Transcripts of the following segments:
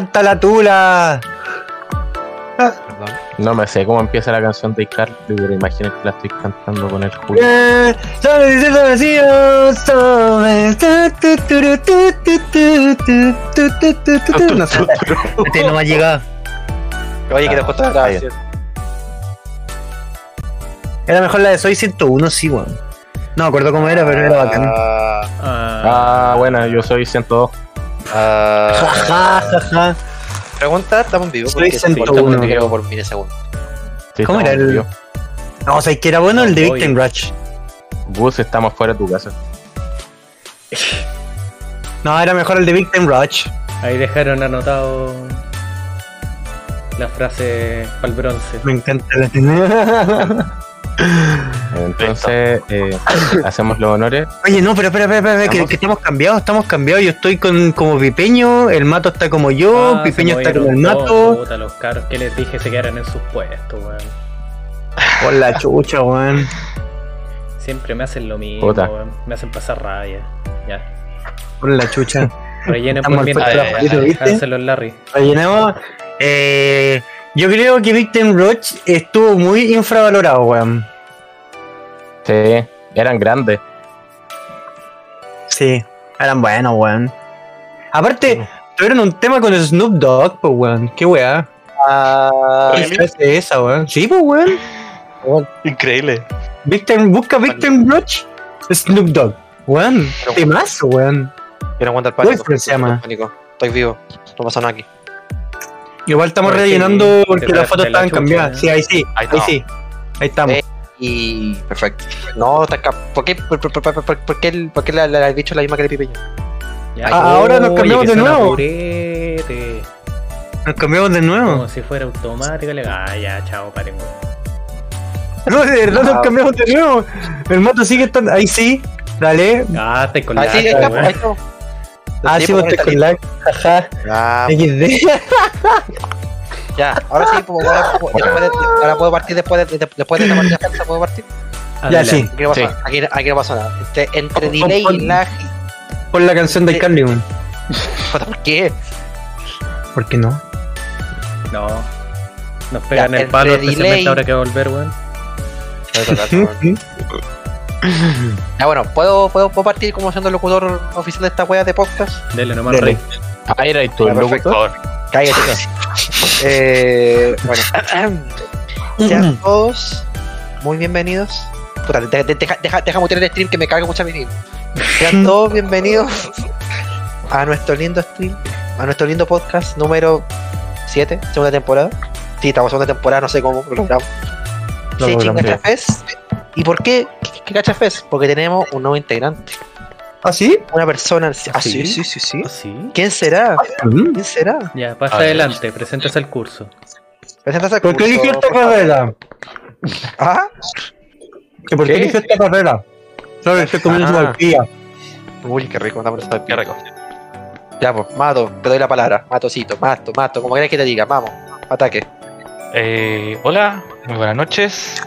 encanta la tula. No me sé cómo empieza la canción de Carly, pero imagino que la estoy cantando con el culo. Este no me ha llegado. Oye, que te puesto la canción. Era mejor la de Soy 101, sí, weón. No me acuerdo cómo era, pero era bacán. Ah bueno, yo soy 102 ah, Ja, ja, ja, ja. Pregunta, estamos en vivo. Soy Porque se 101. corta porque creo por milisegundos. Sí, ¿Cómo era el- vivos. No, o sea, que era bueno el de Victim Rush. Gus, estamos fuera de tu casa. No, era mejor el de Victim Rush. Ahí dejaron anotado la frase para el bronce. Me encanta la Entonces, eh, hacemos los honores. Oye, no, pero espera, espera, espera, que, estamos cambiados, estamos cambiados. Yo estoy con como Pipeño, el Mato está como yo, Ah, Pipeño está como el Mato. puta, los caros que les dije se quedaran en sus puestos, weón. Por la chucha, weón. Siempre me hacen lo mismo, weón. Me hacen pasar rabia. Ya. Por la chucha. Rellenen Estamos por mientras. Rellenemos. Eh, yo creo que Victim Rush estuvo muy infravalorado, weón. Sí, eran grandes. Sí, eran buenos, weón. Aparte, tuvieron un tema con Snoop Dogg, pues, weón. Qué weá. Ah, ¿Qué esa, weón? Sí, pues, weón. increíble. Victim, busca Victim Rush, Snoop Dogg. Weón, temazo, weón. Quiero aguantar pánico. Boyfriend se llama. Pánico. Estoy vivo. No pasa nada aquí. Igual estamos rellenando sí, porque las fotos estaban cambiadas. Sí, ahí sí. Ahí sí. Ahí estamos. Y. Perfecto. No, está acá. ¿Por qué, por, por, por, por- por qué, el, por qué la, la, el bicho es la misma que el pipeño? Ya. Ah, ahora nos cambiamos de nuevo. purete. Nos cambiamos de nuevo. Como si fuera automático. le- Ah, ya, chao, paren. No, de verdad nos Ah. cambiamos de nuevo. El moto sigue estando. Ahí sí. Dale. Ah, estáis con Ah, la sí, ahí está. está. Ah, sí, vos pues, estás con lag. Jaja. Ah, XD. Ya, ahora sí, pues, ahora, puedo- ahora partir después de, de- después de la partida falsa, puedo partir. Ya, sí. Aquí no pasa, Sí. nada, aquí, aquí no pasa nada. Entre, entre Pon- delay pon- y lag. Pon la canción de Carly, weón. Puta, ¿Por qué? ¿Por qué no? No. Nos pegan Ya, el palo especialmente delay- ahora que va a volver, weón. Ya bueno, ¿puedo, puedo, puedo partir como siendo el locutor oficial de esta wea de podcast. Dele nomás, Dele. rey. Era y perfecto. locutor. Cállate. eh, bueno, sean todos muy bienvenidos. Puta, de- de- deja, deja, deja mutear el stream que me cago mucho a mismo. Sean todos bienvenidos a nuestro lindo stream, a nuestro lindo podcast número 7, segunda temporada. Sí, estamos en segunda temporada, no sé cómo lo logramos. Lo Sí, logramos. Chinga Fest. ¿Y por qué? ¿Qué, qué Gacha Fest? Porque tenemos un nuevo integrante. ¿Ah, sí? Una persona. Ah, ¿Sí? sí, sí, sí, sí. ¿Ah, sí? ¿Quién será? Mm. ¿Quién será? Ya, pasa adelante, preséntase el curso. Preséntase al ¿Por qué curso, eligió esta carrera? ¿Ah? ¿Que ¿Por qué eligió esta carrera? Estoy comiendo Ah. su tortilla. Uy, qué rico, dame esta Qué rico. Ya, pues, Mato, te doy la palabra. Matocito, Mato, Mato, como quieras que te diga, vamos, ataque. Eh, hola, muy buenas noches.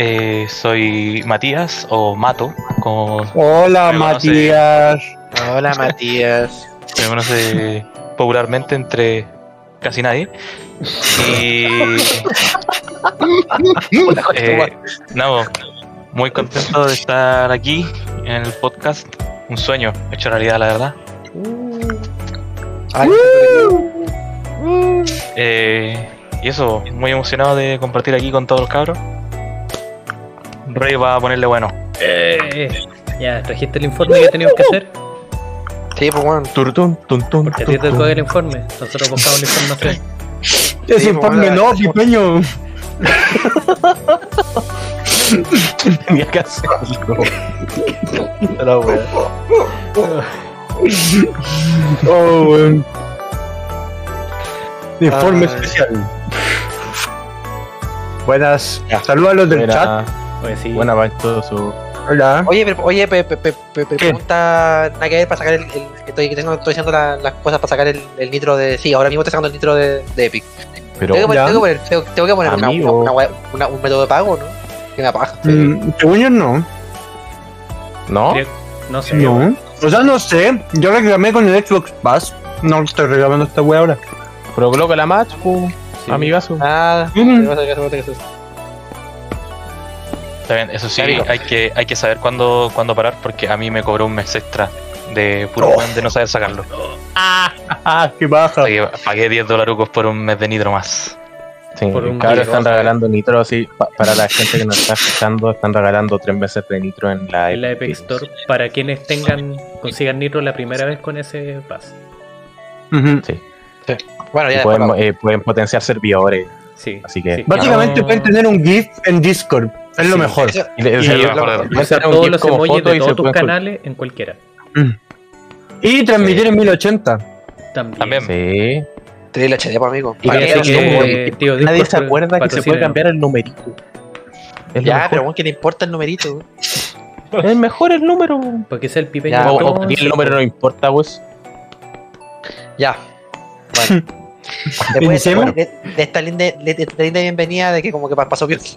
Eh, soy Matías o Mato, como Hola, Me conoce. Matías. Hola, Matías. me conoce popularmente entre casi nadie. Y eh, no, muy contento de estar aquí en el podcast. Un sueño hecho realidad, la verdad. Ay, Eh, y eso, muy emocionado de compartir aquí con todos los cabros. Rey va a ponerle bueno. Eh, ya, ¿trajiste el informe que teníamos que hacer? Sí, pues, bueno. Turtun, tun, tun, Porque a tun, ti te coge el informe. Nosotros buscamos la información. Es Sí, informe, pues, no, bueno. pipeño. Tenía que hacerlo. La wea. Oh, weón. Informe Ay. especial. Buenas. Saludos a los del chat. Oye, sí. buena para todo su. Hola. Oye, pero, oye, pe, pe, pe, pe- pe- pregunta nada que ver para sacar el, el- que estoy, que tengo, estoy haciendo la- las cosas para sacar el, el nitro de. Sí, ahora mismo estoy sacando el nitro de, de Epic. Pero Tengo que poner, tengo que poner, tengo, tengo que poner una, una- una- una- un método de pago, ¿no? Que me apaga. Mm, según yo, no. ¿no? No sé. No. O sea, no sé. Yo reclamé con el Xbox Pass. No estoy reclamando esta wea ahora. Pero coloca la match, pues, Sí. amigazo. Nada. Mm. ¿Qué bien, eso sí, hay que, hay que saber cuándo, cuándo parar porque a mí me cobró un mes extra de puro weón de no saber sacarlo. Ah, qué baja. Que pagué 10 dolarucos por un mes de nitro más. Sí, día, están regalando nitro así. pa- para la gente que nos está escuchando, están regalando tres meses de nitro en la, En la Epic Store para quienes tengan consigan Nitro la primera vez con ese pass. Ujú. Sí. Bueno, ya pueden, eh, pueden potenciar servidores. Sí. Así que- Sí, Básicamente no- pueden tener un GIF en Discord. Es lo mejor. Y, Y lo mejor pueden tener un todos los emojis de y todos tus canales en cualquiera. Y transmitir en 1080. También. También. Sí. Triple HD, pues, amigo. Y ¿Para que- tío, Nadie se acuerda que se puede cambiar el numerito. Es Ya, pero bueno, que le importa el numerito. Es mejor el número. Porque sea el pipeño Ya, de o, o todos, para ti el número no importa, pues. Ya. Bueno. Después de, de esta linda, de, de esta linda bienvenida de que como que pa- pasó bien.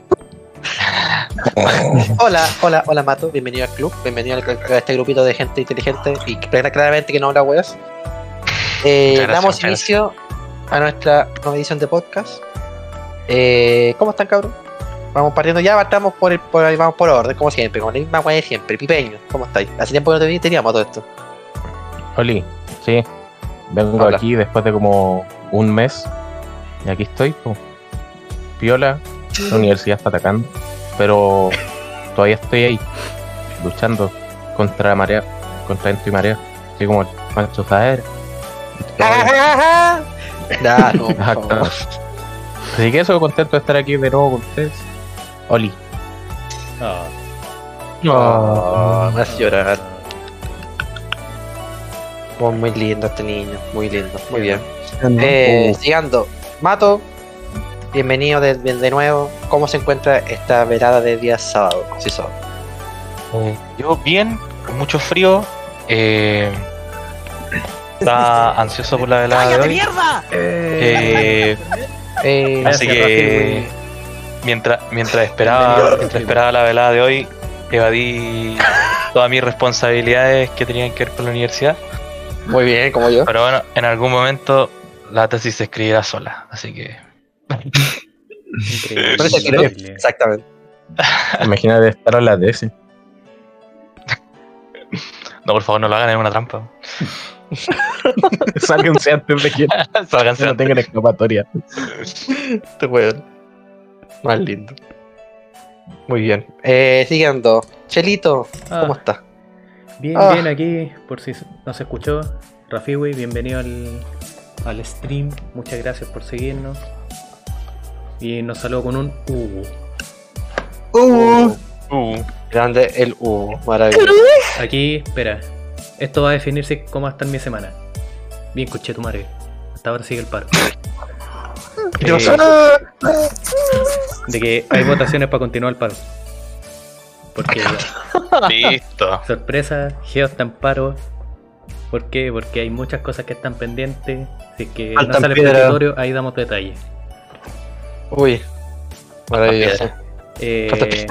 hola, hola, hola Mato, bienvenido al club, bienvenido al- a este grupito de gente inteligente y claramente que no habla weas. Eh, gracias, damos inicio a nuestra nueva edición de podcast. Eh, ¿Cómo están cabrón? Vamos partiendo ya, partamos por el, por, ahí, vamos por orden, como siempre, con la misma wea de siempre. Pipeño, ¿cómo estáis? Hace tiempo que no te vi, teníamos todo esto. Oli, sí. Vengo aquí después de como un mes. Y aquí estoy, po. Piola. La universidad está atacando. Pero todavía estoy ahí. Luchando contra la marea. Contra viento y marea. Así como el Pancho Zaer. No, favor. Así que eso, contento de estar aquí de nuevo con ustedes. Oli. Ah, Oh, me hace llorar. Oh, muy lindo este niño, muy lindo, muy bien. Eh, Siguiendo, Mato, bienvenido de, de- de nuevo. ¿Cómo se encuentra esta velada de día sábado? Sí, sábado. Yo bien, con mucho frío. Eh, estaba ansioso por la velada de hoy. Eh, Eh, así Gracias, que mientras, mientras esperaba, mientras esperaba la velada de hoy, evadí todas mis responsabilidades que tenían que ver con la universidad. muy bien, como yo. Pero bueno, en algún momento la tesis se escribirá sola, así que increíble. Por eso Exactamente. Imagínate estar a la DS. no, por favor, no lo hagan en una trampa. Sálganse antes de que Sálganse no tengan escapatoria. Este weón. Más lindo. Muy bien. Eh, siguiendo, Chelito, ¿cómo Ah, estás? bien, Ah. bien aquí, por si no se escuchó. Rafiwi, bienvenido al, al stream. Muchas gracias por seguirnos. Y nos saludo con un uh. Uh, Uh, Grande el U, maravilloso. Aquí, espera. Esto va a definirse cómo va a estar mi semana. Bien, escuché tu madre. Hasta ahora sigue el paro. ¿Qué Eh, de que hay votaciones para continuar el paro. Porque, listo. sorpresa, Geo está en paro. ¿Por qué? Porque hay muchas cosas que están pendientes. Que no sale piedras. petitorio, ahí damos detalles. Uy, maravilloso. Eh,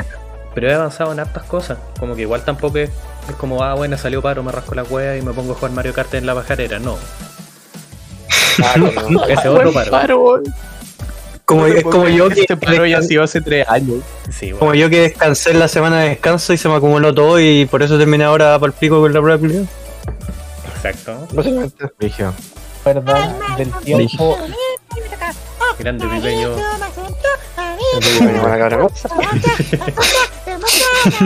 pero he avanzado en hartas cosas. Como que igual tampoco es, es como, ah, bueno, salió paro, me rasco la hueá y me pongo a jugar Mario Kart en la bajarera. No, Ah, como- ese es otro paro. como, es como yo que, Este paro ya ha sido hace tres años. Sí, bueno. como yo que descansé en la semana de descanso y se me acumuló todo y por eso terminé ahora para el pico con la prueba exacto. básicamente. Verdad del tiempo. Grande pipeño. Buena cabra.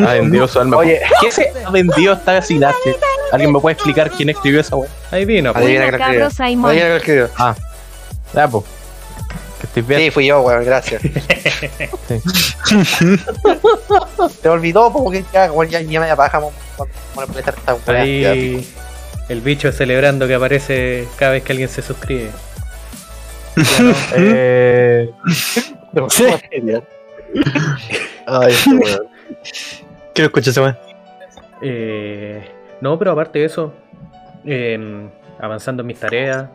Ha vendido su alma. Oye, ¿qué se ha vendido esta Silache? ¿Alguien me puede explicar quién escribió esa wea? Ahí vino, pues. Adivina que lo escribió. Adivina que lo escribió. Ya, po. Que estoy bien. Sí, fui yo, weón, gracias. Te olvidó, porque ya, weón, ya, ya me vamos a estar esta weá. Ahí el bicho celebrando que aparece cada vez que alguien se suscribe. Eh, Ya. Sí. Ay, este weón. Quiero escuchar esa weá. Eh, no, pero aparte de eso, em, avanzando en mis tareas,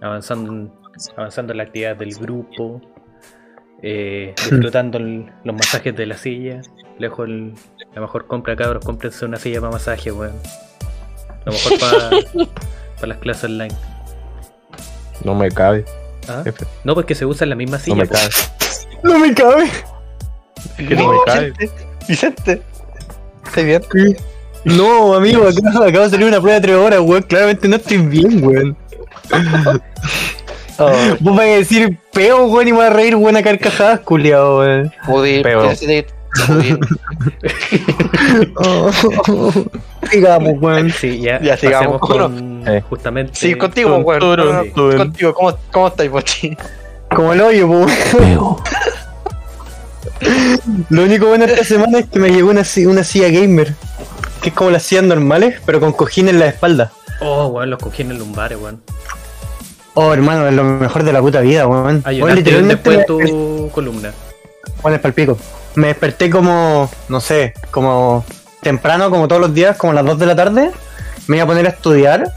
avanzando en, avanzando en la actividad del grupo, eh, disfrutando el- los masajes de la silla. Lejos el- la mejor compra, cabros, cómprense una silla para masaje, weón. Lo mejor para las clases online. no me cabe. ¿Ah? No, porque se usa en la misma no silla. me po. cabe. No me cabe. Es que no me cabe. Vicente, Vicente. ¿Estás bien? No, amigo, acabo, acabo de salir una prueba de tres horas, weón. Claramente no estoy bien, weón. Oh, Vos vais a decir peo, weón, y me vas a reír buena carcajadas, culiao, weón. Pudir, Pudir. Digamos, weón. Sí, ya, Ya, sigamos. con Eh. justamente. Sí, contigo, weón. Contigo, ¿cómo, cómo estáis, Bochi? Como el hoyo, po. Lo único bueno esta semana es que me llegó una, una silla gamer. Que es como las sillas normales, pero con cojín en la espalda. Oh, weón, los cojines lumbares, weón. Oh, hermano, es lo mejor de la puta vida, weón. Weón, y un después me en tu columna. Bueno, es palpico. Me desperté como, no sé, como temprano, como todos los días, como a las 2 de la tarde. Me iba a poner a estudiar.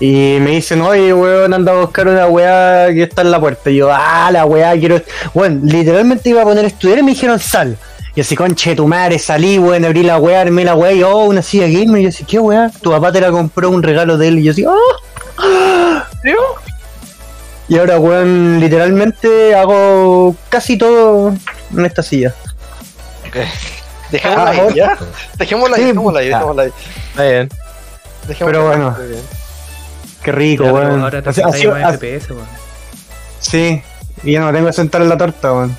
Y me dicen, oye, weón, anda a buscar una weá que está en la puerta. Y yo, ah, la weá, quiero. Bueno, literalmente iba a poner a estudiar y me dijeron, sal. Y así, conche tu madre, salí, weón, abrí la weá, armé la weá y, oh, una silla gamer. Y yo así, ¿qué weá? Tu papá te la compró un regalo de él. Y yo así, oh. Y ahora, weón, literalmente hago casi todo en esta silla. Dejémosla Ah, ahí, ¿ya? Dejémosla ahí, Sí, dejémosla ahí, dejémosla ahí. Está bien. Dejémosla Pero ahí, bueno. bien. Qué rico, weón. ahora te Así- sentáis así- más así- FPS, weón. sí, y ya no tengo que sentar en la torta, weón.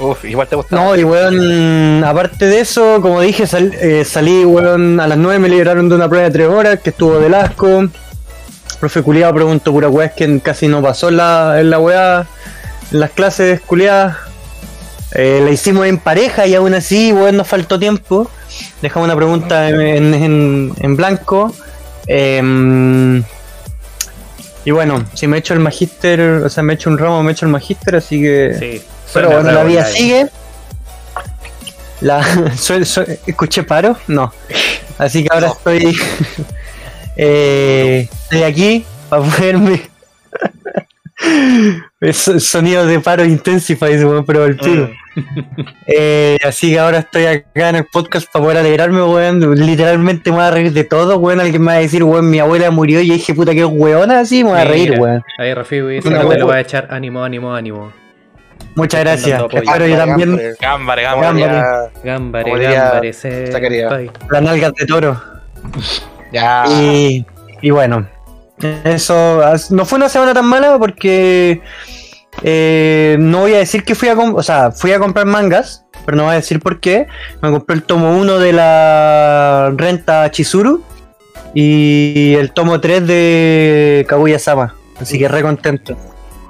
Uf, igual te gusta. No, y weón, aparte de eso, como dije, sal- eh, salí, weón, a las 9 me liberaron de una prueba de 3 horas que estuvo del asco. Profe culiado preguntó pura weá, es que casi no pasó en la, en la weá, en las clases culiadas. Eh, la hicimos en pareja y aún así, weón, nos faltó tiempo. Dejamos una pregunta en, en- en- en blanco. Em, y bueno, si me he hecho el magíster, o sea, me he hecho un ramo, me he hecho el magíster, así que... Sí. Pero bueno, la vida regular. sigue. La, ¿Escuché paro? No. Así que ahora No. estoy. eh, estoy aquí para poderme. Es- Sonido de paro intensify, weón, pero el tiro. Eh, así que ahora estoy acá en el podcast para poder alegrarme, weón. Literalmente me voy a reír de todo, weón. Alguien me va a decir, weón, mi abuela murió y dije, puta, que weona, así me voy a reír, Mira, weón. Ahí Rafi dice Una que te lo va a echar ánimo, ánimo, ánimo. Muchas gracias. Espero yo también gambare, se. Zacarías. Ay. las nalgas de toro. Ya. Y, y bueno, eso no fue una semana tan mala porque eh, no voy a decir que fui a o sea, fui a comprar mangas, pero no voy a decir por qué. Me compré el tomo 1 de la renta Chizuru y el tomo 3 de Kaguya Sama. Así que re contento.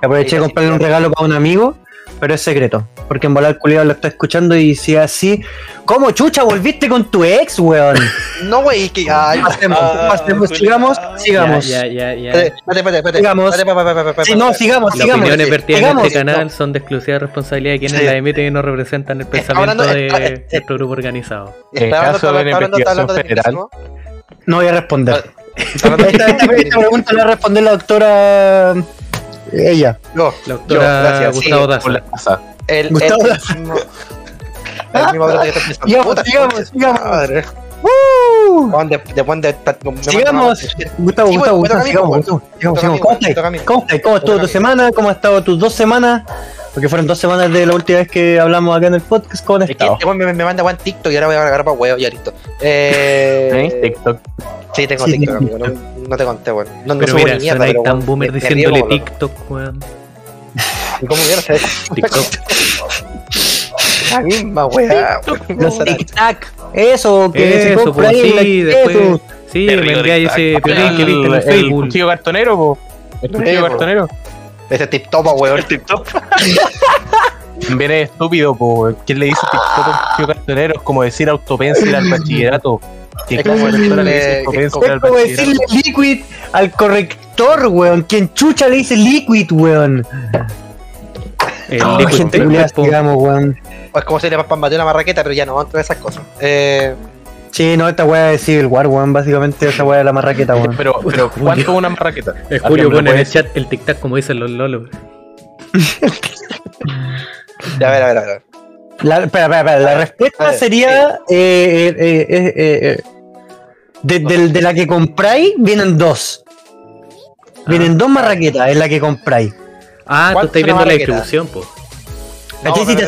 Aproveché de comprarle un regalo para un amigo, pero es secreto. Porque en volar culiado lo está escuchando y si es así, ¿cómo chucha volviste con tu ex, weón? No, güey, que. Ay, Pasemos, Ah, pasemos, culiao. sigamos, sigamos. Ya, ya, ya. Espérate, espérate. Sigamos. Sí, no, espérate. sigamos, Las sigamos. opiniones vertidas en sigamos. este canal son de exclusiva responsabilidad de quienes Sí. las emiten y no representan el pensamiento hablando- de nuestro grupo organizado. En caso de de investigación feminismo. No voy a responder. De Esta, pregunta la responder la doctora. Ella. No, La doctora Yo, gracias, Gustavo sí, Daza. Por la casa. el, Gustavo el mismo. El mismo brother que está pensando. Sigamos, sigamos, sigamos. madre. ¡Uh! Juan, de- después de- Sigamos. Gustavo, Gustavo, Gustavo, sigamos, pues, sigamos. ¿Cómo estás? ¿Cómo estás? ¿Cómo estuvo tu semana? ¿Cómo ha estado tus dos semanas? Porque fueron dos semanas de la última vez que hablamos acá en el podcast. ¿Cómo han Es que estado? este me, me manda Juan TikTok y ahora voy a agarrar para huevo, ya listo. Eh, ¿Tenéis TikTok? Sí, tengo Sí, TikTok, amigo. No, no te conté, weón. No, no Pero subo mira, ni mierda, pero, tan boomer me- me diciéndole. TikTok, weón. ¿Y ¿Cómo mierda? TikTok. La misma weá. Los tic-tac. Eso, que se Eso, compra pues ahí sí, después. Sí, me enviáis ese piolín que viste en el el Facebook. cuchillo cartonero, po. El cuchillo cartonero. Ese TikTok, weón. También es estúpido, po. ¿Quién le dice TikTok a un cuchillo cartonero? Es como decir autopencil al bachillerato. ¿Qué Es como de decirle- Es como liquid al corrector, weón. Quien chucha le dice liquid, weón. El liquid gente culiada, sigamos, weón. O es como si le pambateó una marraqueta, pero ya no, todas esas cosas. Eh, Sí, no, esta weá es Civil War, weón. Básicamente esa weá de la marraqueta, weón. Pero, pero ¿cuánto es una marraqueta? ¿Alguien Julio pone en el chat el tic-tac como dicen los lolos. ya, a ver, a ver, a ver. La, espera, espera, espera, la respuesta ver, sería. eh, eh, eh, eh, eh, de, la que compráis vienen dos. vienen dos marraquetas en la que compráis. Ah, tú ¿Cuánto estás viendo la distribución, po. No, si, te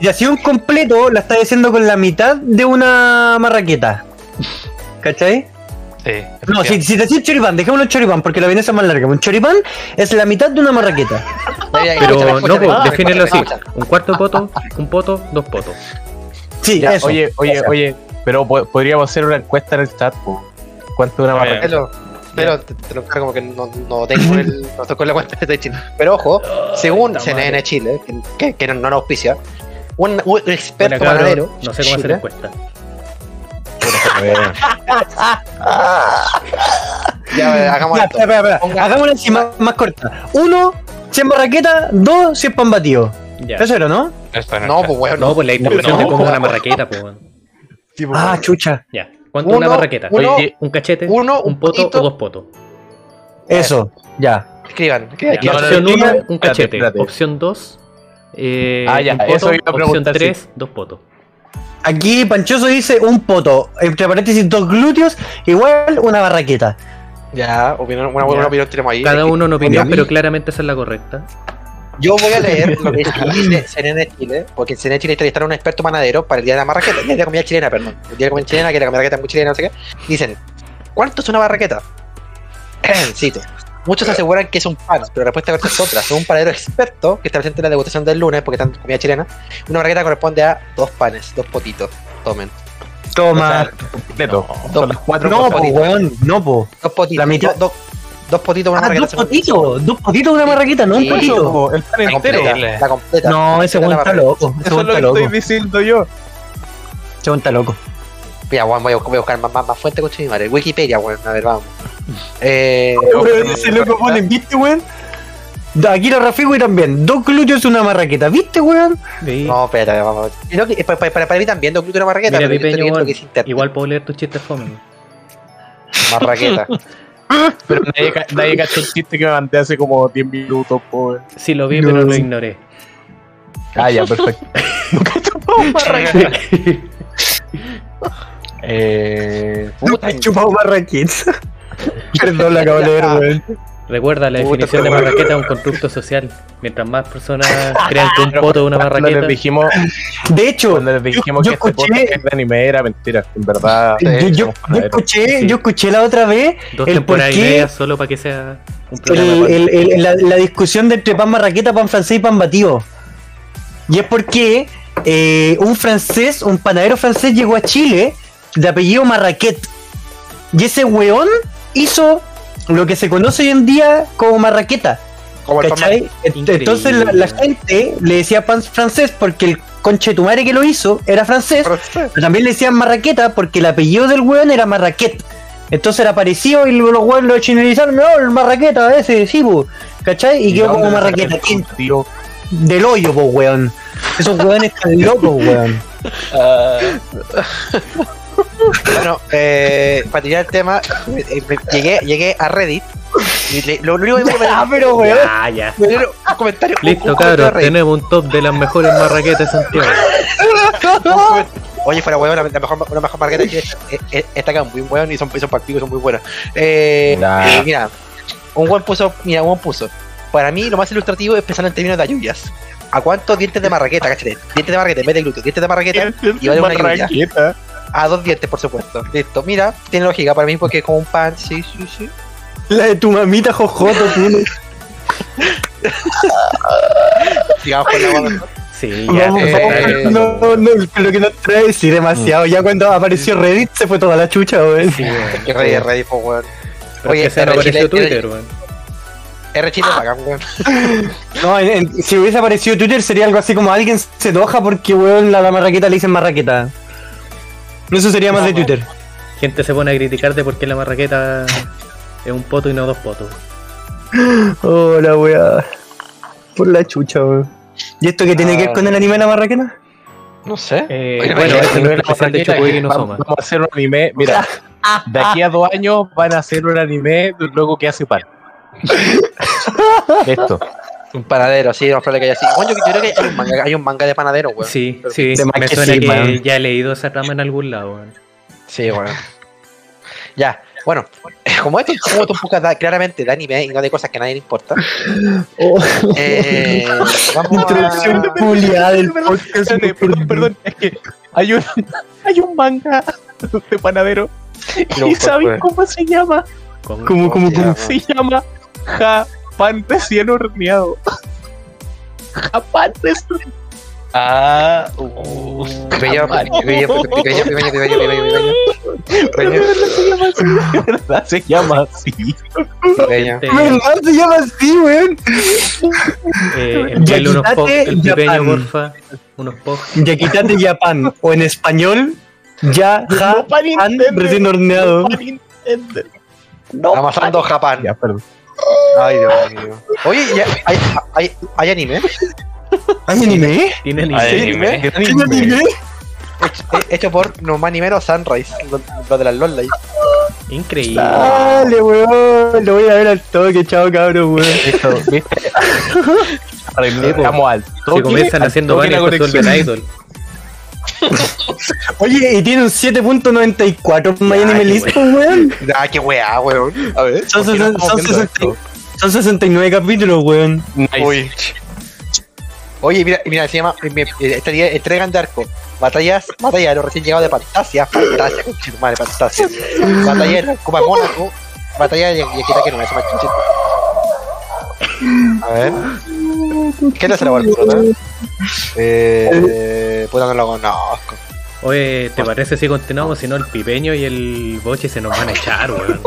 si hacía un completo, la estás haciendo con la mitad de una marraqueta. ¿Cachai? Sí, No, si, si te un choripán, dejémoslo choripán porque la vienesa es más larga. Un choripán es la mitad de una marraqueta. Pero no, defínelo así. Un cuarto poto, un poto, dos potos. Sí, Ya, eso. oye, oye, Eso. oye, pero po- podríamos hacer una encuesta en el chat, po. ¿Cuánto es una marraqueta? Pero, pero te, te lo encargo como que no, no tengo el, no estoy con la cuenta de Chile. Pero ojo, según Puta CNN madre. Chile, que, que, que no, no nos auspicia, un, un Bueno, experto cabrón, panadero. no sé cómo hacer Chile, encuesta. Ya, hagamos Ya, esto. espera, espera, espera. Ponga- Hagámosla así más, más corta. Uno, 100 marraquetas. Dos, 100 pan batido. Ya. Eso era, ¿no? Esto No, chat. pues weón. No, pues la distribución No, de cómo po. una marraqueta, pues. Ah, chucha. Ya. ¿Cuánto una Uno, marraqueta? uno, Oye, ¿Un cachete? uno, ¿Un poto o dos potos? Eso, ya. Escriban, escriban. Ya, no, no, opción no, 1, espérate, un cachete. espérate. Opción 2, eh, Ah, ya, un eso iba a Opción preguntar, 3, dos potos. Aquí Panchoso dice un poto, entre paréntesis dos glúteos, igual una barraqueta. Ya, opinión, una Ya. buena opinión tenemos ahí. Cada uno una opinión, pero claramente esa es la correcta. Yo voy a leer lo que dice CNN Chile, porque en CNN Chile entrevistaron a un experto panadero para el día de la marraqueta, el día de la comida chilena, perdón. El día de la comida chilena, que la marraqueta es muy chilena, no sé qué. Dicen, ¿cuánto es una barraqueta? Cito. Muchos aseguran que es un pan, pero la respuesta correcta es otra. Según un panadero experto que está presente en la degustación del lunes, porque están en comida chilena, una barraqueta corresponde a dos panes, dos potitos. Tomen. Toma. completo. Dos- Son las cuatro no, po, weón, no, po. Dos potitos. La mitad. Dos, dos, dos potitos, una Ah, barraqueta. dos potitos, dos potitos de una marraqueta, no un Sí, potito. po, el pan La entero. completa. La completa. No, ese weón está loco. Ese Eso es lo que loco. estoy diciendo yo. Ese weón está loco. Weón, voy a, voy a buscar más, más, más con mi madre. Wikipedia, weón. A ver, vamos. Eh, ese loco pone, ¿viste, weón? La Rafigui también. Dos glúteos una marraqueta, ¿viste, weón? Sí. no, espérate, vamos. Que, para, para, para mí también, dos glúteos una marraqueta. Mira, pero Pipeño, weón, que es internet. igual puedo leer tus chistes fome. Marraqueta. Pero nadie, nadie cachó el chiste que me mandé hace como 10 minutos, po. weón. Sí lo vi, No, pero lo sí. ignoré. Ah, ya, perfecto. Nunca he chupado un marraqueta. Eh, puta, He chupado marraqueta. Perdón, la acabo de leer, weón. Recuerda, la Puta, definición de marraqueta es un constructo social. Mientras más personas crean que un poto es una cuando marraqueta, les dijimos, De hecho, cuando les dijimos yo que este escuché- podcast es de anime era mentira. En verdad, yo, yo- yo panaderos. escuché, Sí. yo escuché la otra vez dos el por temporadas y qué media solo para que sea un programa. el- para- el- el- la, la discusión de entre pan marraqueta, pan francés y pan batido. Y es porque eh, un francés, un panadero francés llegó a Chile de apellido Marraquet. Y ese weón hizo lo que se conoce hoy en día como marraqueta. Como el. Entonces la, la gente le decía pan francés porque el conche tu madre que lo hizo era francés, pero también le decían marraqueta porque el apellido del weón era Marraquet. Entonces era parecido y los weones lo chinelizaron, no, el marraqueta ese, sí, po. ¿cachai? Y, ¿Y quedó como marraqueta. tiro? Del hoyo, po, weón. Esos weones están locos, weón. Bueno, eh, para tirar el tema, eh, me- llegué, llegué a Reddit. Y le- lo, único que me Ah, pero weón. Ya, ya. me dieron un comentario. un- Listo, un comentario cabros, de Reddit. tenemos un top de las mejores marraquetas de Santiago. Oye, fuera weón, la, la mejor, una mejor marqueta que está acá muy weón y son, y son partidos son muy buenas. Eh, Nah. eh, mira, un buen puso, mira, un buen puso. Para mí lo más ilustrativo es pensar en términos de ayuyas. ¿A cuántos dientes de marraqueta, cachete? Dientes de marraqueta, en vez de glúteo, dientes de marraqueta, y vale una ayuya. Marraqueta. A dos dientes, por supuesto. Listo, mira, tiene lógica para mí porque es como un pan, sí, sí, sí. La de tu mamita Jojoto, tú. Sigamos con la guapa. Sí, ya. Vamos, sacaron. vamos, no, no, lo que nos trae sí demasiado. Ya cuando apareció Reddit se fue toda la chucha, weón. Sí, weón. Que ready, ready, pues, weón. Oye, es que se R apareció Twitter, weón. R Chile pagan, weón. No, en- en- si hubiese aparecido Twitter sería algo así como alguien se enoja porque weón la, la marraqueta le dicen marraqueta. Eso sería más de Twitter. Gente se pone a criticar de por qué la marraqueta es un poto y no dos potos. Oh, la weá. Por la chucha, weón. ¿Y esto qué tiene que ver con el anime de la marraqueta? No sé. Eh, bueno, ese no es el especial de y no vamos, vamos a hacer un anime. Mira, de aquí a dos años van a hacer un anime de un loco que hace pan. Esto. Un panadero, sí, no probable que haya así. Bueno, yo creo que hay un manga, hay un manga de panadero, weón. Sí, sí, me que suena sí, que ya he leído esa trama en algún lado, weón. Sí, bueno. Ya, bueno. como esto, como poco da- claramente de anime y no de cosas que a nadie le importa. Oh, Eh, vamos introducción a... culiada del Perdón, podcast. Perdón, perdón, es que hay un, hay un manga de panadero. ¿Y sabes cómo se llama? Con- Como, como, como. Se llama Ja Pan recién horneado. Ja Pan recién Ah, uh, De verdad se llama así. pequeño. Gente, ¿Verdad se llama así, weón? eh, envíale unos posts, el pequeño, Japan. porfa. Unos. Yakitate Japan. O en español, ya, ja, No pan pan Nintendo. recién horneado. No, pan Nintendo. No, Amasando Japón. Ya, perdón. Ay, Dios mío. Oye, ¿ya hay, hay, hay anime? ¿Hay anime? Tienen Hay anime. anime. ¿Hay anime? Hecho, hecho por No Animero Sunrise, lo, lo de las LOL. Increíble. Dale, weón. Lo voy a ver al toque, chao, cabrón, weón. Listo, ¿viste? Arreglamos al toque, comienzan al haciendo varias se vuelven conexión. idol. Oye, y tiene un 7.94 My Ya, Anime qué List, weón. Ah, qué weá, weón. A ver. Son, ¿por qué no sesen- estamos son viendo 60 esto? son 69 capítulos, weón. Nice. Uy. Oye, mira, mira, se llama. me- me- Este día entregan de arco. Batallas, batalla de los recién llegados de Fantasia. Fantasia, madre, Fantasia. Batalla de la Copa Mónaco. Batalla de Yaquita que no es más chuchito. A ver. ¿Qué le hace la barbuda? Eh. Puta, no lo conozco. Oye, ¿te parece si continuamos? Si no, el pipeño y el boche se nos van a echar, weón.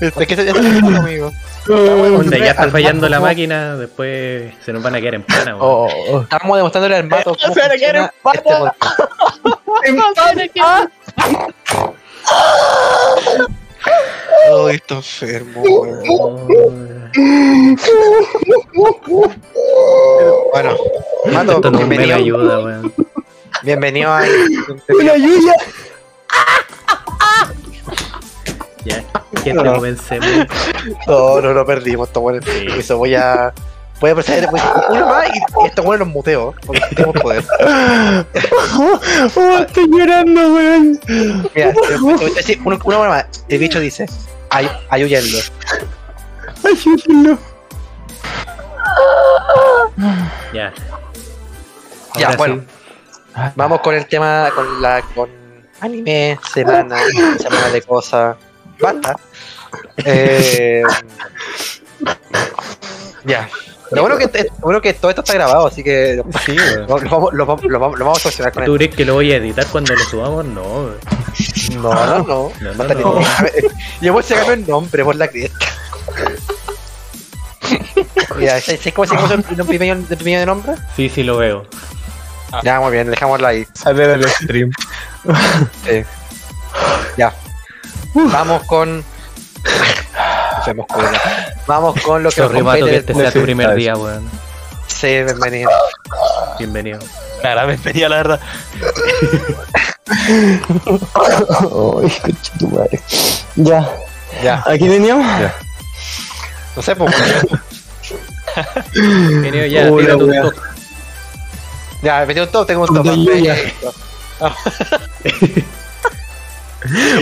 Es que ese ese es el amigo. O sea, ya está Al fallando la máquina, después se nos van a quedar en pana, weón. Oh, oh. Estamos demostrándole al mato Se van a quedar en este podcast. Oh, esto enfermo, weón. Bueno, Mato, Esto no me bienvenido, ayuda, weón. bienvenido a. ¡Una lluvia! Ya, ¿qué te convencemos? No, no, no perdimos, esto bueno. Eso voy a. Voy a proceder voy- uno más y, y esto bueno los muteo. Porque tengo poder. Oh, estoy llorando, weón. Mira, te- voy a decir uno, uno más. El bicho dice: Ay, ayúdenlo. Ayúdenlo. Ya. Ya, Ahora bueno. sí. Vamos con el tema, con la con anime, semana, semana de cosas, basta. Eh, ya. Lo bueno, que, lo bueno que todo esto está grabado, así que Sí, lo, lo vamos, lo, vamos, lo vamos- lo vamos a solucionar con ¿Tú crees que lo voy a editar cuando lo subamos? No. No, no, no. No, no, no. ni- Y después se ganó el nombre por la cresta. Mira, ¿sabes cómo se puso el primeño de nombre? Sí, sí lo veo. Ya, muy bien, dejémoslo ahí. Sale del stream. Sí. Ya. Vamos con. Hacemos. Vamos con lo que nos Sorry, compete que este sea tu primer día, weón. Sí, bienvenido. Bienvenido. Nada, bienvenida, la verdad. Ay, concha tu madre. Ya. Ya. ¿Aquí teníamos? No sé, pues. Bienvenido ya, Hola, tírate un toque. Ya, metí un top, tengo un top.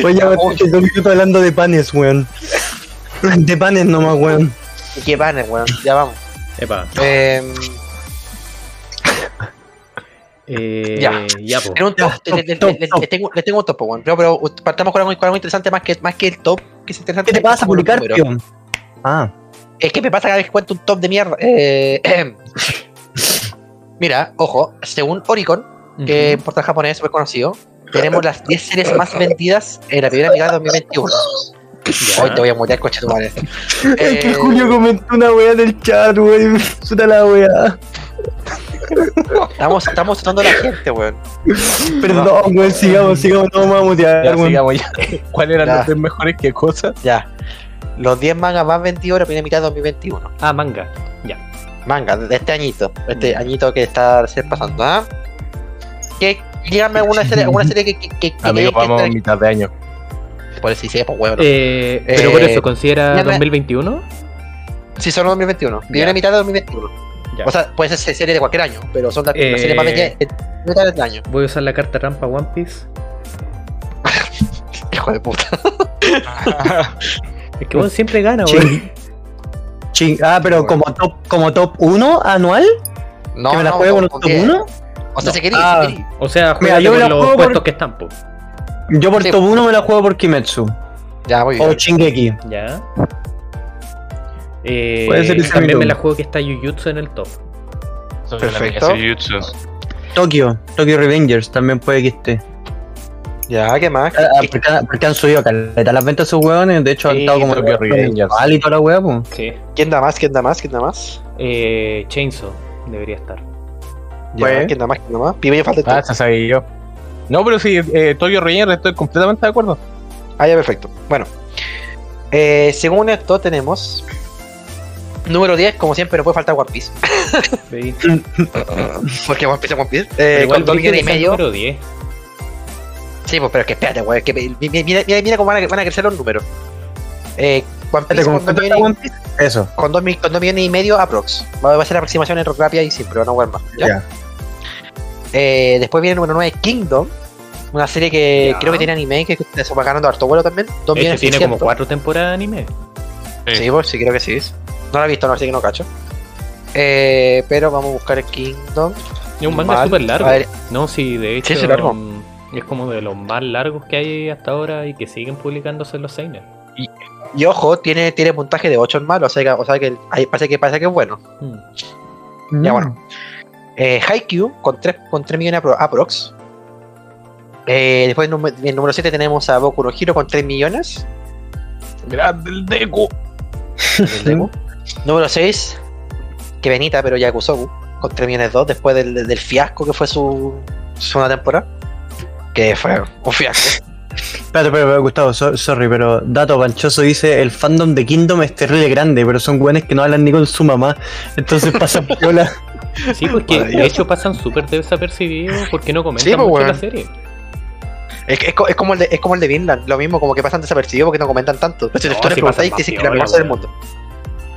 Oye, ya me estoy dos minutos hablando de panes, weón. De panes nomás, weón. ¿Y qué panes, weón? Ya vamos. Epa. Eh, Eh, Ya. ya, po. en un top, Ya, le- le- top, le- top. le tengo, le tengo un top, weón. Pero, pero partamos con algo, con algo interesante más que, más que el top. Que es interesante ¿Qué te pasa, Policarpio? números. Ah, Es que me pasa cada vez que cuento un top de mierda. Eh, Mira, ojo, según Oricon, que es un portal japonés súper conocido, tenemos las 10 series más vendidas en la primera mitad de 2021. Hoy te voy a mutear, coche tu madre. es que Eh, Julio comentó una weá en el chat, weón. Puta la weá. Estamos, estamos tratando a la gente, weón. Perdón, weón, sigamos, sigamos, no vamos a mutear, Ya, sigamos ya. ¿Cuáles eran los tres mejores que cosas? Ya. Los 10 mangas más vendidos en la primera mitad de 2021. Ah, manga. Ya. Manga, de este añito. Este añito que está recién pasando, ¿ah? ¿Qué? Díganme alguna serie, alguna serie que, que, que, Amigo, que- vamos a mitad de año. Por eso sí, sí, pues weón. Eh, pero por Eh, eso, ¿considera ya me- 2021? Sí, son 2021. Primera Ya. mitad de 2021. Ya. O sea, puede ser serie de cualquier año, pero son las, Eh, series más vendidas en mitad del año. Voy a usar la carta rampa One Piece. hijo de puta. Es que vos siempre ganas, Sí. weón. Ching- ah, pero como top, como top 1 anual, No, que me la no, juego con no, los top porque- 1. O sea, No. si querí, Ah. O sea, juega los por- puestos que están, po. Yo por Sí. top 1 me la juego por Kimetsu. Ya, muy O bien. Shingeki. Ya. Eh, Puede ser también me la juego que está Jujutsu en el top. Perfecto. Tokyo, Tokyo Revengers también puede que esté. Ya, ¿qué más? Ah, ah, porque, porque han subido caleta las ventas esos huevones, de hecho han estado como Tokyo Revengers. y toda la hueá, pues. Sí. ¿Quién da más? ¿Quién da más? ¿Quién da más? Eh, Chainsaw debería estar. Ya, Pues. ¿quién da más? ¿Quién da más? Pibe, falta Ah, esa sabía yo. No, pero sí, eh, Tokyo Revengers estoy completamente de acuerdo. Ah, ya, perfecto. Bueno. Eh, según esto tenemos... Número 10, como siempre, no puede faltar One Piece. Porque One Piece es One Piece. Eh, con 2 brígido millones y medio. número 10. Sí, pues, pero es que espérate, güey. que mi- mi- Mira, mira, mira cómo van a, van a crecer los números. Eh, One Piece Espérate, ¿cómo con 2 cuánto está millones, One Piece? Eso. con dos mil- con dos millones y medio aprox. Va a ser aproximación en rápida y simple, van a jugar más. ¿ya? Ya. Eh, después viene el número 9, Kingdom. Una serie que Ya. creo que tiene anime, que se va ganando harto vuelo también. 2 De hecho, millones tiene como 600. cuatro temporadas de anime. Sí, pues sí, creo que sí. No la he visto, no, así que no cacho. Eh, pero vamos a buscar el Kingdom. Es un manga súper largo. No, sí, de hecho. Sí, sí, largo. mm, Es como de los más largos que hay hasta ahora y que siguen publicándose en los seinen. y ojo, tiene, tiene puntaje de 8 en malo, o sea que, o sea que ahí parece que parece que es bueno. Mm. Ya, bueno. Eh, Haikyuu con 3, con 3 millones apro- aprox. Eh, después en número- en número 7 tenemos a Boku no Hero con 3 millones. Grande el Deku. del Deku. número 6, que Benita, pero Yakusoku, con 3 millones 2 después del, del fiasco que fue su segunda temporada. Que fue un fiasco. Espérate, espérate, espérate, Gustavo, so- sorry, pero Dato Panchoso dice el fandom de Kingdom es terrible grande, pero son güeyes que no hablan ni con su mamá. Entonces pasan piola. Sí, pues que de hecho pasan súper desapercibidos porque no comentan Sí, pues, mucho weón. la serie. Es, es, es como el de, es como el de Vinland, lo mismo, como que pasan desapercibidos porque no comentan tanto. Pero si No, tú les sí preguntáis, pasan te dicen más que la mejor del mundo.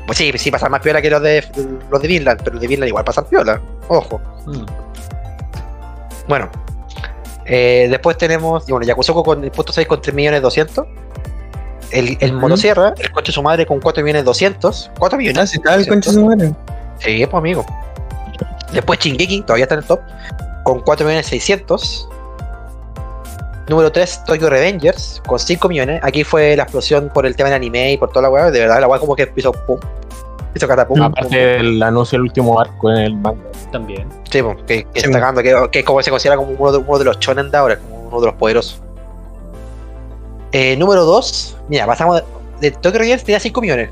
Pues sí, sí, pasan más piola que los de los de Vinland, pero los de Vinland igual pasan piola. Ojo. Mm. Bueno. Eh, después tenemos, bueno, Yakusoku con el puesto 6 con 3 millones 200. El, el. Motosierra, el coche de su madre con 4 millones 200. 4 millones. Ah, si está el concha de su madre. Sí, pues amigo. Después Shingeki, todavía está en el top, con 4 millones 600. Número 3, Tokyo Revengers, con 5 millones. Aquí fue la explosión por el tema del anime y por toda la weá. De verdad, la weá como que hizo pum. Hizo catapum. Aparte del anuncio del último arco en el manga. También. Sí, pues, que, que Sí, está ganando, que, que como se considera como uno de, uno de los shonen de ahora, como uno de los poderosos. Eh, número 2, mira, pasamos de, de Tokyo Revengers tenía 5 millones.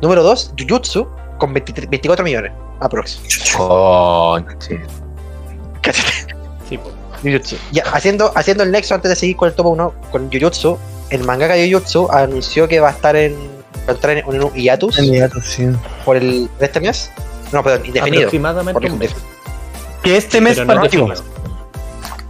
Número 2, Jujutsu, con 23 24 millones, aprox. Sí, pues. Jujutsu. Ya, haciendo, haciendo el nexo antes de seguir con el top 1, con Jujutsu, el mangaka Jujutsu anunció que va a estar en, va a entrar en, un hiatus sí. por el de este mes. No, perdón, indefinido. Aproximadamente Por un mes. Que este mes Pero no partió. definido.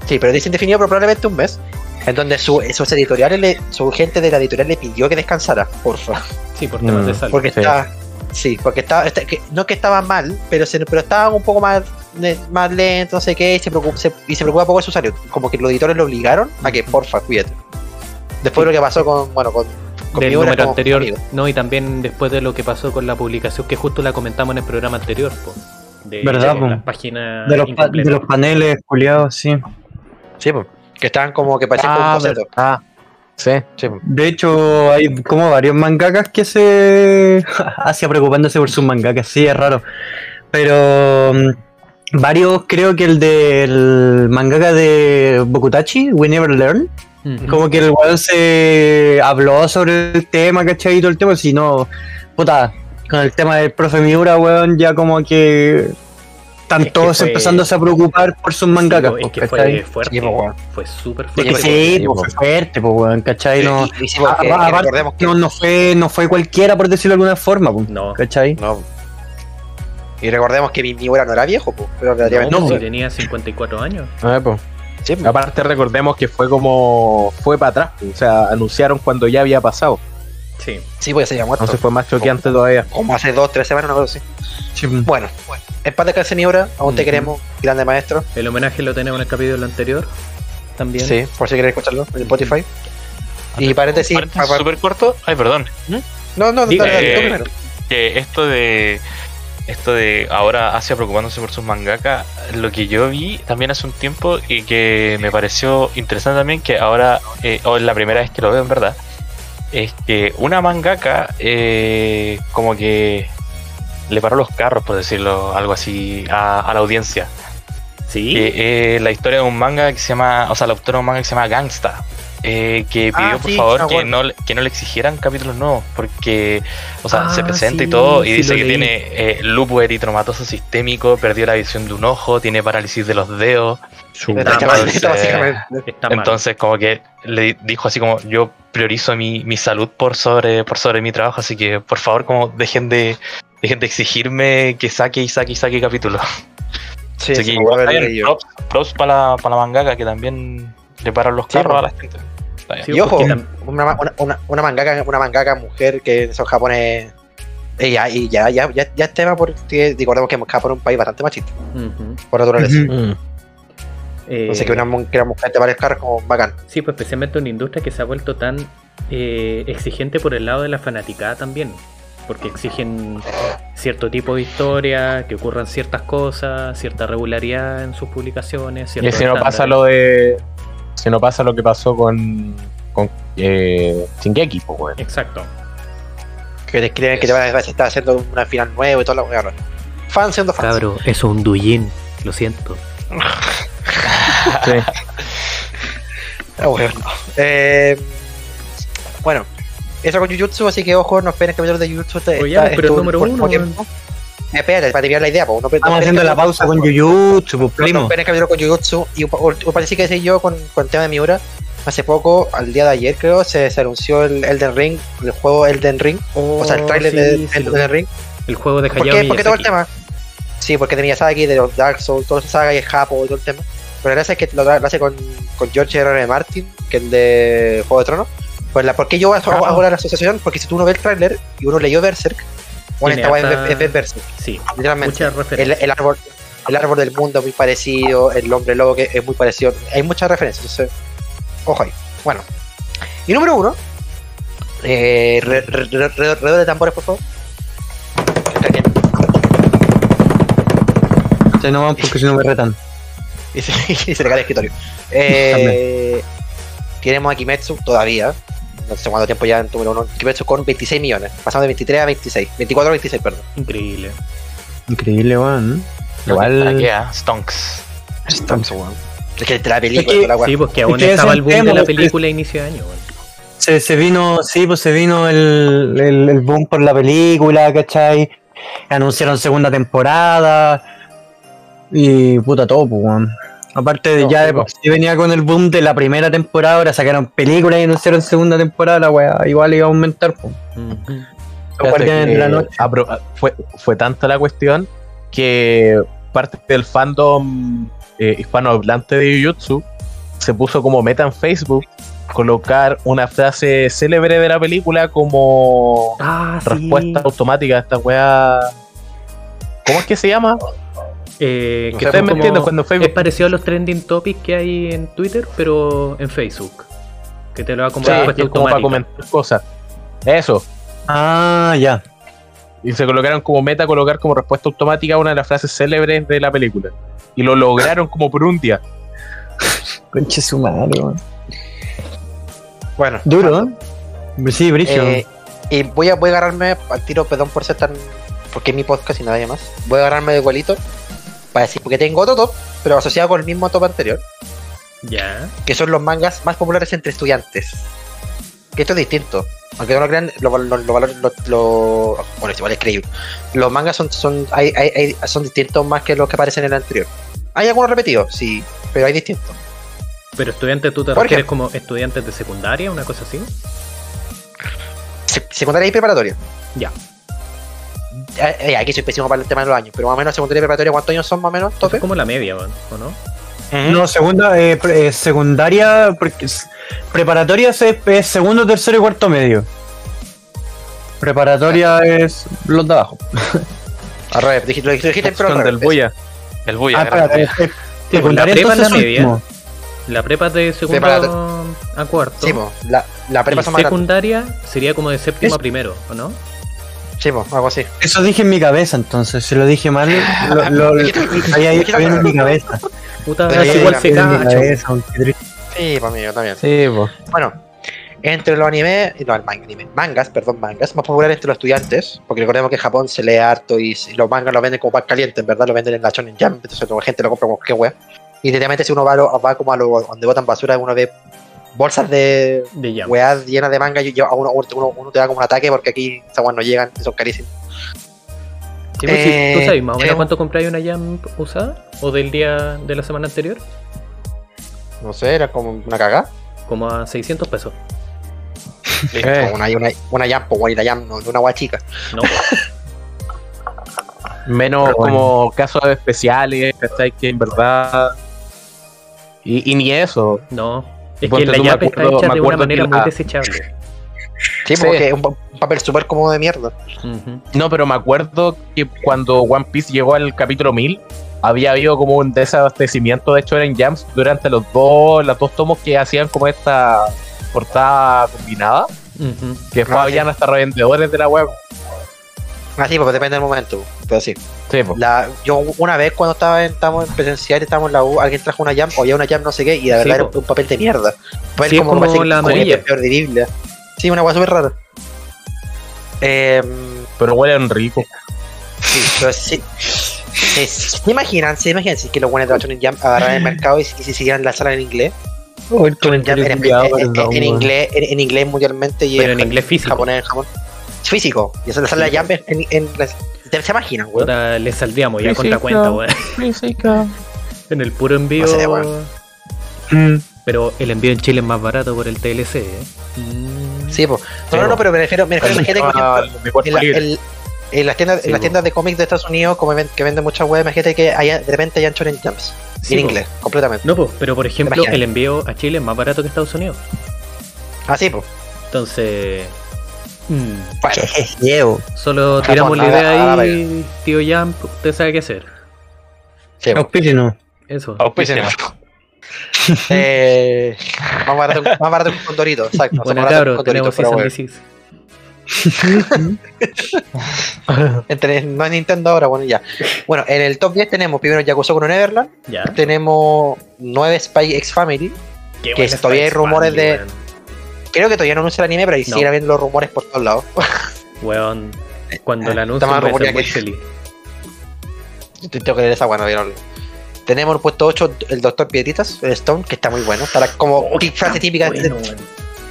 Sí, pero dice indefinido, pero probablemente un mes. En donde su, sus editoriales, le- su gente de la editorial le pidió que descansara, porfa. Sí, por temas Mm, de salud. Porque Sí. está. Sí, porque estaba. está- que- no que estaba mal, pero, se, pero estaba un poco más, más lento, no sé qué, y se, preocupa, se- y se preocupa poco de su salud. Como que los editores lo obligaron a que, porfa, cuídate. Después de lo que pasó con. Bueno, con. con del número anterior, amigo. no, y también después de lo que pasó con la publicación que justo la comentamos en el programa anterior, po, de, ¿Verdad, de po? las páginas De los, pa- incompletas. de los paneles, culiados, sí. Sí, pues, que estaban como que parecían como un boceto. Ah, sí. Sí. De hecho, hay como varios mangakas que se. hacia preocupándose por sus mangakas, sí, es raro. Pero. mm, Varios, creo que el del mangaka de Bokutachi, We Never Learn, como que el weón se habló sobre el tema, ¿cachai? Y todo el tema, si no, puta, con el tema del profe Miura, weón, ya como que están Es todos fue- empezándose a preocupar por sus mangakas, Sí, pues, es que ¿cachai? fue fuerte, Sí, fue súper fuerte. Sí, sí, sí, pues, po. fue fuerte, pues, weón, ¿cachai? No, Y- y sí, porque- a- a- que aparte, recordemos que. no, no fue, no fue cualquiera, por decirlo de alguna forma, pues, No, ¿cachai? No. Y recordemos que mi Miura no era viejo, pues, pero no, no. tenía 54 años. Pues. Sí, pues. Aparte recordemos que fue como fue para atrás, o sea, anunciaron cuando ya había pasado, Sí. Sí, pues se había muerto. entonces fue más choqueante todavía. Como hace dos, tres semanas, no creo, sí. Sí, pues. Bueno, en paz de Miura, aún te queremos, grande maestro. El homenaje lo tenemos en el capítulo anterior. También. Sí, por si quieres escucharlo en Spotify. Y paréntesis, paréntesis pa- pa- súper corto. Ay, perdón. No, no, Diga, dale, dale, eh, que esto de esto de ahora Asia preocupándose por sus mangaka, lo que yo vi también hace un tiempo y que me pareció interesante también que ahora eh, o es la primera vez que lo veo en verdad es que una mangaka eh, como que le paró los carros por decirlo algo así a, a la audiencia Sí. que es la historia de un manga que se llama o sea la autora de un manga que se llama Gangsta eh, que pidió Ah, por sí, favor que no, le- que no le exigieran capítulos nuevos porque o sea se Ah, presenta y todo y sí dice que leí. tiene eh, lupus eritromatoso sistémico perdió la visión de un ojo tiene parálisis de los dedos Entonces- básicamente- como que le dijo así como yo priorizo mi, mi salud por sobre por sobre mi trabajo así que por favor como dejen de dejen de exigirme que saque y saque y saque capítulos Sí, Así sí, que props, props para la, para la mangaka que también le paran los Sí, carros a la gente. Sí, Y ojo, una, una, una, una mangaka, una mangaka mujer que son japonés. Ella, y ya, ya, ya, ya es tema porque recordemos que Japón es un país bastante machista, Ujú. por naturaleza. Eh, Entonces que una, que una mujer te pare el carro es como bacán. Sí, pues especialmente una industria que se ha vuelto tan eh, exigente por el lado de la fanaticada también. Porque exigen cierto tipo de historia, que ocurran ciertas cosas, cierta regularidad en sus publicaciones. Y si no pasa lo de. Si no pasa lo que pasó con. con eh, Shingeki, pues, weón. Exacto. Que te escriben que te van a estar haciendo una final nueva y toda la weá. Fan siendo fan. Cabro, eso es un Duyin, lo siento. Sí. Ah, bueno. Eh, bueno, eso con Jujutsu, así que ojo, no esperen capítulos de Jujutsu. Este, Oye, pero estuvo número por uno, tiempo. Eh, Espérate, para terminar la idea, pues. No, no Estamos esperen haciendo la pausa con Jujutsu, pues No, no primo. esperen capítulos con Jujutsu. Y parece que decir yo con, con el tema de Miura. Hace poco, al día de ayer creo, se, se anunció el Elden Ring, el juego Elden Ring, o sea, el Oh, sí, de sí, Elden lo- Ring. El juego de ¿Por Hayao qué, ¿Por qué todo el tema? Sí, porque de Miyazaki, de los Dark Souls, toda esa saga y el Japo y todo el tema. Pero la gracia es que lo, lo hace con, con George R. R. Martin, que es el de Juego de Tronos. Pues la, ¿Por qué yo hago, hago la asociación? Porque si tú uno ves el tráiler y uno leyó Berserk, bueno, esta harta- es, es Berserk, Sí, literalmente. muchas El, referencias. el árbol el árbol del mundo es muy parecido, el hombre lobo que es muy parecido. Hay muchas referencias, entonces, ojo ahí. Bueno, y número uno, eh, re- re- re- re- redor de tambores, por favor. Se no van porque si no me retan. y se, y se le cae el escritorio. Eh, tenemos a Kimetsu todavía. No sé cuánto tiempo ya en número uno. Kimetsu con 26 millones. Pasando de 23 a 26. 24 a 26, perdón. Increíble. Increíble, weón. Igual. Traquea, Stonks. Es que la película, Es que- la. Sí, porque aún que estaba es el boom de la porque- película a inicio de año. weón. Se, se vino, sí, pues se vino el, el, el boom por la película, ¿cachai? Anunciaron segunda temporada. Y puta todo, pues, weón. Aparte de No, ya de sí venía con el boom de la primera temporada, ahora sacaron películas y anunciaron segunda temporada, la weá igual iba a aumentar, pues. La Noche. apro- ah, fue, fue tanta la cuestión que parte del fandom eh, hispanohablante de Jujutsu se puso como meta en Facebook colocar una frase célebre de la película como Ah, sí. respuesta automática a esta weá. ¿Cómo es que se llama? Eh, No que como- entienden cuando Es Facebook. parecido a los trending topics que hay en Twitter, pero en Facebook. Que te lo da como Sí, respuesta que es como para automática. comentar cosas. Eso. Ah, ya. Y se colocaron como meta colocar como respuesta automática una de las frases célebres de la película. Y lo lograron como por un día. Conche su madre. Bueno, Duro, ¿eh? Sí, Brillo. Eh, y voy a, voy a agarrarme al tiro, perdón por ser tan. Porque es mi podcast y nada más. Voy a agarrarme de igualito para decir, porque tengo otro top, pero asociado con el mismo top anterior, Ya. que son los mangas más populares entre estudiantes. Que esto es distinto. Aunque no lo crean, lo, lo, lo, lo- bueno, igual es creíble. Los mangas son, son, hay, hay- hay- son distintos más que los que aparecen en el anterior. Hay algunos repetidos, sí, pero hay distintos. Pero estudiante, ¿tú te ¿Por refieres qué? como estudiantes de secundaria, una cosa así? Se- Secundaria y preparatoria. Ya. Eh, eh, aquí soy pésimo para el tema de los años, pero más o menos secundaria y preparatoria, ¿cuántos años son más o menos? ¿Tope? es como la media, ¿o no? No, segunda, eh, pre- eh, secundaria, porque es- preparatoria es, es segundo, tercero y cuarto medio. Preparatoria es los de abajo. Al revés, dijiste, lo dijiste, pero al revés. del Buya. El Buya, Ah, gran espérate, Buya. es- secundaria la prepa es la media. La prepa de segundo a cuarto. Sí, la, la prepa y son más grandes. secundaria sería como de séptimo Es- a primero, ¿o no? Algo así. Eso dije en mi cabeza, entonces. Si lo dije mal, lo, lo, lo- había dicho bien en mi cabeza. Puta, Pero es igual se Bien en mi cacho. cabeza. Sí, para mí, yo también. Sí, pues. Bueno, entre los animes, no, el manga, anime, mangas, perdón, mangas, más populares entre los estudiantes, porque recordemos que en Japón se lee harto y, y los mangas los venden como pan caliente, en verdad, lo venden en la Shonen Jump, entonces la gente lo compra como que wea. Y literalmente si uno va, a lo- va como a lo, donde botan basura, uno ve bolsas de De weas llenas de manga y yo- a uno, uno, uno te da como un ataque porque aquí esas weas no llegan y son carísimas. Sí, pues, sí, Eh, ¿Tú sabes más o menos cuánto compráis una Jump usada? ¿O del día de la semana anterior? No sé, era como una cagada. Como a 600 pesos. Eh. Como Una, una, una Jump, pues, la Jump no, de una wea chica. No, pues, Menos bueno. como casos especiales, ¿cachai? Que en verdad. Y, y ni eso. no. Es que la Jump está hecha de una manera muy desechable. Sí, Sí. porque es un, papel súper cómodo de mierda. No, pero me acuerdo que cuando One Piece llegó al capítulo 1000, había habido como un desabastecimiento de Shonen Jumps durante los dos, los dos tomos que hacían como esta portada combinada, que después Ah, habían sí. hasta revendedores de la web. Ah, sí, pues depende del momento, pero sí. La, yo una vez cuando estaba en, estábamos en presencial estábamos en la U, alguien trajo una jam, o había una jam no sé qué, y la Sí, verdad era un papel de mierda. Un papel Sí, es como parece- la como amarilla. peor de Biblia. Sí, una cosa súper rara. Eh, pero huelen rico. sí, pero sí. ¿Se imaginan? ¿Se imaginan si que los buenos de Shonen Jam agarraran el mercado y, si- siguieran la sala en inglés? Oh, en, inglés, en, inglés mundialmente y en inglés físico. japonés en Japón. Físico. Y esa la sala de Jam en, en, en- ¿Se imaginan, weón? Puta, le saldríamos ya contra cuenta, weón. En el puro envío. No sé, weón. Mm. Pero el envío en Chile es más barato por el TLC, ¿eh? Mm. Sí, pues. No, no, no, pero me refiero, me refiero imagínate, Ah, cuerpo en, la- libre. el- en las tiendas, Sí, en las tiendas de cómics de Estados Unidos, como ven- que venden muchas webs, imagínate que haya, de repente hayan Shonen Jumps. Sí, en po. inglés, completamente. No, pues, pero por ejemplo, Imagínate. el envío a Chile es más barato que Estados Unidos. Ah, sí, pues. Entonces. Mm, Bueno, Llevo. solo Japón, tiramos la idea ahí, tío Jump, usted sabe qué hacer. sí, no. Eso. Auspicio. Eh, más barato, más barato que un condorito, exacto. Bueno, cabros, tenemos pero Season bueno. Disease. Entre, no es Nintendo ahora, bueno, ya. Bueno, en el top 10 tenemos primero Yakuza con Neverland, Ya. tenemos 9 Spy X Family, Qué que todavía hay rumores Family, de-. Creo que todavía no anuncia el anime, pero ahí No. siguen habiendo los rumores por todos lados. Weón, cuando la más voy muy feliz. Tengo que leer esa buena, no Tenemos en el puesto 8 el Doctor Piedritas, el Stone, que está muy bueno. Está la- como Oh, frase típica de, Bueno,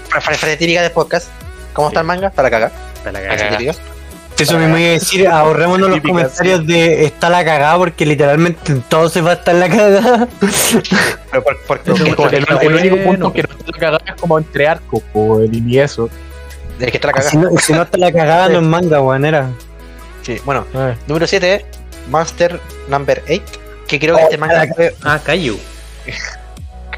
fra- frase típica del podcast. ¿Cómo está el manga? Para cagar. Está la Para cagar. Eso me voy a decir, ahorrémonos los Típica, comentarios de está la cagada porque literalmente en todo se va a estar la cagada. Pero por, El, único punto que no está la cagada es como entre arcos, po, el y eso. el que está la Si no, si no está la cagada no es manga, weón, era. Sí, bueno, número 7, Monster Number 8. Que creo que Oh, este manga la- fue. Ah, Caillou.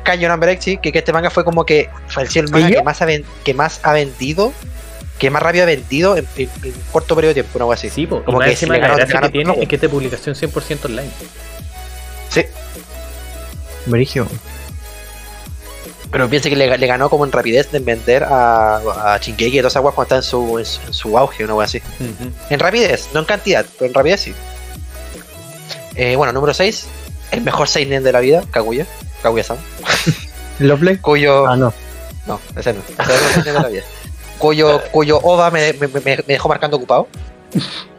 Cayo Number 8, sí. Que, que este manga fue como que. Fue el manga que más, ha ven- que más ha vendido. Que más rápido ha vendido en, en- en corto periodo de tiempo, una cosa así. Sí, po. Como que si le la ganó- ganó que tiene todo. es que es de publicación 100% online. Sí. Brigio. Pero piensa que le, le ganó como en rapidez de vender a, a Shingeki y todas esas weas cuando está en su, en, su- en su auge, una wea así. Ujú. En rapidez, no en cantidad, pero en rapidez sí. Eh, bueno, número 6, el mejor seinen de la vida, Kaguya. Kaguya-san. ¿Lovely? Cuyo. Ah, no. No, ese no. Ese es el mejor seinen de la vida. Cuyo, cuyo OVA me, me- me- me dejó marcando ocupado.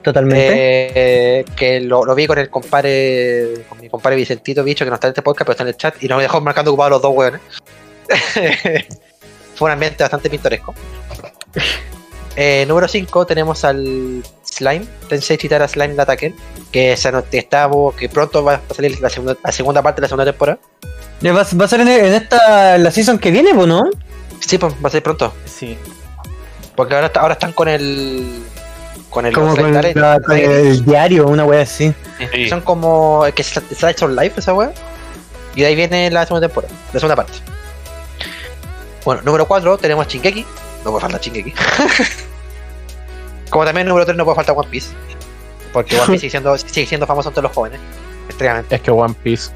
Totalmente. Eh, que lo, lo vi con el compadre, con mi compadre Vicentito Bicho, que no está en este podcast, pero está en el chat, y nos dejó marcando ocupado los dos weones. Fue un ambiente bastante pintoresco. Eh, número 5 tenemos al Slime, Tensei Chitara Slime Dataken, que, se nos- que, está, que pronto va a salir la segunda, la segunda parte de la segunda temporada. Va, va a ser en, en esta la season que viene, pues, ¿no? Sí, pues va a ser pronto, Sí. Porque ahora, está- ahora están con el... Con el Como con, la- el diario, una wea así. Sí. Son como. que se se ha hecho live esa weá. Y de ahí viene la segunda temporada, la segunda parte. Bueno, número 4 tenemos Shingeki. No puede faltar Shingeki. como también número 3 no puede faltar One Piece. Porque One Piece sigue siendo, sigue siendo famoso entre los jóvenes. Extremadamente. Es que One Piece.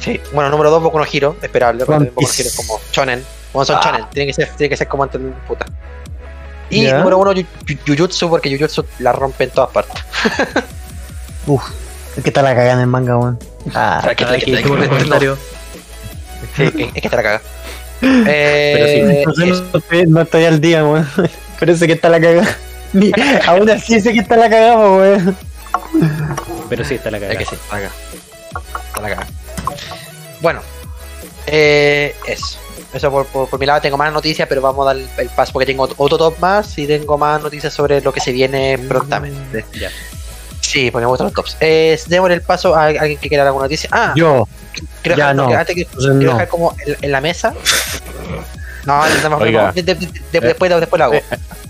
Sí, bueno, número 2, Boku no Hero, esperable, One Boku no. Hero es como shonen. Como son Ah. shonen, tiene que ser, tiene que ser como antes puta. Y Ya. número 1, Jujutsu, porque Jujutsu la rompe en todas partes. Uf, es que está la cagada en el manga, weón. Ah, hicimos que- un comentario. Sí, es, es que te la caga. Eh, Pero sí, no, sé, eso. no estoy, no estoy al día, weón. Parece que está la cagada. Ni- Aún así sé que está la cagada, weón. Pero sí, está la Es cagada. que sí, está la caga. Está la caga. Bueno, eh, eso. Eso por, por, por mi lado tengo más noticias, pero vamos a dar el, paso porque tengo otro top más y tengo más noticias sobre lo que se viene prontamente. Ya. Sí, porque me gustan los tops. Eh, démosle el paso a alguien que quiera dar alguna noticia. Ah, Yo, quiero ya dejar, no. que antes que- quiero no. dejar como en, en la mesa. No, no, no, Oiga. no, de- de- de- de- después, después lo hago.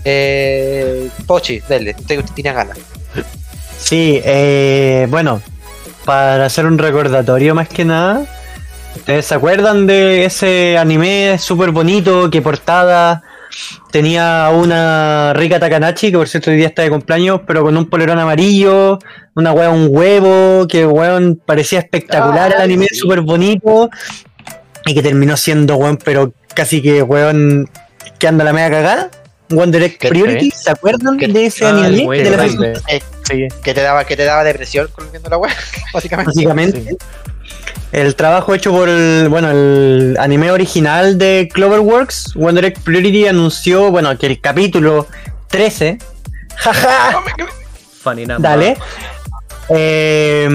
Eh, Pochi, dale, usted, usted tiene ganas. Sí, eh, bueno, para hacer un recordatorio más que nada, ¿ustedes se acuerdan de ese anime súper bonito que portada tenía una Rika Takanashi, que por cierto hoy día está de cumpleaños, pero con un polerón amarillo, una wea, un huevo, que weón parecía espectacular Ah, el anime, sí. súper bonito, y que terminó siendo weón, pero casi que weón, que anda la media cagada. One Direct ¿Qué Priority, ¿se acuerdan de ese Ah, anime? de la grande. Facebook? Sí. Que te daba, que te daba depresión con viendo la web, básicamente. básicamente. El trabajo hecho por el, bueno, el anime original de Cloverworks, One Direct Priority anunció, bueno, que el capítulo 13, jaja, Funny number. dale, eh,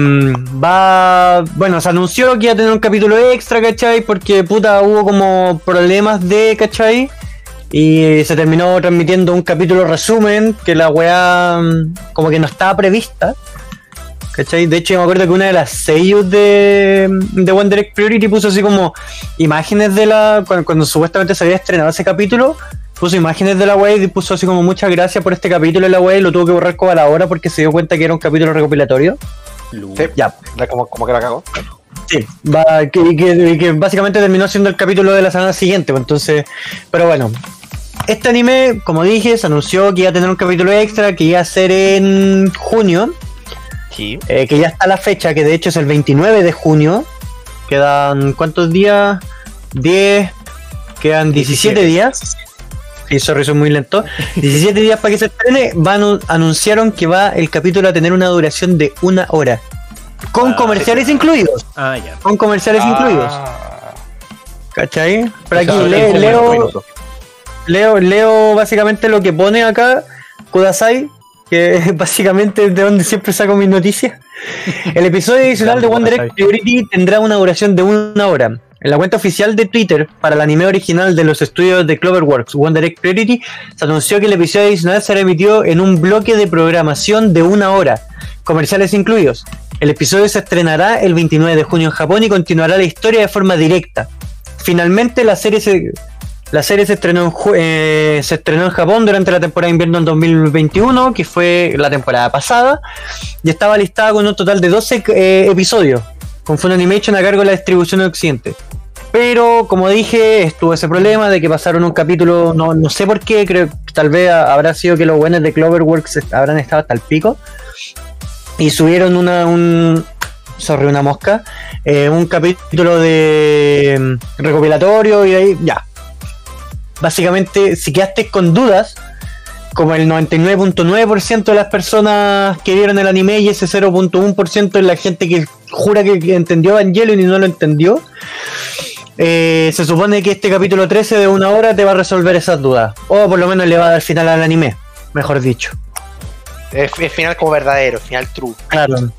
va, bueno, se anunció que iba a tener un capítulo extra, ¿cachai? Porque puta, hubo como problemas de, ¿cachai? Y se terminó transmitiendo un capítulo resumen que la weá mm, como que no estaba prevista. ¿Cachai? De hecho, yo me acuerdo que una de las sellos de, de One Direct Priority puso así como imágenes de la. Cuando, cuando supuestamente se había estrenado ese capítulo, puso imágenes de la web y puso así como muchas gracias por este capítulo de la web y lo tuvo que borrar como a la hora porque se dio cuenta que era un capítulo recopilatorio. Sí. Ya, Como, como que la cagó. Sí, va, que, que- que básicamente terminó siendo el capítulo de la semana siguiente, pues, entonces, pero bueno, este anime, como dije, se anunció que iba a tener un capítulo extra, que iba a ser en junio, Sí. eh, que ya está la fecha, que de hecho es el 29 de junio, quedan cuántos días, 10, quedan 17, días, sí, sorry, soy muy lento, 17 días para que se estrene, van, anunciaron que va el capítulo a tener una duración de una hora, con Ah, comerciales incluidos. Ah, ya. con comerciales incluidos. ¿Cachai? Pero aquí O sea, le- como leo, leo, leo básicamente lo que pone acá Kudasai, que básicamente es de donde siempre saco mis noticias. El episodio adicional de One Direct Priority tendrá una duración de una hora. En la cuenta oficial de Twitter para el anime original de los estudios de Cloverworks, One Direct Priority, se anunció que el episodio adicional será emitido en un bloque de programación de una hora, comerciales incluidos. El episodio se estrenará el 29 de junio en Japón y continuará la historia de forma directa. Finalmente la serie se, la serie se estrenó, en eh, se estrenó en Japón durante la temporada de invierno en 2021, que fue la temporada pasada, y estaba listada con un total de 12 eh, episodios, con Fun Animation a cargo de la distribución en Occidente. Pero, como dije, estuvo ese problema de que pasaron un capítulo, no, no sé por qué, creo que tal vez habrá sido que los buenos de Cloverworks habrán estado hasta el pico, y subieron una, un, sorry, una mosca, eh, un capítulo de mm, recopilatorio y ahí, ya. Básicamente, si quedaste con dudas, como el 99.9% de las personas que vieron el anime y ese 0.1% es la gente que jura que, entendió Evangelion y no lo entendió, eh, se supone que este capítulo 13 de una hora te va a resolver esas dudas. O por lo menos le va a dar final al anime, mejor dicho. Es, es final como verdadero, final true. Claro.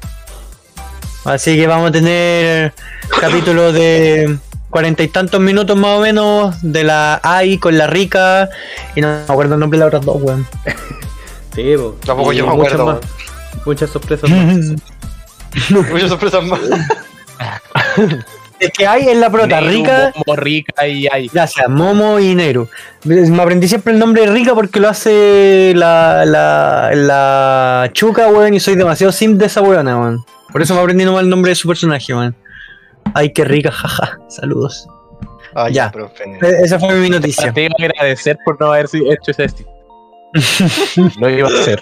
Así que vamos a tener capítulos de cuarenta y tantos minutos más o menos de la AI con la rica y no me acuerdo el nombre de las otras dos, weón. Sí, po. Tampoco Y yo me muchas acuerdo. más. Muchas sorpresas más. Muchas sorpresas más. Es que hay en la prota, Neru, rica. Momo, rica y ahí. Gracias, Momo y Neru. Me aprendí siempre el nombre de Rica porque lo hace la, la, la Chuca, weón, y soy demasiado sim de esa weona, weón. Por eso me aprendí nomás el nombre de su personaje, weón. Ay, qué rica, jaja. Saludos. Ah, Ya. profe. E- Esa fue mi noticia. Te iba a agradecer por no haber si- hecho ese estilo. Lo iba a hacer.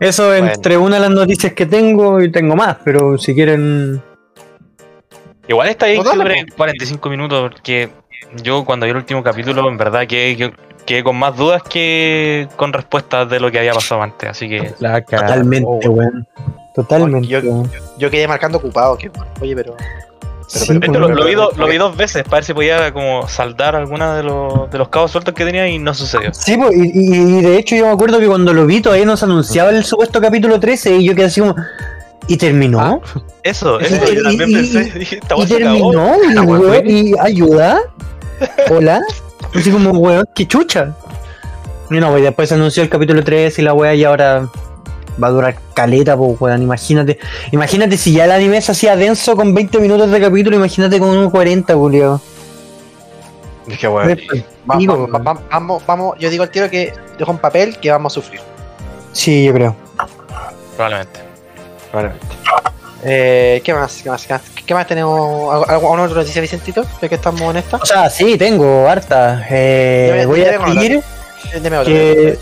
Eso Bueno. entre una de las noticias que tengo y tengo más, pero si quieren. Igual está dale, dure 45 minutos, porque yo cuando vi el último capítulo, en verdad que que- quedé con más dudas que con respuestas de lo que había pasado antes. Así que La cara. Totalmente, Oh, weón. Totalmente. Yo-. Yo quedé marcando ocupado, que. Oye, pero. Sí, pero- lo, lo vi do- lo vi dos veces para ver si podía como saldar alguna de los, de los cabos sueltos que tenía y no sucedió. Sí, po, y, y- y de hecho yo me acuerdo que cuando lo vi todavía nos anunciaba el supuesto capítulo 13 y yo quedé así como... ¿Y terminó? Ah, Eso, Y- eso, yo también y- pensé. y- Dije, esta ¿Y weá se acabó. terminó? ¿Y, La weá weón, buena. ¿Y ayuda? ¿Hola? Así como, weón, qué chucha. Y no, pues después se anunció el capítulo 3 y la weá y ahora va a durar caleta, pues weón. Imagínate, imagínate si ya el anime se hacía denso con 20 minutos de capítulo, imagínate con unos 40, Julio. Dije, weón. Va- Digo, va- va- vamos, vamos, yo digo al tiro que dejo un papel que vamos a sufrir. Sí, yo creo. Probablemente. Eh, ¿qué, más, ¿Qué más? ¿Qué más? ¿Qué más tenemos? ¿Algo- ¿Alguna otra noticia, Vicentito? Ya que estamos en esta. O sea, sí, tengo harta. Eh, voy a Eh, otra. que,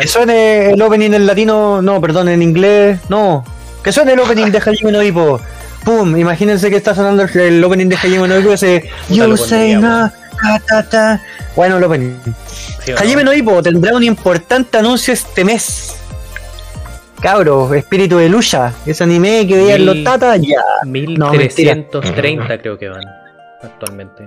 que suene el opening en latino, no, perdón, en inglés, no. Que suene el opening de Hajime no Ippo. Pum, imagínense que está sonando el, el opening de Hajime no Ippo ese You lo say na, ta, ta, ta. Bueno, el opening. ¿sí no? Hajime no Ippo tendrá un importante anuncio este mes. Cabro, espíritu de lucha, ese anime que veían los Mil- tatas, ya. No, mentira. 1330 creo que van actualmente.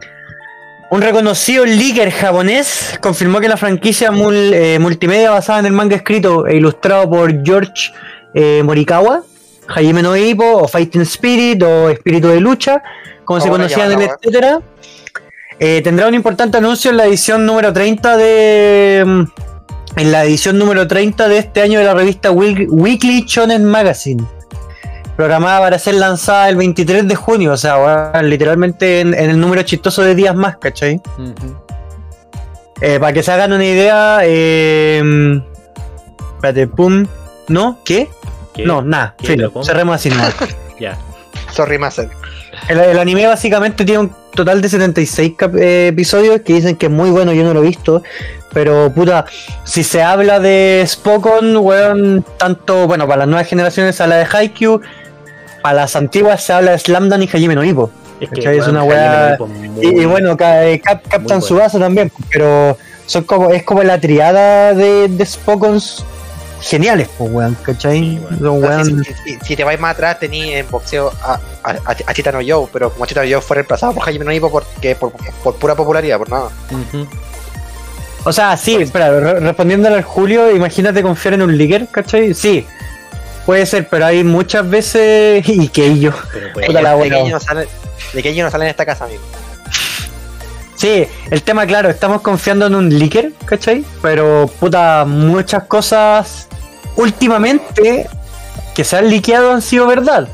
Un reconocido leaker japonés confirmó que la franquicia mul- eh, multimedia basada en el manga escrito e ilustrado por George eh, Morikawa, Hajime no Ippo, o Fighting Spirit, o Espíritu de Lucha, como se Ahora conocía en el etcétera, eh, tendrá un importante anuncio en la edición número 30 de... mm, En la edición número 30 de este año de la revista Week- Weekly Shonen Magazine. Programada para ser lanzada el 23 de junio, o sea, literalmente en, en el número chistoso de días más, ¿cachai? Eh, para que se hagan una idea, eh, espérate, pum, ¿no? ¿Qué? ¿Qué? No, nada, cerremos así nomás. Ya. Sorry, Master. el, el anime básicamente tiene un total de 76 cap- eh, episodios que dicen que es muy bueno, yo no lo he visto, pero puta, si se habla de Spokon, weón, tanto, bueno, para las nuevas generaciones se habla de Haikyuu, para las antiguas se habla de Slamdan y Hajime no. Es que. Es una weá- Y, y bueno, ca- Cap- Captain. Subasa también, pero son como, es como la triada de, de Spokons geniales, pues weón, ¿cachai? Sí, weón. Son, weón- Si, si- si te vais más atrás, tení en boxeo a, a, a, a Chita no Joe, pero como Chita no Joe fue reemplazado por Jaime no Ippo porque, por, por pura popularidad, por nada. O sea, sí, espera, re- respondiéndole al Julio, imagínate confiar en un leaker, ¿cachai? Sí, puede ser, pero hay muchas veces. Y que ellos. Pero pues, Puta la de, buena. que ellos no salen, de que ellos no salen en esta casa, amigo. Sí, el tema, claro, estamos confiando en un leaker, ¿cachai? Pero, puta, muchas cosas últimamente que se han liqueado han sido verdad.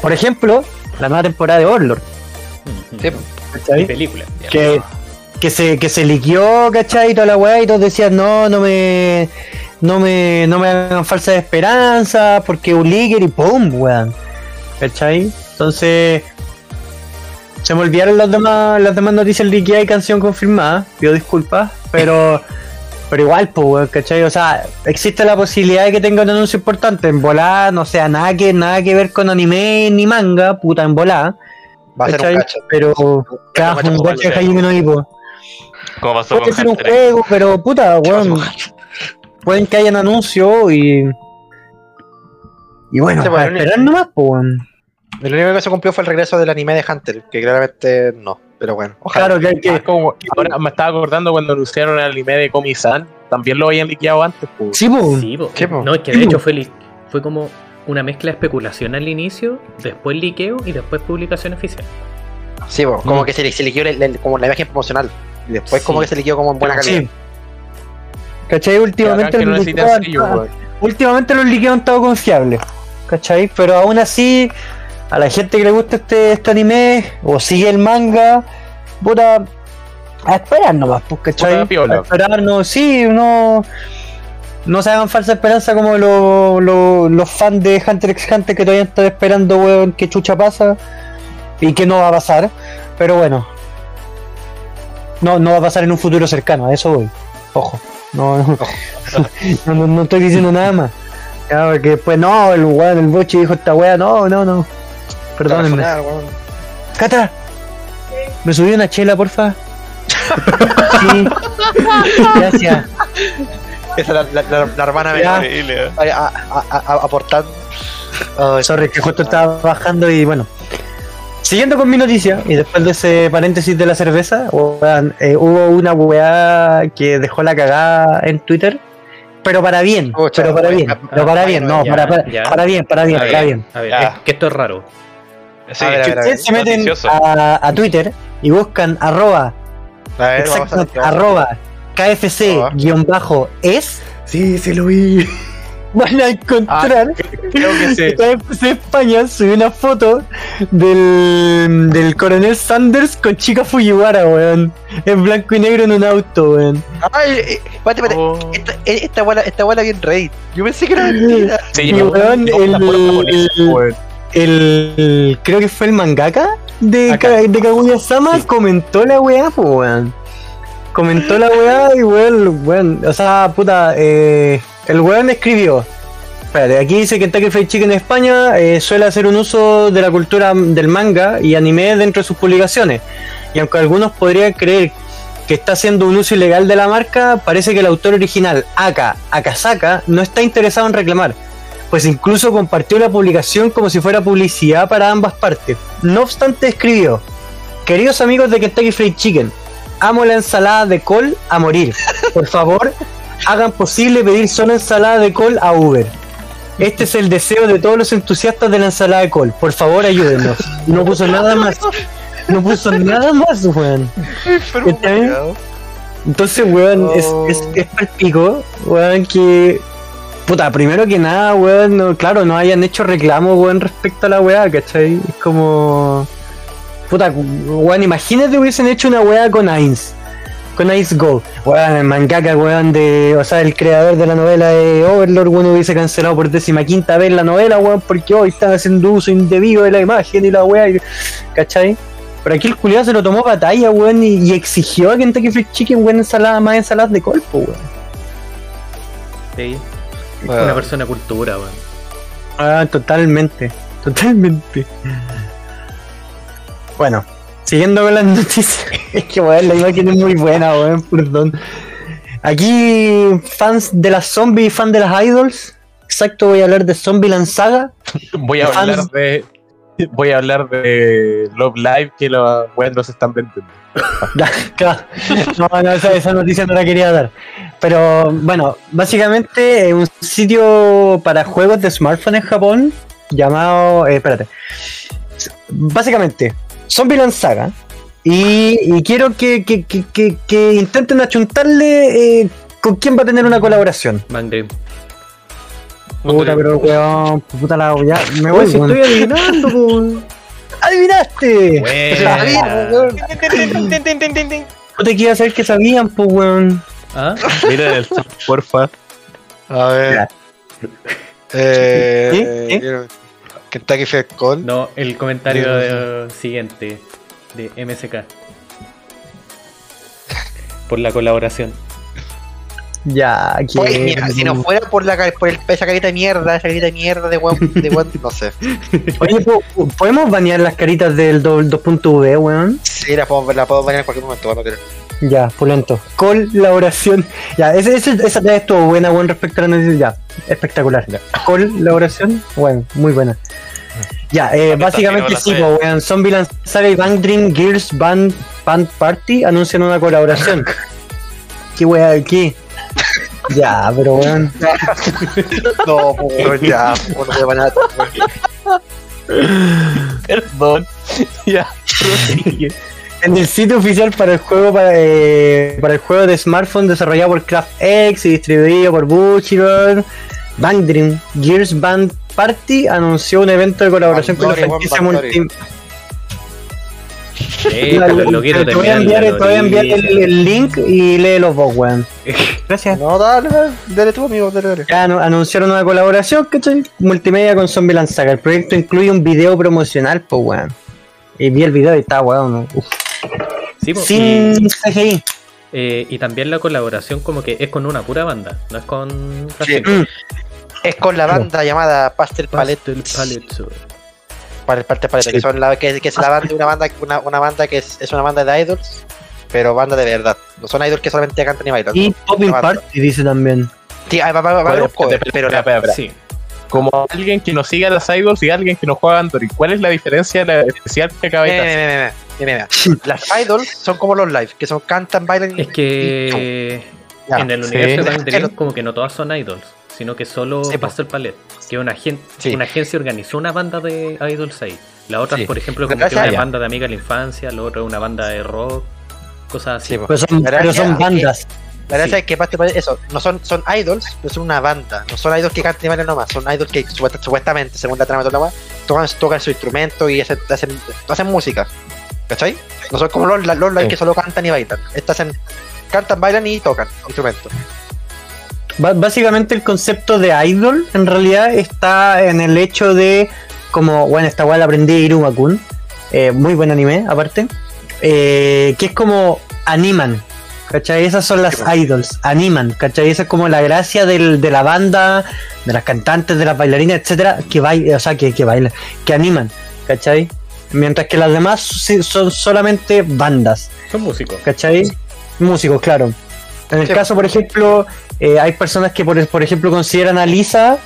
Por ejemplo, la nueva temporada de Overlord. Sí. ¿cachai? película. que, que se que se liqueó, ¿cachai? Y toda la weá y todos decían, no, no me no me no me hagan falsas esperanzas porque un leaker y pum, weón. ¿Cachai? Entonces se me olvidaron las demás, las demás noticias liqueadas y canción confirmada, pido disculpas, pero pero igual, pues, weón, ¿cachai? O sea, existe la posibilidad de que tenga un anuncio importante en volada, no sea nada que, nada que ver con anime ni manga, puta en volada. Va a ser un cacho. Pero, Un cacho un de no. Como pasó Puede con ser un juego, pero puta, weón. Pueden que hayan anuncios y. Y bueno, Sí, a bueno, esperar nomás, pues, weón. El único que se cumplió fue el regreso del anime de Hunter, que claramente no, pero bueno, ojalá. Claro, que, Ah, que como- ahora me estaba acordando cuando anunciaron el anime de Komi-san. También lo habían liqueado antes, pues. sí, pues. Sí, po. Sí, po. No, es que de hecho fue, li- fue como una mezcla de especulación al inicio, después liqueo y después publicación oficial. Sí, po, como Mm. que se, se el- el- como la imagen promocional. Y después como Sí. que se liquidó como en buena calidad. Sí. ¿Cachai? Últimamente, que no los liqueos han- últimamente los liqueos han estado confiables. ¿Cachai? Pero aún así, a la gente que le gusta este, este anime o sigue el manga, puta, a esperar nomás, pues, ¿cachai? Piola. A esperar, no, sí, no. No se hagan falsa esperanza como lo- lo- los fans de Hunter x Hunter que todavía están esperando, weón, que chucha pasa y que no va a pasar. Pero bueno, no, no va a pasar en un futuro cercano, a eso voy. Ojo. No, no, no, no- estoy diciendo nada más. Ya, porque después, no, el weón, el boche dijo esta wea, no, no, no. Perdónenme. Cata, ¿me subí una chela, porfa? sí. Gracias. Esa es la, la, la, la hermana. Increíble, ¿eh? Aportando. Ay, Sorry, que justo estaba bajando y bueno. Siguiendo con mi noticia, y después de ese paréntesis de la cerveza, eh, hubo una weá que dejó la cagada en Twitter, pero para bien, pero para bien, pero para bien, no, ya, para, para, ya. para bien, para bien, A para bien. a ver, Ya. es que esto es raro. Sí, A ver, a Si ver, ustedes se meten a, a Twitter y buscan arroba, A ver, exacto, arroba KFC-es, Sí, sí lo vi. Van a encontrar Creo que sí. KFC España subió una foto del, del coronel Sanders con chica Fujiwara, weón. En blanco y negro en un auto, weón. Ay, eh, espérate, espérate. Oh. Esta, eh, esta bola, esta bola bien Reddit. Yo pensé que era mentira. Sí, weón, el- el- weón. El, creo que fue el mangaka de, Acá. De Kaguya-sama comentó la weá, po, weón. Comentó la weá y weón, weón, o sea, puta, eh, el weón escribió. Espérate, aquí dice que Kentucky Fried Chicken en España eh, suele hacer un uso de la cultura del manga y anime dentro de sus publicaciones. Y aunque algunos podrían creer que está haciendo un uso ilegal de la marca, parece que el autor original, Aka Akasaka, no está interesado en reclamar pues incluso compartió la publicación como si fuera publicidad para ambas partes. No obstante, escribió: Queridos amigos de Kentucky Fried Chicken, amo la ensalada de col a morir. Por favor, hagan posible pedir solo ensalada de col a Uber. Este es el deseo de todos los entusiastas de la ensalada de col. Por favor, ayúdennos. No puso nada más. No puso nada más, weón. Entonces, weón, es, es, es palpico, weón, que. Puta, primero que nada, weón, no- claro, no hayan hecho reclamo, weón, respecto a la weá, ¿cachai? Es como. Puta, weón, imagínate hubiesen hecho una weá con Ainz. Con Ainz Go. Weón, el mangaka, weón, de. O sea, el creador de la novela de Overlord, weón, hubiese cancelado por décima quinta vez la novela, weón, porque hoy están haciendo uso indebido de la imagen y la weá, y- ¿cachai? Pero aquí el culiado se lo tomó batalla, weón, y, y exigió a Kentucky Fried Chicken, weón, ensalada, más ensaladas de colpo, weón. Sí. Bueno. Una persona cultura, weón. Ah, totalmente, totalmente. Bueno, siguiendo con las noticias, es que weón, la imagen es muy buena, weón, perdón. Aquí, fans de las zombies y fans de las idols, exacto, voy a hablar de Zombieland Saga. Voy a Fans- hablar de. Voy a hablar de Love Live que los weones están vendiendo. Claro. No, no, esa, esa noticia no la quería dar. Pero bueno, básicamente es un sitio para juegos de smartphone en Japón llamado. eh, espérate. Básicamente, Zombieland Saga. Y, y quiero que, que, que, que- que intenten achuntarle eh, con quién va a tener una colaboración. Mangre. Puta, pero weón, puta la ya, me voy. Si estoy adivinando, weón. ¡Adivinaste! No te quiero saber que sabían, pues weón. ¿Ah? Miren el porfa. A ver. Eh, ¿Sí? eh, Kentucky Fried Call. No, el comentario siguiente de MSK. Por la colaboración. Ya. Pues, mira, si no fuera por, la, por el, esa carita de mierda, esa carita de mierda de weón, de weón, no sé. Oye, po- ¿podemos banear las caritas del do- 2.v, weón? Sí, la puedo, la puedo bañar en cualquier momento, bueno, creo. Ya, pulento. Colaboración. Ya, ese, ese- esa tarea estuvo buena, weón, respecto a la noticia. Ya, espectacular. Colaboración, bueno, muy buena. Ya, eh, básicamente sí weón. Zombieland Saga y Bang Dream Gears Band, Band Party anuncian una colaboración. ¿Qué weá aquí? Ya, pero weón. No, weón, ya, pues, no voy a bañar. Perdón. ya. En el sitio oficial para el juego para, eh, para el juego de smartphone desarrollado por CraftX y distribuido por Bushiroad, Bang Dream Gears Band Party anunció un evento de colaboración con la franquicia Juan Multi. Eh, lo, lo quiero te voy a enviar, la te voy a enviar el, link y léelo vos, weón. Gracias. No, dale, dale, dale tú, amigo, dale, dale. Ya anu- anunciaron una colaboración, ¿cachai? Multimedia con Zombieland Saga. El proyecto incluye un video promocional, pues, weón. Y vi el video y está, weón. uf. Sí, po, Sin CGI. Eh, y también la colaboración como que es con una pura banda, no es con Sí. Es con la banda llamada Pastel Palette. Pastel Palette. Sí. que, son la, que, que es la banda, una banda, una, una banda que es, es una banda de idols, pero banda de verdad. No son idols que solamente cantan y bailan. Y. Popping. Party dice también. Sí, va, va, va, a pero. Sí. Como alguien que no sigue a las idols y alguien que no juega Android, ¿cuál es la diferencia la especial que acaba de hacer? mira, mira, mira, mira, mira. Las idols son como los live, que son cantan, bailan y- Es que en el sí. universo de Dream Pero- como que no todas son idols, sino que solo Sí, po. Pastel Palette, que una, agen- Sí. una agencia organizó una banda de idols ahí. La otra, Sí. por ejemplo, como que una ya. banda de amiga de la infancia, la otra una banda de rock, cosas así. Pero son, Pero bandas. La gracia Sí. es que eso, no son, son idols, pero son una banda. No son idols que cantan y bailan nomás, son idols que supuesta- supuestamente, según la trama de toda la tocan, tocan su instrumento y hacen, hacen, hacen música. ¿Cachai? No son como los, los Sí. que solo cantan y bailan. Estas hacen, cantan, bailan y tocan instrumentos. Básicamente el concepto de idol en realidad está en el hecho de como, bueno, esta weá la aprendí de Irumakun, eh, muy buen anime aparte, eh, que es como animan, ¿cachai? Esas son las idols, animan, ¿cachai? Esa es como la gracia del- de la banda, de las cantantes, de las bailarinas, etcétera, que bailan, o sea, que, que bailan, que animan, ¿cachai? Mientras que las demás son solamente bandas. Son músicos. ¿cachai? Músicos, claro. En el Sí. caso, por ejemplo, eh, hay personas que, por, por ejemplo, consideran a Lisa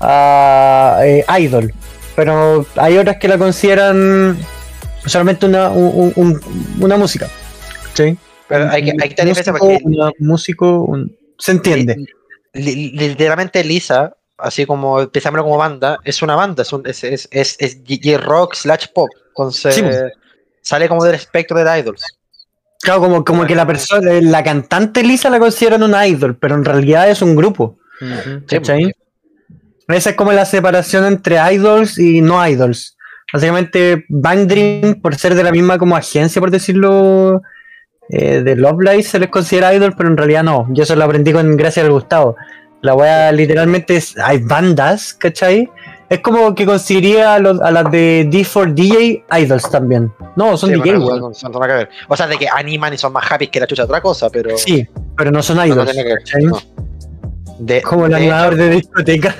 ah, eh, idol, pero hay otras que la consideran solamente una, un- un- una música. ¿sí? Pero hay que, hay que tener músico, porque una- músico, un- se entiende. li- li- literalmente Lisa, así como pensámoslo como banda, es una banda, es, un, es, es, es, es J-rock slash pop. Entonces Sí, pues. sale como del espectro de idols. Claro, como, como que la persona, la cantante Lisa la consideran una idol, pero en realidad es un grupo. ¿Cachai? Esa es como la separación entre idols y no idols. Básicamente, Bang Dream, por ser de la misma como agencia, por decirlo, eh, de Love Live, se les considera idol, pero en realidad no. Yo eso lo aprendí con gracias al Gustavo. La wea literalmente es, hay bandas, ¿cachai? Es como que consideraría a, los- a las de D4DJ idols también. No, son Sí, DJ, bueno, nada que ver. O sea, de que animan y son más happy que la chucha otra cosa, pero. Sí, pero no son idols. no tiene que ver. ¿cachai? no. De, Como el animador de discoteca.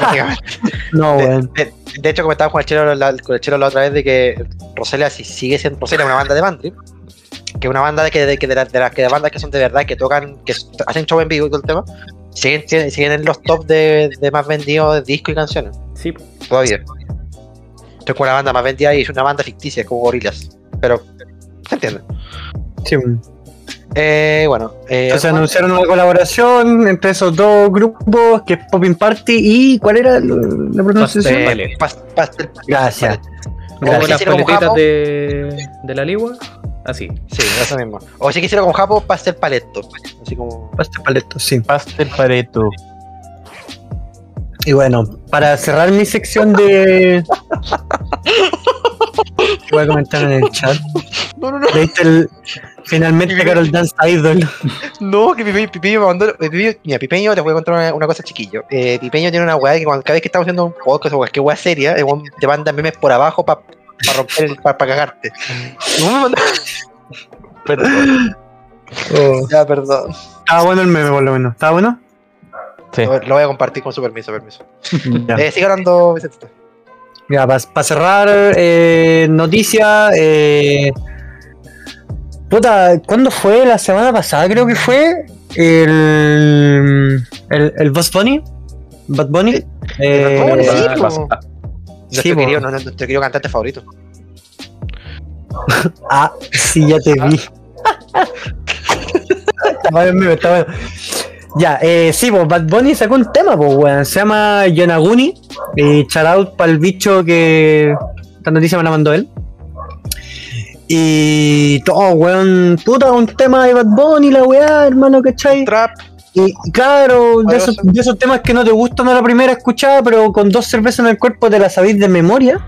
no, de, weón. de- de hecho, comentaba con el chelo la, con el Chelo la otra vez de que Roselia si sigue siendo Roselia es una banda de Bandry, que es una banda de que de, de, las- de las que de bandas que son de verdad, que tocan, que hacen show en vivo y todo el tema, siguen, siguen en los top de, de más vendidos de discos y canciones, Sí, todavía. Esto es como la banda más vendida y es una banda ficticia, como Gorilas. Pero, ¿se entiende? Sí. Eh, bueno, eh, Entonces ¿algo más? anunciaron una colaboración entre esos dos grupos, que es Popping Party y ¿cuál era la pronunciación? Pastel. Pastel- Gracias. Como Gracias. las paletitas de, de la ligua. Así. Sí, eso mismo. O si quisiera con Japo, pastel paleto. Así como. Pastel Paleto, sí. Pastel Pareto. Y bueno, para cerrar mi sección de. Voy a comentar en el chat. No, no, no. ¿Leíste el. Finalmente Carol Dance Idol. No, que Pipeño, Pipeño me mandó. Pipeño- mira, Pipeño, te voy a contar una, una cosa, chiquillo. Eh, Pipeño tiene una weá que cuando, cada vez que estamos haciendo un podcast o cualquier weá seria, te manda memes por abajo para romper, el- para cagarte. Perdón, Oh. ya, perdón. Estaba bueno el meme, por lo menos. ¿Estaba bueno? Sí. Lo, lo voy a compartir con su permiso, permiso. Eh, sigue hablando, Vicente. Ya, para cerrar, eh, noticia. Eh, puta, ¿cuándo fue? La semana pasada creo que fue. El. El, el Boss Bunny. Bad Bunny. Eh, ¿Cómo le va- sí, Sí, Nuestro po. querido, no, nuestro querido cantante favorito. Ah, sí, ya te vi. está bueno el meme, está bueno. Ya, eh, sí, pues Bad Bunny sacó un tema, pues, weón. Se llama Yonaguni. Y shout out para el bicho que esta noticia me la mandó él. Y todo, weón, puta, un tema de Bad Bunny, la weá, hermano, ¿cachai? Trap. Y claro, de esos, de esos temas que no te gustan a la primera escuchada, pero con dos cervezas en el cuerpo te la sabéis de memoria.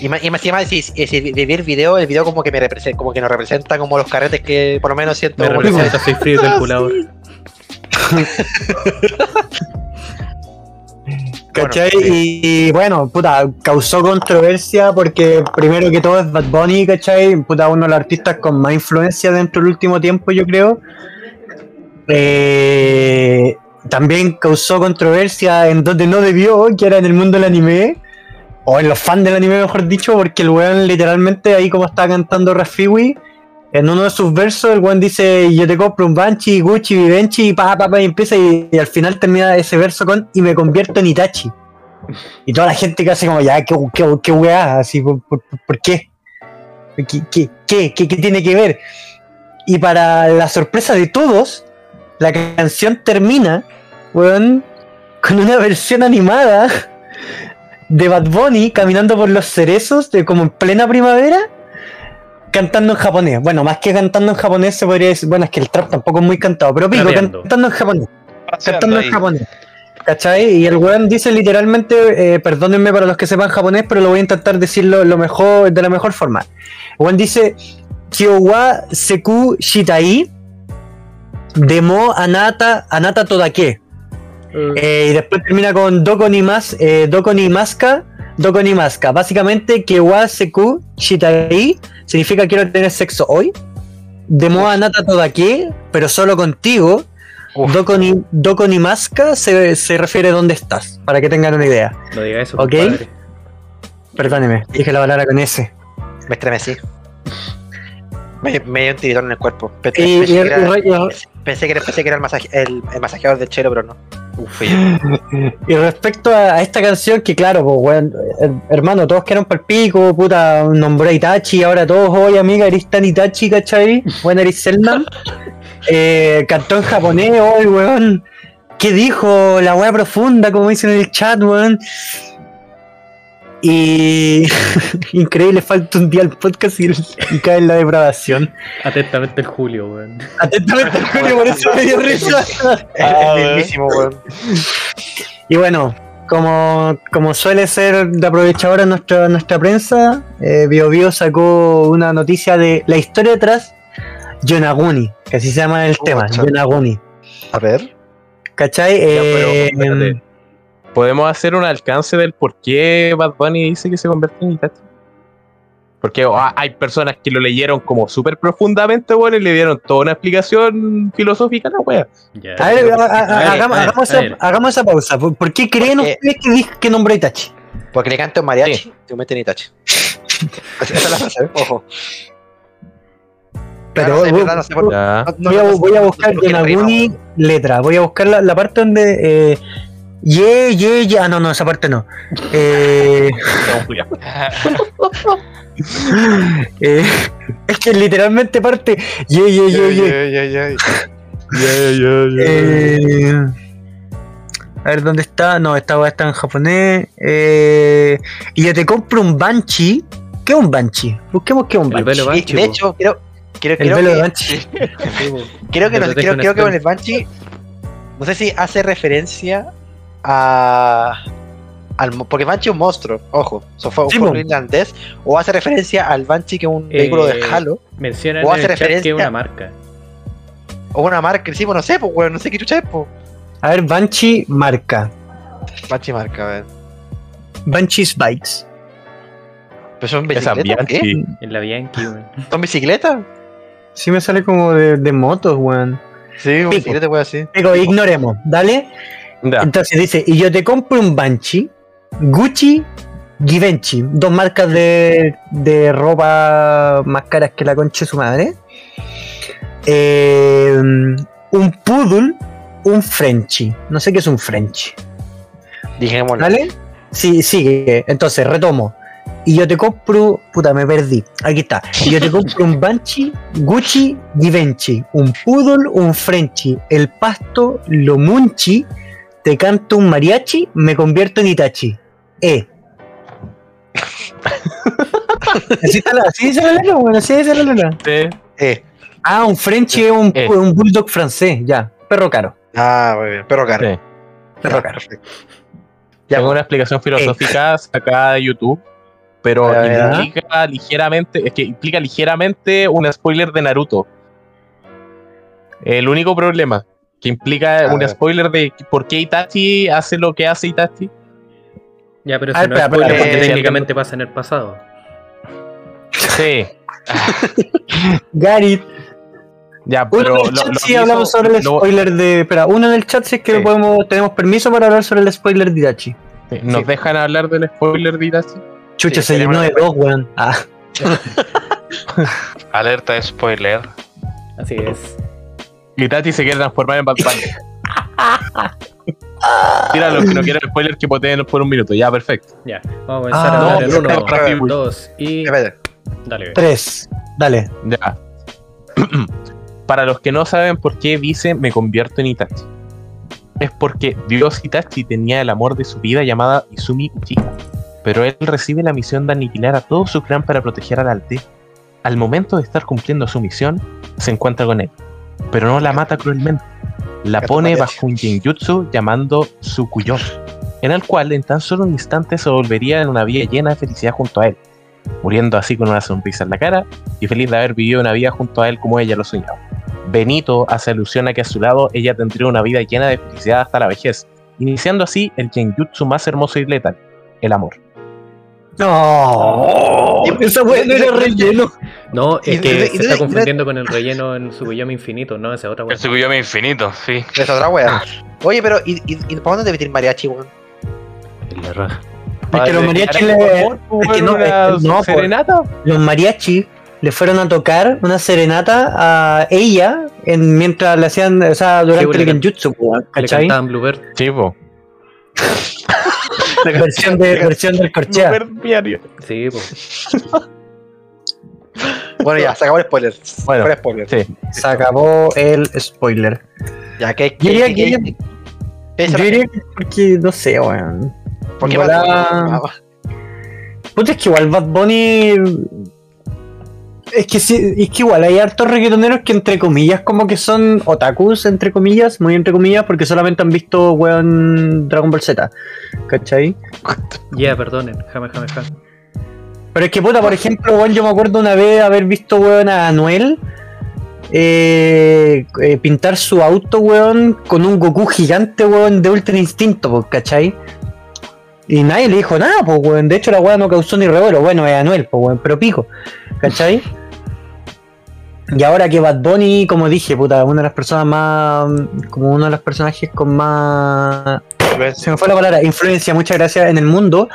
Y más, y más, y más si, si, si vi el video, el video como que me representa, como que nos representa como los carretes que por lo menos siento. Me representa, soy frío y calculador. ¿Cachai? Bueno, y, y, bueno, puta, causó controversia porque primero que todo es Bad Bunny, ¿cachai? Puta, uno de los artistas con más influencia dentro del último tiempo, yo creo. Eh, también causó controversia en donde no debió, que era en el mundo del anime. O en los fans del anime, mejor dicho, porque el weón literalmente ahí como está cantando Rafiwi, en uno de sus versos el weón dice yo te compro un Banshee, Gucci, Vivenchi, y pa, pa, pa, y empieza y, al final termina ese verso con y me convierto en Itachi. Y toda la gente que hace como ya, qué, weá, así, ¿por? ¿Qué, qué, qué, qué, qué tiene que ver? Y para la sorpresa de todos, la canción termina, weón, con una versión animada de Bad Bunny caminando por los cerezos, de, como en plena primavera, cantando en japonés. Bueno, más que cantando en japonés se podría decir, bueno, es que el trap tampoco es muy cantado, pero pico, cantando en japonés. Paseando Cantando ahí. en japonés. ¿Cachai? Y el weón dice literalmente, eh, perdónenme para los que sepan japonés, pero lo voy a intentar decirlo lo mejor, de la mejor forma. El weón dice, Kyowa Seku Shitai, Demo Anata, Anata Todake. Eh, y después termina con Doko ni mas, eh, Doko ni maska, Doko ni maska. Básicamente, Kyowa Seku Shitai significa quiero tener sexo hoy. Demo Anata Todake, pero solo contigo. Uf. Doko ni, Doko ni Maska se, se refiere a dónde estás, para que tengan una idea. No diga eso, Ok. compadre. Perdóneme, dije la palabra con ese. Me estremecí. Me, me dio un tiritón en el cuerpo. Pe- Y, y- pensé, que era, y- pensé que era- pensé que era el, masaje- el, el masajeador del chelo, pero no. Uf, y respecto a, esta canción, que claro, pues, her- hermano, todos quedaron para el pico, puta, nombré a Itachi, ahora todos, oye, amiga, eres tan Itachi, ¿cachai? Bueno, eres Selman. Eh, cantó en japonés, hoy, weón. ¿Qué dijo? La weá profunda, como dicen en el chat, weón. Y increíble, falta un día al podcast y, y cae en la depravación. Atentamente el Julio, weón. Atentamente, Julio, por eso me dio risa. es el mismísimo, weón. Y bueno, como, como suele ser de aprovechadora nuestra, nuestra prensa, eh, Bio Bio sacó una noticia de la historia detrás Yonaguni, que así se llama el tema, Pucha. Yonaguni. A ver. ¿Cachai? Ya, pero, Eh. ¿Podemos hacer un alcance del por qué Bad Bunny dice que se convierte en Itachi? Porque ah, hay personas que lo leyeron como súper profundamente, bueno, y le dieron toda una explicación filosófica a la wea. Ya. a ver, a- a- a- A ver, hagamos, ver, hagamos a esa, ver. hagamos esa pausa. ¿Por, por qué creen Porque- ustedes que dijo que nombró a Itachi? Porque le canta un mariachi, te meten Itachi. Esa es la frase, ojo. Pero voy- a, buscar Yonaguni weón. letra. Voy a buscar la, la parte donde. Eh, ye, ye, ye. Ah, no, no, esa parte no. Eh, eh, es que literalmente parte. Ye, ye, ye, ye. Eh, a ver, ¿dónde está? No, esta está en japonés. Eh, y yo te compro un Banshee. ¿Qué es un Banshee? Busquemos qué es un El Banshee. de hecho, creo, creo, El creo velo de que, Banshee. Creo que, creo, que con el Banshee, no sé si hace referencia a. Al, porque Banshee es un monstruo, ojo, eso fue un Sí, irlandés, o hace referencia al Banshee que es un Eh, vehículo de Halo, Mencionan O en hace el chat que referencia- es una marca. o una marca, sí, pues no sé, pues, weón, no sé qué chucha es, pues. A ver, Banshee marca. Banshee marca, a ver. Banshee's Bikes. ¿Pero son bicicletas? ¿Qué? Bianchi. En la Bianchi, weón. ¿Son bicicletas? Sí me sale como de, de motos, weón. Sí, bicicleta, weón, así. Digo, ignoremos, ¿dale? Entonces dice, y yo te compro un Banshee, Gucci, Givenchy, dos marcas de, de ropa más caras que la concha de su madre. Eh, un Poodle, un Frenchy. No sé qué es un Frenchy. Dijémoslo. ¿Vale? Sí, sigue. Entonces, retomo. Y yo te compro. Puta, me perdí. Aquí está. Y yo te compro un Banshee, Gucci, Givenchy. Un Poodle, un Frenchy. El pasto, lo munchi. Te canto un mariachi, me convierto en Itachi. Eh. así, está la, así dice la letra, bueno, así dice la letra. Eh. Ah, un Frenchy es un, Eh. un bulldog francés, ya. Perro caro. Ah, muy bien. Perro caro. Perro caro. Ya, Tengo una explicación filosófica sacada de YouTube, pero ¿ah? implica ligeramente, es que implica ligeramente un spoiler de Naruto. El único problema que implica A un ver. spoiler de por qué Itachi hace lo que hace Itachi Ya, pero si ver, no es espera, spoiler, espera, porque eh, técnicamente pasa en el pasado. Sí, Gary, ya, uno pero. en el chat lo sí hablamos sobre el lo- spoiler de. Espera, uno en el chat sí es que Sí. podemos, tenemos permiso para hablar sobre el spoiler de Itachi. sí, ¿Nos Sí. dejan hablar del spoiler de Itachi? Chucha, Sí, se llenó de dos, weón. Ah, Alerta de spoiler. Así es. Itachi se quiere transformar en Bad Bunny. Tira a los que no quieren spoiler que poteen por un minuto. Ya, perfecto. Ya, vamos a comenzar Ah, a no, dos y. Dale, ve. tres. Dale. Ya. Para los que no saben por qué dice me convierto en Itachi. Es porque Dios Itachi tenía el amor de su vida llamada Izumi Uchiha. Pero él recibe la misión de aniquilar a todo su clan para proteger al Aldea. Al momento de estar cumpliendo su misión, se encuentra con él. Pero no la mata cruelmente. La pone bajo un genjutsu llamando Tsukuyon, en el cual en tan solo un instante se volvería en una vida llena de felicidad junto a él, muriendo así con una sonrisa en la cara y feliz de haber vivido una vida junto a él como ella lo soñaba. Benito hace alusión a que a su lado ella tendría una vida llena de felicidad hasta la vejez, iniciando así el genjutsu más hermoso y letal, el amor. No. Esa weón no era relleno. No, es que se está confundiendo con el relleno en su Guillaume Infinito, no, esa otra El weá. Tsukuyomi infinito, sí. Esa otra wea. Oye, pero ¿y, y, y para dónde debe ir mariachi, weón? En la raja. Es que los mariachis le. es que no, es que no, por- serenata. los mariachis le fueron a tocar una serenata a ella en, mientras le hacían, o sea, durante Sí, el genjutsu, weón, Le ¿cachai? cantaban Bluebird. Chivo. Versión, de, versión del corchea. Sí, pues. Bueno, ya, se acabó el spoiler. Bueno, Fuera spoiler. Sí. Se acabó el spoiler. Ya, que. Yo diría que- que- que- que- Yo diría que porque, no sé, weón. ¿Por qué Igual Bad Bunny? Puta, es que igual Bad Bunny. Es que sí, es que igual hay hartos reggaetoneros que entre comillas como que son otakus, entre comillas, muy entre comillas, porque solamente han visto weón Dragon Ball Z. ¿Cachai? Ya, perdonen, jamás, jamás, jamás. Pero es que puta, por ejemplo, weón, yo me acuerdo una vez haber visto weón a Anuel eh, eh, pintar su auto, weón, con un Goku gigante, weón, de Ultra Instinto, ¿cachai? Y nadie le dijo nada, pues, weón. De hecho, la weón no causó ni revuelo. Bueno, es Anuel, pues, weón, pero pico, ¿cachai? Y ahora que Bad Bunny, como dije, puta, una de las personas más. como uno de los personajes con más. Se me fue la palabra, influencia, muchas gracias, en el mundo,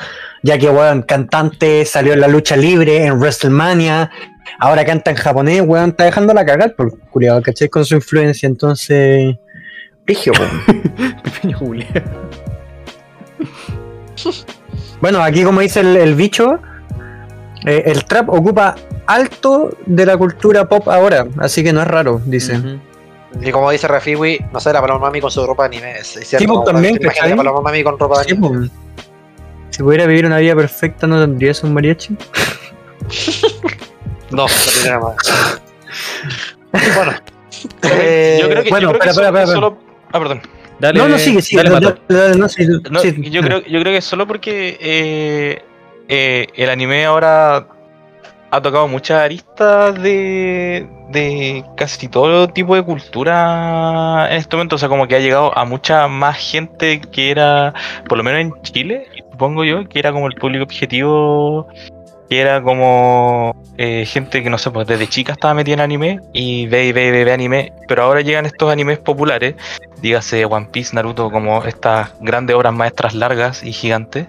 ya que, weón, cantante, salió en la lucha libre, en WrestleMania, ahora canta en japonés, weón, está dejando la cagar por culiado, ¿cachai? Con su influencia, entonces. Rigio, weón. Bueno, aquí como dice el, el bicho, eh, el trap ocupa alto de la cultura pop ahora, así que no es raro, dice. Y como dice Rafiwi, no sé, la Paloma Mami con su ropa de anime. Es, es cierto, Sí, pues, también, ¿cachai? la Paloma Mami con ropa de Sí, anime. pues. Si pudiera vivir una vida perfecta, ¿no tendrías un mariachi? No, no tiene nada más. bueno. eh, yo creo que, bueno, yo creo que espera, solo, espera, espera. solo- Ah, perdón. Dale, no, no, sigue, sigue. Dale, dale, Pato. dale, dale, no, sí, No, sí. yo, creo, yo creo que solo porque eh, eh, el anime ahora ha tocado muchas aristas de, de casi todo tipo de cultura en este momento. O sea, como que ha llegado a mucha más gente que era, por lo menos en Chile, supongo yo, que era como el público objetivo, que era como eh, gente que no sé, pues desde chica estaba metida en anime y ve y ve ve, ve anime. Pero ahora llegan estos animes populares dígase One Piece, Naruto, como estas grandes obras maestras largas y gigantes,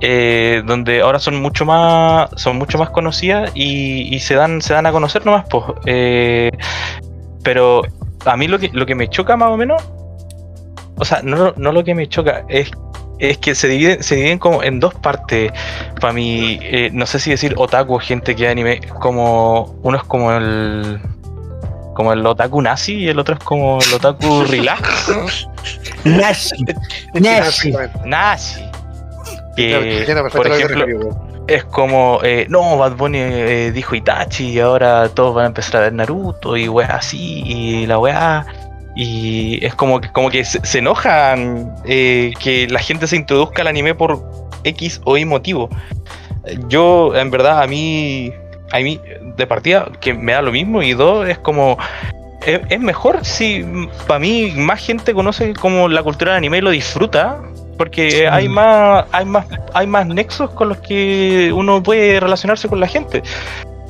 eh, donde ahora son mucho más, son mucho más conocidas y, y se dan, se dan a conocer nomás, pues. eh, pero a mí lo que, lo que me choca más o menos, o sea, no, no lo que me choca, es, es que se dividen, se dividen como en dos partes. Para mí, eh, no sé si decir otaku gente que anime, como uno es como el como el otaku nazi y el otro es como el otaku relax. Nashi. Nashi. nazi. Que, perfecto por que ejemplo, es como, eh, no, Bad Bunny eh, dijo Itachi y ahora todos van a empezar a ver Naruto y weá así y la weá. Y es como que, como que se, se enojan eh, que la gente se introduzca al anime por X o Y motivo. Yo, en verdad, a mí, a mí, de partida, que me da lo mismo. Y dos, es como, es, es mejor si para mí más gente conoce como la cultura del anime y lo disfruta. Porque hay más, hay más, hay más nexos con los que uno puede relacionarse con la gente.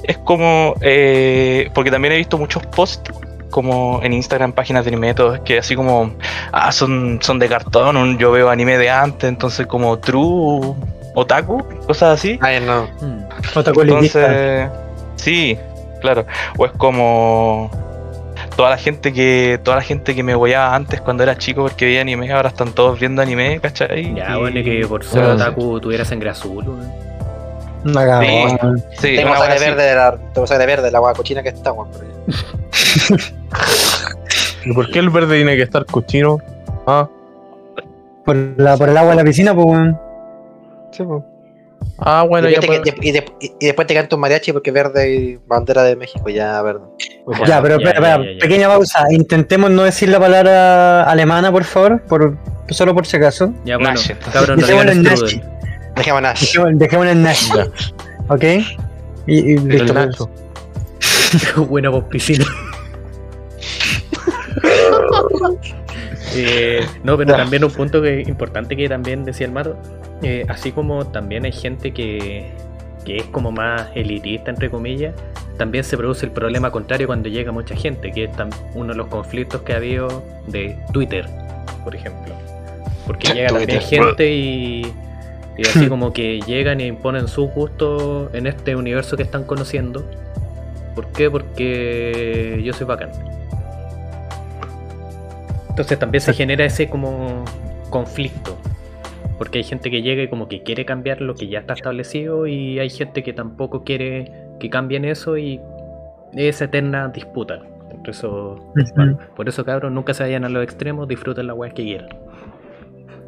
Es como, eh, porque también he visto muchos posts como en Instagram, páginas de anime, todo, que así como, ah, son, son de cartón, un- yo veo anime de antes, entonces como true, otaku, cosas así. Ay, no. Mm. Otra colitista. Entonces, sí, claro. O es como toda la gente que toda la gente que me voyaba antes cuando era chico porque veía anime, ahora están todos viendo anime, ¿cachai? Ya, Y- bueno, que por ser Bueno, otaku tuviera sangre azul, weón. Una cagada, Sí. weón. Sí, Tengo sangre verde de la, tengo sangre verde de la agua cochina que está, weón. ¿Y por qué el verde tiene que estar cochino? Ah, Por, la, por el agua de la piscina, pues weón. Sí, pues. Ah bueno, y, ya después te- y, de- y- y después te canto un mariachi porque verde y bandera de México, ya verde. Ya, Ya, pero ya, espera, ya, espera, ya, ya. pequeña pausa. Intentemos no decir la palabra alemana, por favor, por, solo por si acaso. Ya, bueno, Nash. cabrón, digan en strudel. Dejemos Nash. Dejémoslo dejémoslo en Nash. ¿Ok? Y, listo. pues. Buena voz piscina. Eh, no, pero también un punto que, importante que también decía el Mato, eh, así como también hay gente que, que es como más elitista, entre comillas, también se produce el problema contrario cuando llega mucha gente, que es uno de los conflictos que ha habido de Twitter, por ejemplo. Porque llega también Twitter. gente y, y así como que llegan y imponen su gusto en este universo que están conociendo. ¿Por qué? Porque yo soy bacán. Entonces también se genera ese como conflicto. Porque hay gente que llega y como que quiere cambiar lo que ya está establecido y hay gente que tampoco quiere que cambien eso y es eterna disputa. Por eso, por eso cabros, nunca se vayan a los extremos, disfruten la weá que quieran.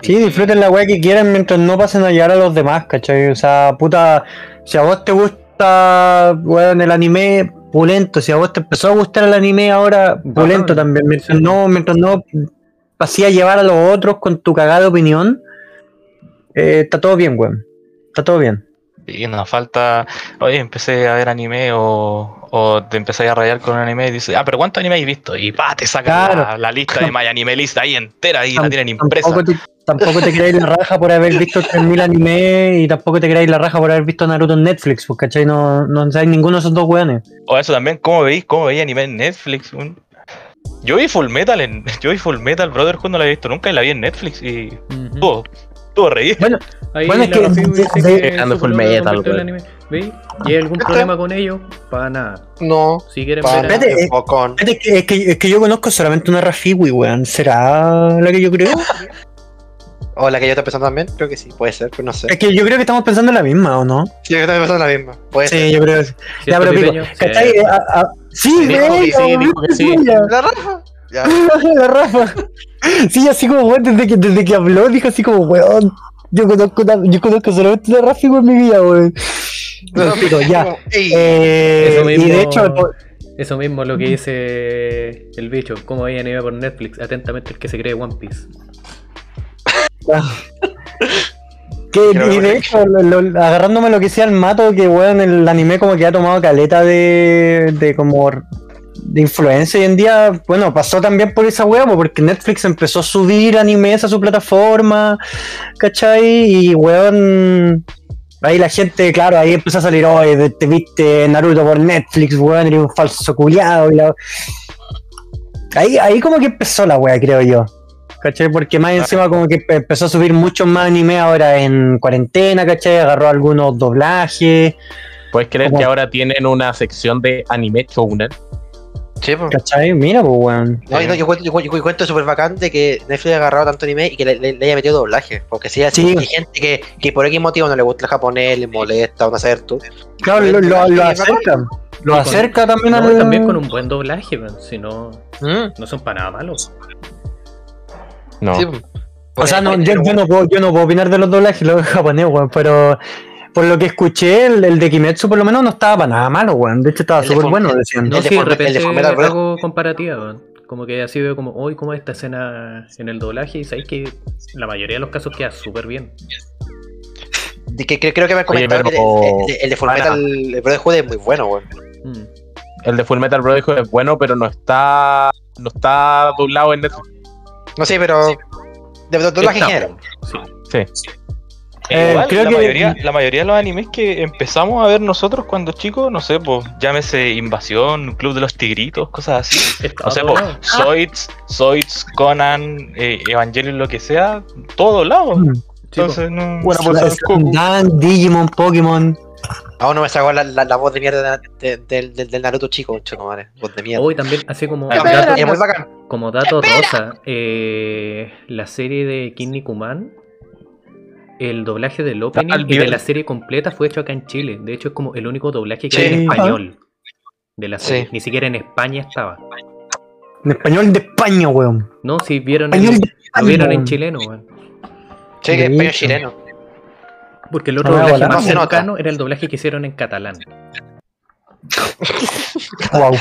Sí, disfruten la weá que quieran mientras no pasen a llegar a los demás, ¿cachai? O sea, puta, si a vos te gusta, weón, el anime, pulento. Si a vos te empezó a gustar el anime ahora, pulento también. Mientras no, mientras no pasé a llevar a los otros con tu cagada opinión, eh, está todo bien, weón. Está todo bien. Y nos falta, oye, empecé a ver anime o, o te empecé a rayar con un anime y dices, ah, pero ¿cuánto anime has visto? Y pa, te Claro. la, la lista de My Anime List ahí entera y la tienen impresa. Tampoco te, tampoco te queráis la raja por haber visto 3000 anime y tampoco te queráis la raja por haber visto Naruto en Netflix, pues, ¿cachai? No, no sabéis ninguno de esos dos weones. O eso también, ¿cómo veis? ¿Cómo veis anime en Netflix? Un- Yo vi Full Metal en. Yo vi Full Metal Brotherhood, no la he visto nunca y la vi en Netflix y reír. Bueno, Ahí Bueno, es la que- Rafi dice que su full metal. ¿Veis? ¿Y hay algún problema con ello? Para nada. No. Si quieren Para ver Espérate. Es que, es, que, es que yo conozco solamente una Rafiwi, weón. ¿Será la que yo creo? O la que yo estoy pensando también, creo que sí, puede ser, pero no sé. Es que yo creo que estamos pensando en la misma, ¿o no? Sí, yo estoy pensando la misma. Puede ser. Sí, yo creo que sí. Ya, ¿Cierto, pero pico? ¿cachai? Sí. Sí, güey, que sí, dijo que sí. suya. La Rafa. Ya. La Rafa. Sí, así como, weón, desde que, desde que habló, dijo así como, weón. Yo conozco, una- yo conozco solamente una Rafi en mi vida, weón. Ya. Eh, Eso y mismo- de hecho, Eso mismo lo que dice el bicho. ¿Cómo veía anime por Netflix? Atentamente el que se cree One Piece. Que, y de hecho, lo- lo- agarrándome lo que sea el mato, que weón, el anime como que ha tomado caleta de, de como de influencia hoy en día, bueno, pasó también por esa po, porque Netflix empezó a subir animes a su plataforma, ¿cachai? Y weón, ahí la gente, claro, ahí empezó a salir, oye, te viste Naruto por Netflix, weón, eres un falso culiado, y la... Ahí, ahí como que empezó la weá, creo yo. ¿Cachai? Porque más encima como que empe- empezó a subir muchos más anime ahora en cuarentena, ¿cachai? Agarró algunos doblajes, ¿Puedes creer que ahora tienen una sección de anime shounen? Sí, po. ¿cachai? Mira, pues, weón. No, no, yo cuento, yo, cuento- yo cuento súper bacán de que Netflix ha agarrado tanto anime y que le, le- le haya metido doblaje. Porque si Sí. hay gente que, que por X motivo no le gusta el japonés, le molesta o no saber tú. Claro, lo, lo, lo acerca. Lo con- acerca también No, al... también con un buen doblaje, si no, Mm, no son para nada malos. No. sí. O sea, no, yo no puedo, yo no puedo opinar de los doblajes, los japoneses, weón, pero por lo que escuché, el, el de Kimetsu por lo menos no estaba para nada malo, weón. De hecho, estaba súper bueno, el- decían. No, El de si de Full- el de repente Full Metal Brotherhood. hago comparativa, man. Como que así veo como, hoy como esta escena en el doblaje y sabéis que la mayoría de los casos queda súper bien. de que, que- creo que me han Oye, comentado pero- que el, el- el de Full. Metal el Brotherhood es muy bueno, weón. Mm. El de Full Metal Brotherhood es bueno, pero no está no está doblado en Netflix. No sé, pero De de doblaje en general. Sí. E Eh, igual, creo la, que- mayoría, la mayoría de los animes que empezamos a ver nosotros cuando chicos, no sé, pues llámese Invasión, Club de los Tigritos, cosas así. No sé, todo pues lado. Zoids, Zoids, Conan, eh, Evangelion, lo que sea, todos lados. Mm. Entonces, no. De Goku. Dan, Digimon, Pokémon. Aún no me sacó la, la, la voz de mierda de- de- del- Naruto chico, chulo, madre. Voz de mierda. Hoy también, así como dato, Es muy bacán. como dato rosa, eh, la serie de Kinni Kuman, el doblaje del opening y de la serie completa fue hecho acá en Chile. De hecho, es como el único doblaje que Sí. hay en español de la Sí. serie. Ni siquiera en España estaba. En español de España, weón. No, si vieron, el- Español de lo vieron en chileno, weón. Sí, que español chileno. Porque el otro Ah, doblaje más cercano era el doblaje que hicieron en catalán. Wow.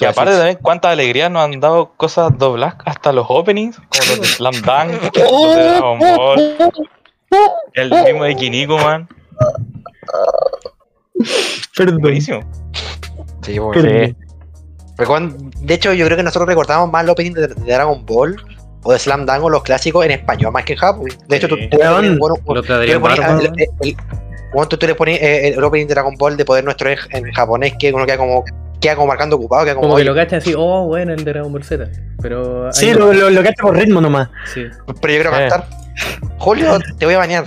Y aparte también, cuánta alegría nos han dado cosas dobladas hasta los openings, como los de Slam Dunk, los de Dragon Ball, el mismo de Kiniko, man. Perdón. Buenísimo. Sí. Recuerdo- De hecho, yo creo que nosotros recordamos más el opening de, de Dragon Ball o de Slam Dunk o los clásicos en español más que en Japón. De hecho, tú, Sí. tú tú, tú le pones eh, el opening de Dragon Ball de Poder Nuestro en, en japonés que uno queda como queda como marcando ocupado, queda como, Como que lo cachan así, oh, bueno, el de Dragon Ball Z. Pero. Sí, lo, lo, lo cacho por ritmo nomás. Sí. pero yo quiero Eh. cantar. Julio, te voy a bañar.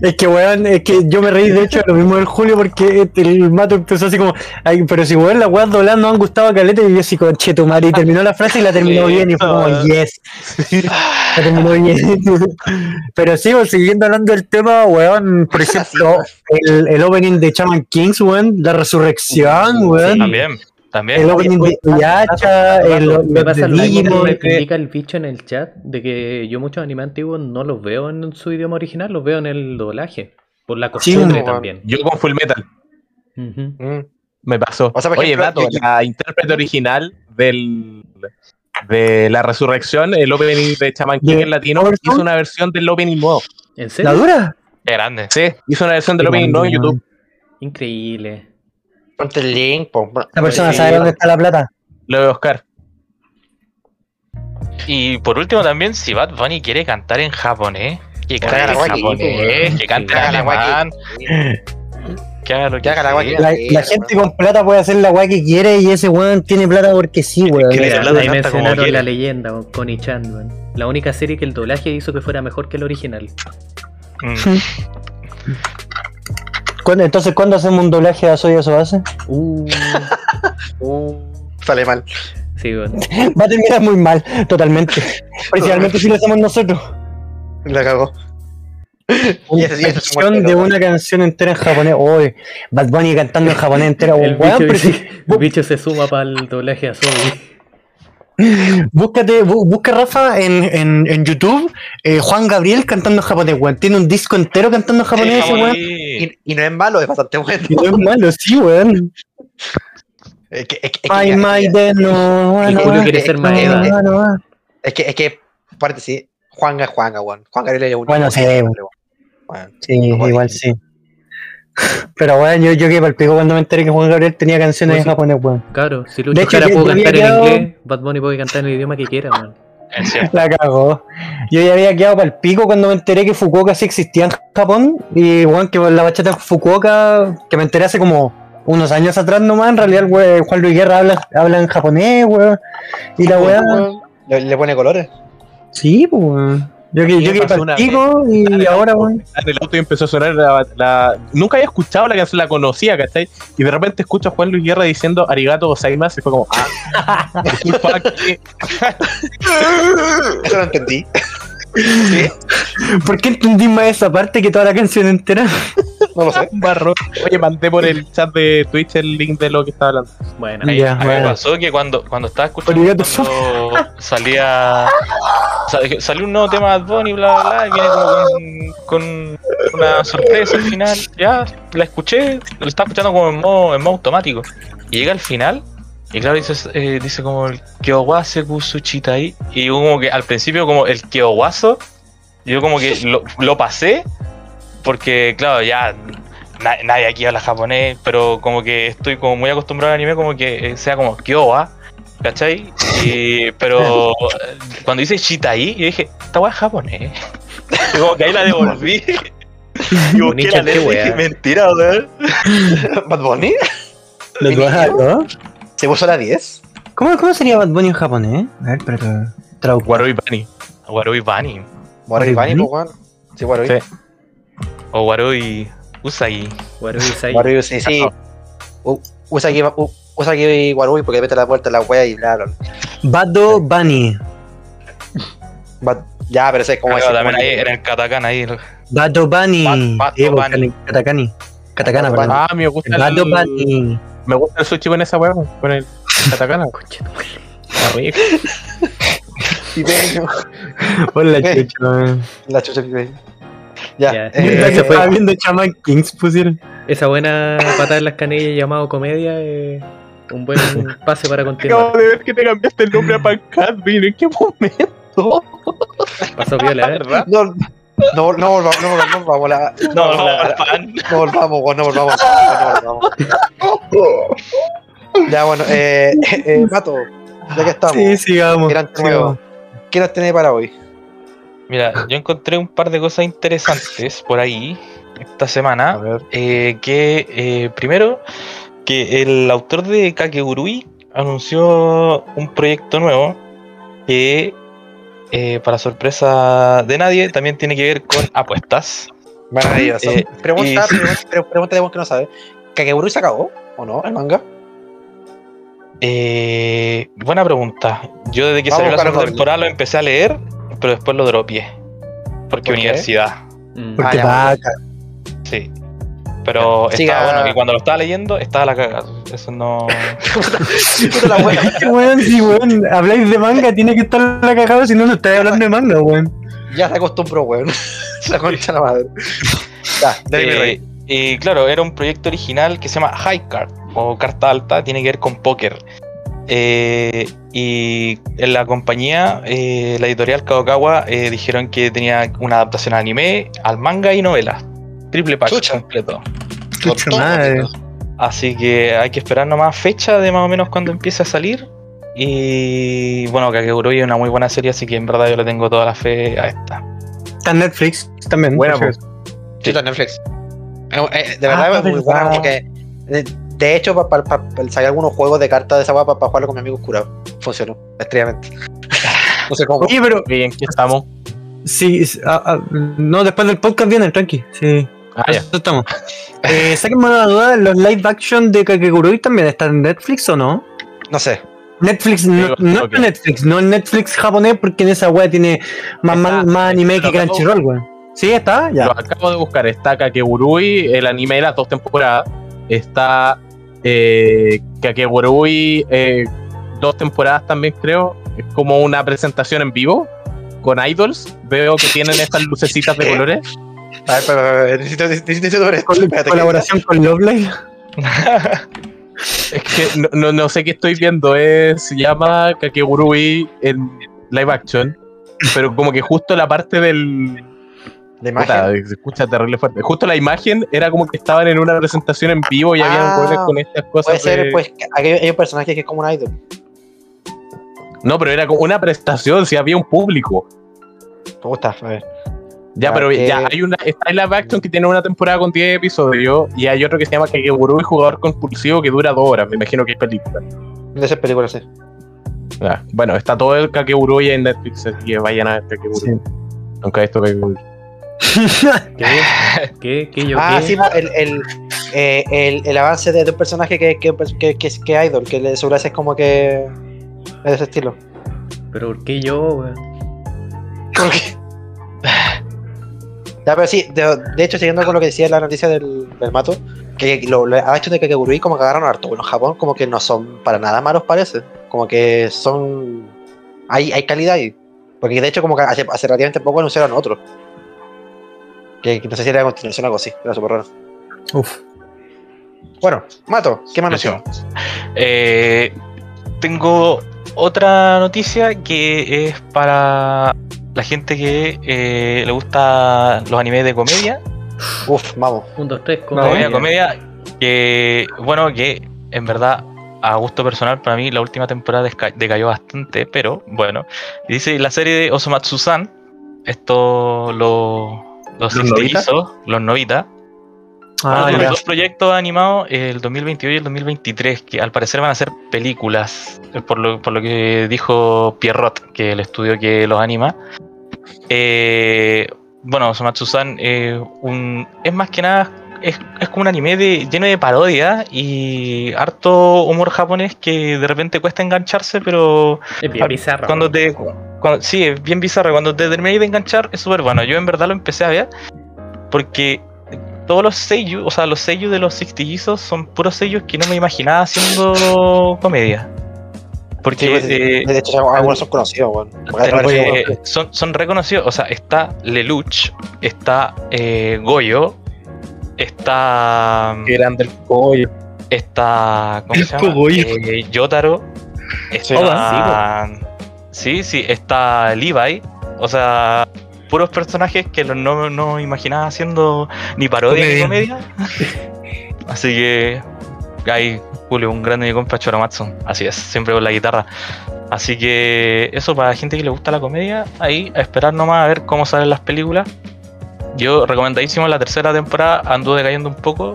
Es que, weón, es que yo me reí de hecho de lo mismo del Julio porque el mato empezó así como, ay, pero si weón las weas dobladas no han gustado a caleta y yo así con che tu madre y terminó la frase y la terminó bien y fue como, yes. La terminó bien. pero sigo siguiendo hablando del tema, weón, por ejemplo, el, el opening de Chaman Kings, weón, la resurrección, weón. También, también. El opening de Yacha, el, Me de pasa lo mismo que me indica el bicho en el chat de que yo muchos animes antiguos no los veo en su idioma original, los veo en el doblaje. Por la costumbre también. Yo con Full Metal. Mm. me pasó. O sea, por Oye, ejemplo, dato, yo- la intérprete original del de la resurrección, el opening de Chaman King ¿De en latino, hizo una versión del opening nuevo. ¿En ¿La serio? dura? Qué grande. Sí, hizo una versión del opening nuevo en YouTube. Increíble. Ponte el link. po. La persona sabe dónde está la plata. Lo de Oscar. Y por último también, si Bad Bunny quiere cantar en japonés, que cante la en guay japonés, que cante en guay alemán, que- haga lo que haga la guay La, la gente con plata puede hacer la weá que quiere y ese weón tiene plata porque sí, weón. que ahí mencionaron la leyenda con Connie Chan, weón. La única serie que el doblaje hizo que fuera mejor que el original. Mm. ¿Cuándo- Entonces, ¿cuándo hacemos un doblaje a Soy Base? Uh, Uh, sale mal. sí, weón. Va a terminar muy mal, totalmente. Principalmente si lo hacemos nosotros. La cagó. Una buen de una canción entera en japonés. Oye, Bad Bunny cantando en japonés entera. El bicho, el bicho se suma para el doblaje a Zoe. Búscate, bú- busca Rafa en, en, en YouTube eh, Juan Gabriel cantando en japonés, weón. Tiene un disco entero cantando en japonés ese weón. Sí. Y, y no es malo, es bastante bueno. Y no es malo, sí, weón. Es que, es que, Ay, no, quiere ser Maeda. es que, es que, aparte sí, Juan es Juan, weón. Juan Gabriel es un. Bueno, sí, weón. Bueno, Sí, igual sí. Pero bueno, yo, yo que palpico cuando me enteré que Juan Gabriel tenía canciones Pues en sí. japonés, weón. Claro, si De Lucho hecho, Jara yo- pudo yo había cantar en inglés, Bad Bunny puede cantar en el idioma que quiera, weón. La cagó. Yo ya había quedado para el pico cuando me enteré que Fukuoka sí existía en Japón. Y bueno, que la bachata en Fukuoka, que me enteré hace como unos años atrás nomás, en realidad el we- Juan Luis Guerra habla, habla en japonés, weón. Y la weá. Le, le pone colores. Sí, pues weón. Yo que, yo que pico y Dale, ahora. En el auto y empezó a sonar la, la- Nunca había escuchado la canción, la conocía, ¿cachai? Y de repente escucho a Juan Luis Guerra diciendo Arigato gozaimasu y fue como, ah, disculpa que Eso lo entendí. ¿Por qué entendí más esa parte que toda la canción entera? No lo sé. un barro. Oye, mandé por el chat de Twitch el link de lo que estaba hablando. Bueno, Ahí- Ya, a mí me bueno. pasó que cuando, cuando estaba escuchando cuando salía sal- salió un nuevo tema de Bad Bunny, bla bla bla, y viene como con, con una sorpresa al final. Ya, la escuché, lo estaba escuchando como en modo, en modo automático. Y llega al final, y claro, dice, eh, dice como el Kyowase Kusuchita ahí. Y yo como que al principio como el Kyowazo, yo como que lo, lo pasé, porque claro, ya na- nadie aquí habla japonés, pero como que estoy como muy acostumbrado al anime, como que eh, sea como Kyowa. ¿cachai? Y- pero cuando dice Shitai, yo dije, esta weá es japonés. Y como que ahí la devolví. Y busqué la letra y dije, mentira, weón. Bad Bunny. ¿no? Se puso la 10. ¿Cómo, ¿Cómo sería Bad Bunny en japonés? A ver, pero. Warui Bani. Warui Bani. Warui pues, weón. Sí, Warui. Sí. O Warui Usagi. Warui Sai. Warui, sí, sí. U- Usa aquí, u- usa aquí Warui porque mete la vuelta en la wea y bla, bla. Bado Bunny. Bad- Ya, pero ese es como Claro, decir, también ahí en el katakana ahí. Bado Bunny. Bad- Bado pues, Bunny. Katakani. Katakana, Bado perdón. Ah, me gusta Bado el, Bunny. Me gusta el sushi con esa weá, con el katakana. Rico. Pipeño. Por la chucha, man. La chucha pipeño. Ya, Ya. eh, fue- viendo Chaman Kings pusieron. Esa buena patada en las canillas llamado comedia un buen pase para Acabo continuar. de ver que te cambiaste el nombre a Pancad, ¿en qué momento? Pasó viola, ¿eh? ¿Verdad? no, no, no volvamos, no volvamos, vamos, la- No, pan. volvamos, no volvamos, no volvamos. Ya, bueno, eh, eh, Mato, ya que estamos, Sí, sigamos. Gran sigamos. ¿qué nos tiene para hoy? Mira, yo encontré un par de cosas interesantes por ahí esta semana. ver. eh, que eh, primero, que el autor de Kakegurui anunció un proyecto nuevo que, eh, para sorpresa de nadie, también tiene que ver con apuestas. Maravilloso. Eh, pregunta, y- pregunta, pre- pregunta de vos que no sabe. ¿Kakegurui se acabó o no el manga? Eh, buena pregunta. Yo desde que Vamos salió la segunda temporada lo empecé a leer, pero después lo dropié. Porque ¿Por qué? universidad. Mm. Porque Ah, vaca. Sí. Pero Siga. estaba bueno, y cuando lo estaba leyendo, estaba la cagada. Eso no. Puta la wea. Weón, sí, weón. Habláis de manga, tiene que estar la cagada, si no, no estáis hablando de manga, weón. Ya se acostumbró, weón. La concha la madre. Ya, Eh, y claro, era un proyecto original que se llama High Card o Carta Alta, tiene que ver con póker. Eh, y en la compañía, eh, la editorial Kadokawa, eh, dijeron que tenía una adaptación al anime, al manga y novela. Triple pack Chucha. completo. Chucha madre. Así que hay que esperar nomás fecha de más o menos cuando empiece a salir. Y bueno, Kakegurui es una muy buena serie, así que en verdad yo le tengo toda la fe a esta. Está en Netflix también. Buena, por pues. Sí, está en Netflix. Eh, eh, de verdad Ah, es muy verdad. buena, como que. De, de hecho, para sacar algunos juegos de cartas de esa guapa para jugarlo con mi amigo curado. Funcionó, estrellamente. no sé cómo. Oye, pero Bien, ¿qué estamos? sí, ah, ah, no, después del podcast viene, tranqui. Sí, Ah, ya. estamos. Eh, sáquenme una duda, ¿los live action de Kakegurui también están en Netflix o no? No sé. Netflix, no, no Netflix, no el Netflix japonés porque en esa wea tiene más, Está, más, más anime que Crunchyroll, weón. ¿Sí está? Ya. Lo acabo de buscar. Está Kakegurui, el anime de las dos temporadas. Está eh, Kakegurui, eh, dos temporadas también creo. Es como una presentación en vivo con idols. Veo que tienen estas lucecitas de colores. A ver, pero, pero, pero, necesito, necesito ver esto. Espérate, ¿qué- Colaboración con Lovely. Es que no, no, no sé qué estoy viendo. Es, se llama Kakegurui en live action. Pero como que justo la parte del. La Puta, imagen. se escucha terrible fuerte. Justo la imagen era como que estaban en una presentación en vivo y habían Ah, hueones con estas cosas. Puede ser, de- pues, que hay, hay un personaje que es como un idol. No, pero era como una prestación, si había un público. Gusta, a ver. Ya, pero que- ya hay una. Está en live action que tiene una temporada con 10 episodios y hay otro que se llama Kakegurui Jugador Compulsivo que dura dos horas. Me imagino que es película. De esas películas, sí. Ya, Bueno, está todo el Kakegurui en Netflix, así que vayan a ver Kakegurui. Sí. Nunca he visto Kakegurui. ¿Qué? ¿Qué? ¿Qué? ¿Yo Ah, qué? sí, el, el, eh, el, el avance de, de un personaje que, que, que, que, es- que es idol, que le- su gracia es como que. Es de ese estilo. ¿Pero por qué yo, weón? ¿Por qué? Ya, pero sí, de, de hecho, siguiendo con lo que decía la noticia del, del mato, que lo, lo ha hecho de Kakegurui como que agarraron harto. Bueno, en Japón como que no son para nada malos, parece. Como que son. Hay, hay calidad ahí. Porque de hecho, como que hace, hace relativamente poco anunciaron otro. Que, que no sé si era a continuación o algo así, era súper raro. Uf. Bueno, Mato, ¿qué más anunció? Eh, tengo otra noticia que es para la gente que eh, le gusta los animes de comedia. Uf, vamos. Un, dos, tres. Comedia, comedia. comedia. Que, bueno, que en verdad a gusto personal, para mí la última temporada decayó bastante, pero bueno. Dice la serie de Osomatsu-san, esto lo, los ¿Los novitas? los novitas, Ah, ya. dos proyectos animados, el 2022 y el 2023, que al parecer van a ser películas, eh, por lo, por lo que dijo Pierrot, que es el estudio que los anima. Eh, bueno, Somatsu-san eh, un- es más que nada, es, es como un anime de, lleno de parodias y harto humor japonés que de repente cuesta engancharse, pero Es bien bizarro. cuando te. Cuando, sí, es bien bizarro. Cuando te termináis de enganchar, es súper bueno. Yo en verdad lo empecé a ver porque todos los sellos, o sea, los sellos de los sextillizos son puros sellos que no me imaginaba haciendo comedia. Porque Sí, pues, eh, de hecho, algunos son conocidos, eh, uno. son, son reconocidos. O sea, está Lelouch, está eh, Goyo, está. Qué grande el pollo. Está. ¿Cómo se llama? Eh, Yotaro. Está. Sí, sí, está Levi. O sea, puros personajes que no, no imaginaba haciendo ni parodia ni comedia. Así que. Ahí, Julio, un grande compa Choromatsu. Así es, siempre con la guitarra. Así que eso para la gente que le gusta la comedia, ahí a esperar nomás a ver cómo salen las películas. Yo recomendadísimo la tercera temporada, anduvo decayendo un poco,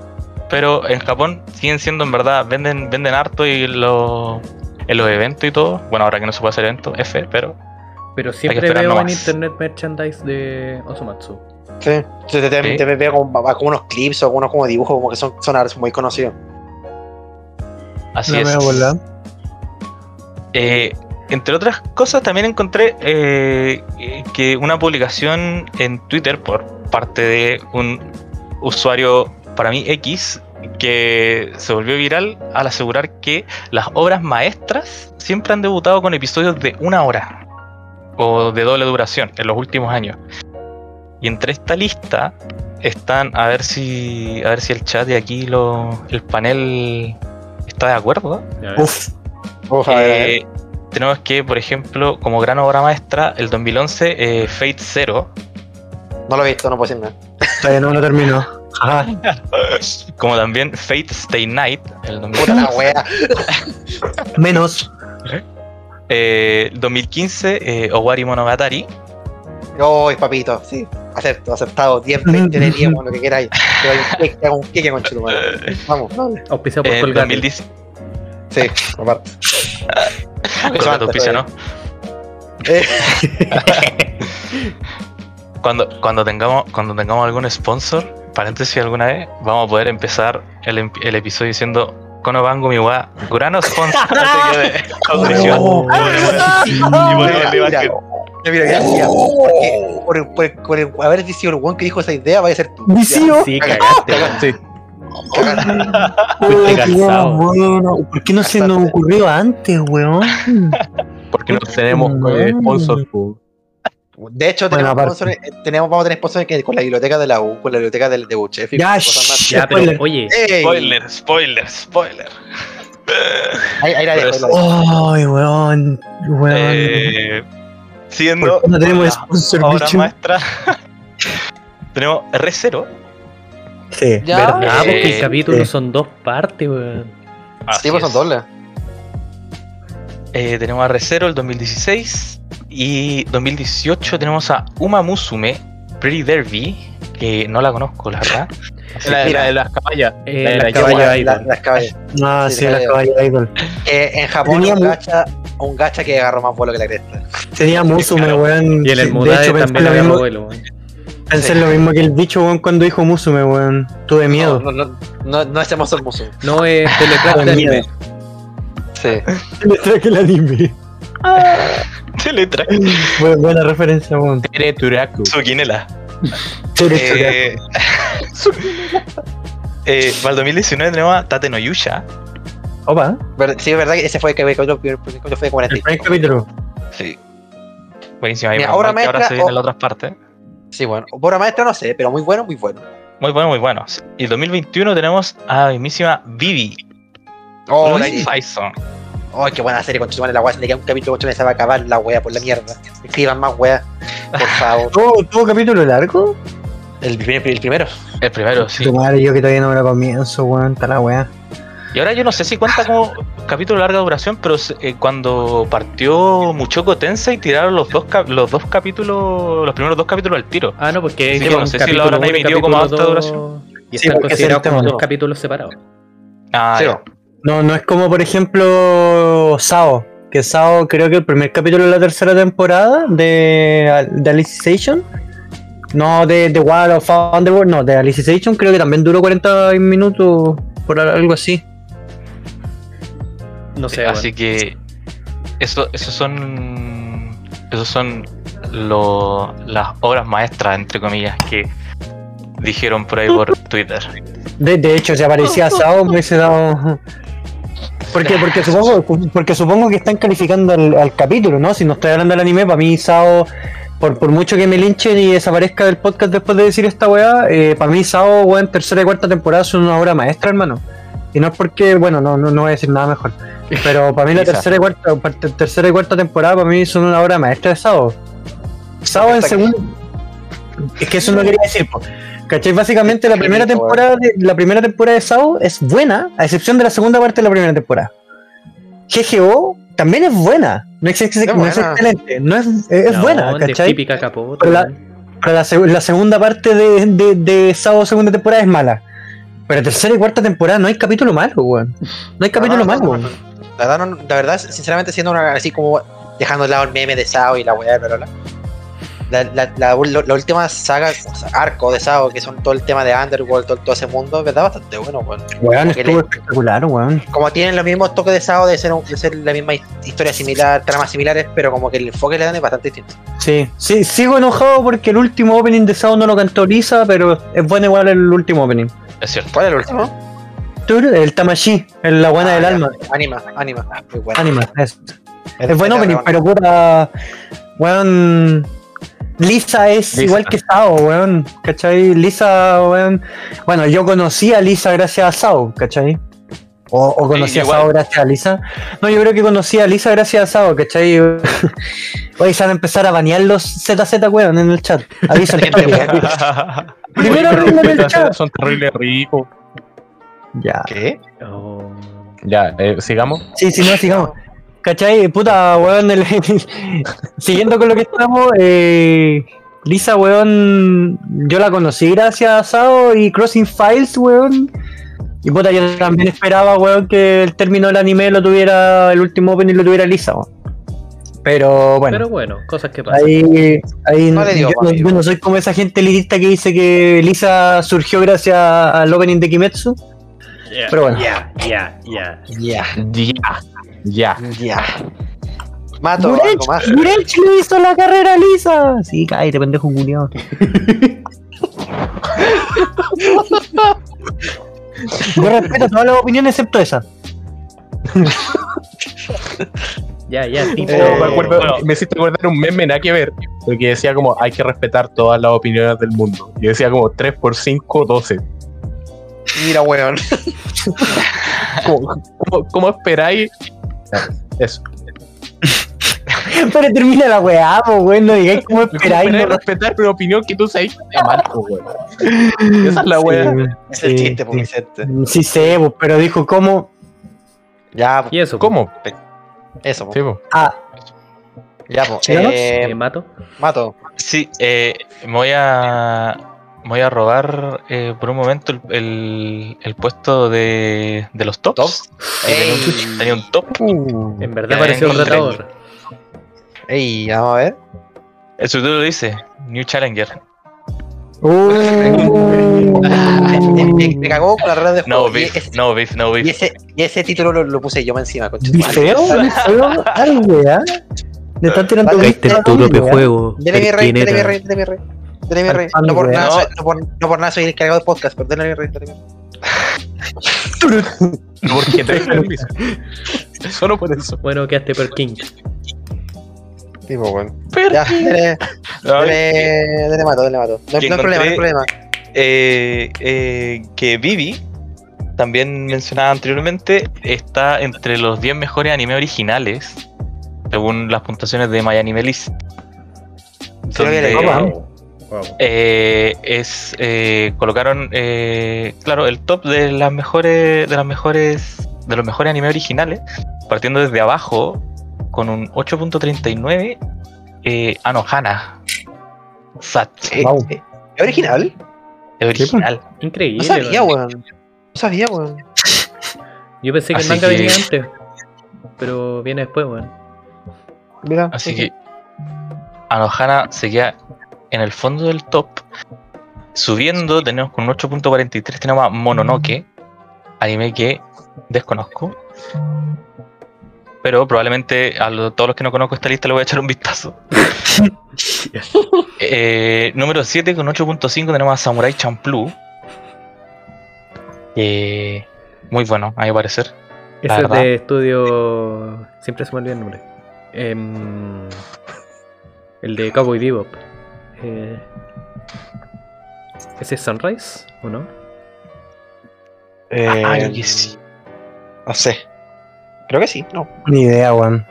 pero en Japón siguen siendo en verdad, venden, venden harto y lo- en los eventos y todo. Bueno, ahora que no se puede hacer eventos, F, pero Pero siempre veo en internet merchandise de Osomatsu. Sí, te, te- Sí. te veo como, como unos clips o algunos como dibujos como que son, son ahora muy conocidos. así La es. bola. Eh, entre otras cosas, también encontré eh, que una publicación en Twitter por parte de un usuario, para mí X, que se volvió viral al asegurar que las obras maestras siempre han debutado con episodios de una hora o de doble duración en los últimos años. Y entre esta lista están, a ver si, a ver si el chat de aquí, lo, el panel está de acuerdo. Uf, Uf, a ver, a ver. Eh, tenemos que, por ejemplo, como gran obra maestra, el 2011, eh, Fate Zero. No lo he visto, no puedo decir nada. todavía no lo termino. Ajá. Como también Fate Stay Night, el 2000 Puta la wea. Menos. Eh, 2015, eh, Owari Monogatari. Uy, papito, sí. Acepto, aceptado. 10, 20 de 10, lo que queráis. Te doy un queque, hago un queque con chulo, Vamos, dale. Auspiciado por Eh, Colgate. 2010, Sí, aparte. Colgate antes, auspicia, ¿no? Eh, Cuando, cuando, tengamos, cuando tengamos algún sponsor, paréntesis alguna vez, vamos a poder empezar el, el episodio diciendo Konobango mi wa Gurano sponsor. Oh, ponerle Mira, porque por, por, por el haber sido el weón que dijo esa idea, vaya a ser tú. ¿Vicio? Sí, cagaste. Sí. Oh, bueno. ¿Por qué no se nos ocurrió antes, weón? Porque no tenemos eh, sponsor. De hecho, Bueno, tenemos, aparte. sponsores- eh, tenemos, vamos a tener sponsors que con la biblioteca de la U, con la biblioteca del de Buchef y Ya, cosas más. Ya, pero oye, ¡Ey! Spoiler, spoiler, spoiler. Ahí, ahí la dejo. Ay, weón. Weón. Eh, siguiendo ¿Por qué no tenemos sponsor, bicho? maestras, tenemos R0. Sí. Ya. ¿verdad? Porque Eh, el capítulo eh. son dos partes, weón. Así Sí, pues son es. dobles. Eh, tenemos a R0 el 2016 y 2018 tenemos a Uma Musume Pretty Derby, que no la conozco, la verdad. La, mira. la de las caballas. Eh, La de las la- caballas La- idol. Las caballas. Ah, Sí, sí, sí, la sí. caballa idol. Eh, en Japón, un gacha, un gacha que agarró más vuelo que la cresta. Tenía Musume, Claro. weón. Y en el de Mudade hecho, pensé, también lo agarró mismo, vuelo, weón. pensé lo mismo que el bicho, weón, cuando dijo Musume, weón. Tuve miedo. No, no, no, no, hermoso el muso. No es Teletrack de anime. Sí. Le traje el anime. Teletrack. Bu- Buena referencia, weón. Tere Turaku. Tsukinela. Eh, Eh, eh, para el 2019 tenemos a Tate no Yusha. Opa, Ver- Sí, es verdad que ese fue el que que yo que yo fue de el 40. primer capítulo. Sí. Buenísimo. Ahí Mira, obra que ahora maestra se vienen o- las otras partes. Sí, bueno. Obra maestra no sé, pero muy bueno, muy bueno. Muy bueno, muy bueno. Y el 2021 tenemos a la mismísima Vivi. Oh, sí. Faison. Oh, qué buena serie, con la wea. Se le queda un capítulo, con se va a acabar la wea por la mierda. Escriban más wea, por favor. ¿Tuvo, tuvo capítulo largo? El, primer- el primero. El primero, sí. Tu madre, yo que todavía no me lo comienzo, weón. Está la weá. Y ahora yo no sé si cuenta como capítulos de larga duración, pero se- eh, cuando partió Muchoco Tensei tiraron los dos, cap- los dos capítulos, los primeros dos capítulos al tiro. Ah, no, porque Sí, no sé si capítulo lo habrán y emitido como capítulo alta duración. Y Sí, están considerados como dos capítulos separados. Ah, Sí, ya. No, no es como por ejemplo Sao, que Sao creo que el primer capítulo de la tercera temporada de, de Alicization, no de The Wild of Underworld, no, de Alicization creo que también duró 40 minutos por algo así. No sé, Así que eso, esos son esos son lo- las obras maestras entre comillas que dijeron por ahí por Twitter. De, de hecho, si aparecía Sao me hubiese dado... Porque, porque, supongo, porque supongo que están calificando al, al capítulo, ¿no? Si no estoy hablando del anime, para mí Sao, por, por mucho que me linchen y desaparezca del podcast después de decir esta weá, eh, para mí Sao, weón, tercera y cuarta temporada son una obra maestra, hermano. Y no es porque, bueno, no, no, no voy a decir nada mejor. Pero para mí la tercera y cuarta, tercera y cuarta temporada para mí son una obra maestra de Sao. Sao en segundo... Es que eso no quería decir, po. ¿Cachai? Básicamente la primera Genito, temporada de, la primera temporada de Sao es buena, a excepción de la segunda parte de la primera temporada. GGO también es buena, no es, no es buena. excelente, no es, es No, buena, de ¿cachai? típica capota. Pero la- weón. Pero la, seg- la segunda parte de, de, de Sao segunda temporada es mala. Pero tercera y cuarta temporada no hay capítulo malo, weón. No hay capítulo no, no, malo, no, weón. La verdad, no- la verdad, sinceramente, siendo una, así como dejando de lado el meme de Sao y la weá, bla, bla. La, la, la, la- la última saga, o sea, arco de Sao, que son todo el tema de Underworld, todo, todo ese mundo, ¿verdad? Bastante bueno, weón. Weón, estuvo le- espectacular, weón. Como tienen los mismos toques de Sao, de ser, un- de ser la misma his- historia similar, tramas similares, pero como que el enfoque le dan es bastante distinto. Sí, sí, sigo enojado porque el último opening de Sao no lo cantó Lisa, pero es bueno igual el último opening. Es cierto. ¿Cuál es el último? El Tamashi, el la buena Ah, del ya. alma. Anima, anima. Muy bueno. Anima, es. Es- Es buen es opening, pero puta. Weón. Lisa es Lisa. igual que Sao, weón. ¿Cachai? Lisa, weón. Bueno, yo conocí a Lisa gracias a Sao, ¿cachai? O, o conocí Sí, a igual. Sao gracias a Lisa. No, yo creo que conocí a Lisa gracias a Sao, ¿cachai? Hoy se van a empezar a banear los ZZ, weón, en el chat. En toque. Primero arreglen el chat. son terribles ricos. Ya. ¿Qué? Oh. Ya, eh, sigamos. Sí, sí, no, sigamos. ¿Cachai? Puta, weón. el- Siguiendo con lo que estamos, eh, Lisa, weón, yo la conocí gracias a Sao y Crossing Files, weón. Y puta, yo también esperaba, weón, que el término del anime lo tuviera, el último opening lo tuviera Lisa, weón. Pero bueno, Pero bueno, cosas que pasan. ahí, yo, yo no soy como esa gente elitista que dice que Lisa surgió gracias al opening de Kimetsu. Ya, pero bueno. Ya, ya, ya. Ya, Ya, ya. ya. Mato algo Gurech, más. Gurech le hizo la carrera Lisa. Sí, cállate, pendejo culiao. Yo respeto todas las opiniones excepto esa. Ya, ya, tipo. Eh, me, acuerdo- bueno. me hiciste acordar un meme nada que ver, porque decía como hay que respetar todas las opiniones del mundo. Y decía como 3 por 5, 12. Mira, weón. ¿Cómo, cómo- cómo esperáis? Eso. Pero termina la weá, po, weón. No digáis cómo ¿Cómo esperáis. no- respetar una opinión que tú sabes que weón? Esa es la wea. Es el Sí, chiste, po, sí. Vicente. Sí sé, po, pero dijo cómo. Ya, po, ¿Y eso? ¿Cómo? eso, po. Sí, po. Ah, Ya, po. ¿Sí? Eh, ¿Me mato? Mato. Sí, eh, me voy a voy a robar eh, por un momento el, el, el puesto de, de los tops. Tenía, un, tenía un top. En verdad pareció un retador. Ey, vamos a ver. El subtítulo dice New Challenger. uh, Me, me- me cagó con la red de No juego. y, beef, ese, no beef, no y, beef. ese, y ese título lo, lo puse yo más encima, concha. ¿Y feo? ¿Y feo? Ay, weá. Le están tirando este a la weá. juego. Dele mi rey, dele mi rey, dele mi rey. Rey. No por, nada, soy, no, por, no por nada soy el encargado de podcast, pero dele mi rey, dele mi rey. Porque te el piso. Solo por eso. Bueno, quedaste per King. Tipo, weón. Ya, dele, A ver, dele, dele mato, dele mato. No, hay problema, no hay problema. eh, eh, que Vivi, también mencionada anteriormente, está entre los 10 mejores anime originales, según las puntuaciones de MyAnimeList. Donde. Wow. eh, es eh, colocaron eh, claro el top de las mejores de las mejores de los mejores animes originales, partiendo desde abajo con un 8.39 eh, Anohana. Sat. Eh, Wow. ¿Es original? Es original. Increíble. No sabía, weón. No sabía, weón. Yo pensé que el Así manga que- venía antes. Pero viene después, weón. Mira. Así que Anohana se queda en el fondo del top. Subiendo, tenemos con un 8.43, tenemos a Mononoke, anime que desconozco. Pero probablemente a lo- todos los que no conozco esta lista le voy a echar un vistazo. Eh, número 7 con 8.5 tenemos a Samurai Champloo. Eh, muy bueno, a mi parecer. Ese es de estudio. Siempre se me olvida el nombre. Em, el de Cowboy Bebop. Eh, ¿Ese es Sunrise o no? Eh, Ah, creo que sí. No sé. Creo que sí, no. Ni idea, weón.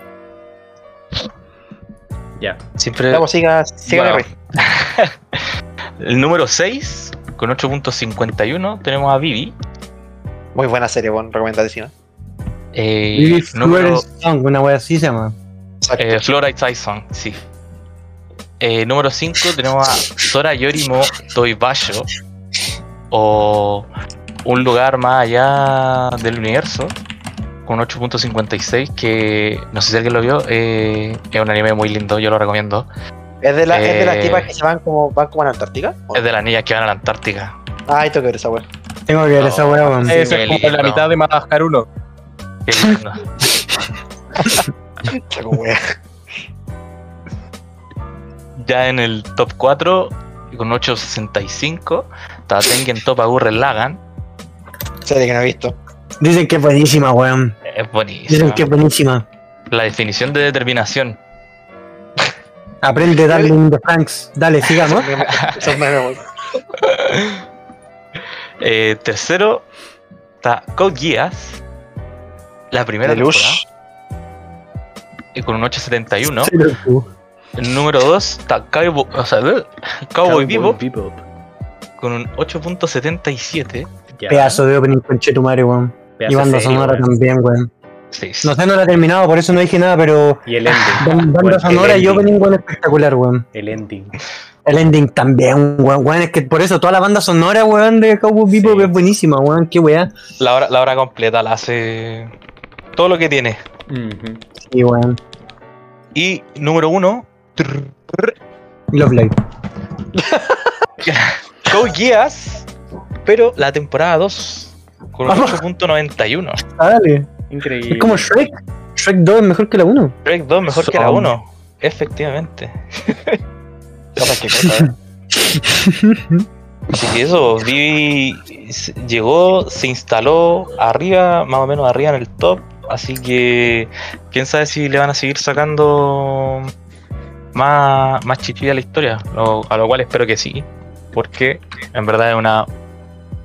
Ya. Siempre. Vamos, siga, siga Bueno. el rey. El número 6 con 8.51 tenemos a Vivi. Muy buena serie, weón. Recomendadísima. Eh, Vivi número, Song, una wea así se llama. Eh, Fluoride Tyson, sí. Eh, número 5 tenemos a Sora Yorimo Toibasho. O un lugar más allá del universo. Con 8.56 que no sé si alguien lo vio. eh, es un anime muy lindo, yo lo recomiendo. ¿Es, de la, ¿Es de las eh, tipas que se van como, van como a la Antártica? ¿O Es de las niñas que van a la Antártica. Ay, tengo que ver esa weón. Tengo que ver esa wea, weón. Sí, es como la mitad de Madagascar 1. Qué lindo. Ya en el top 4, con 8.65, está Tengen Top Gurren Lagan. Serie que no he visto. Dicen que es buenísima, weón. Es buenísimo. Dicen que es buenísima. La definición de determinación. Aprende Darling de Franks. Dale, sigamos. Eh, tercero, está Code Geass. La primera Deluxe. temporada. eh, Con un 8.71. Número 2 está Cowboy, o sea, eh, Cowboy Bebop Bebop. con un 8.77. Ya. Pedazo de opening conche tu madre, weón. Y banda sonora weón. también, weón. Sí, No sé, no la he terminado, por eso no dije nada, pero Y el ending. ban- banda sonora y opening, weón, espectacular, weón. El ending. El ending también, weón. weón, Es que por eso toda la banda sonora, weón, de Cowboy Bebop Sí. es buenísima, weón. Qué weá. La hora, la hora completa la hace todo lo que tiene. Ujú. Sí, weón. Y número 1, Love Live. Code Geass, pero la temporada 2 con un Vamos. 8.91. Ah, dale. Increíble. Es como Shrek. Shrek 2 es mejor que la 1. Shrek 2 mejor que la Son. 1. Efectivamente. Eh. Así que eso, Vivi llegó, se instaló arriba, más o menos arriba en el top. Así que quién sabe si le van a seguir sacando más, más chichilla a la historia. Lo- a lo cual espero que sí. Porque en verdad es una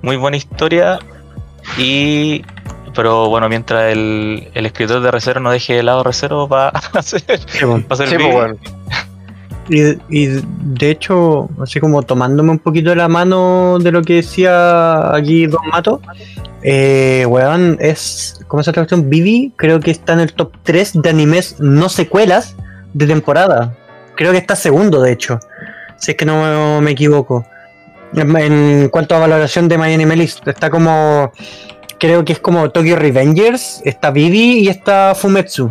muy buena historia. Y. Pero bueno, mientras el, el escritor de Recero no deje de lado Recero va a hacer, Sí, weón. va a hacer Sí, pues, Vivi. weón. Y, y de hecho, así como tomándome un poquito de la mano de lo que decía aquí Don Mato, eh, weón, es, ¿cómo se llama? Vivi, creo que está en el top 3 de animes no secuelas de temporada. Creo que está segundo, de hecho, si es que no me equivoco. En, cuanto a valoración de My Anime List, está como, creo que es como Tokyo Revengers, está Vivi y está Fumetsu.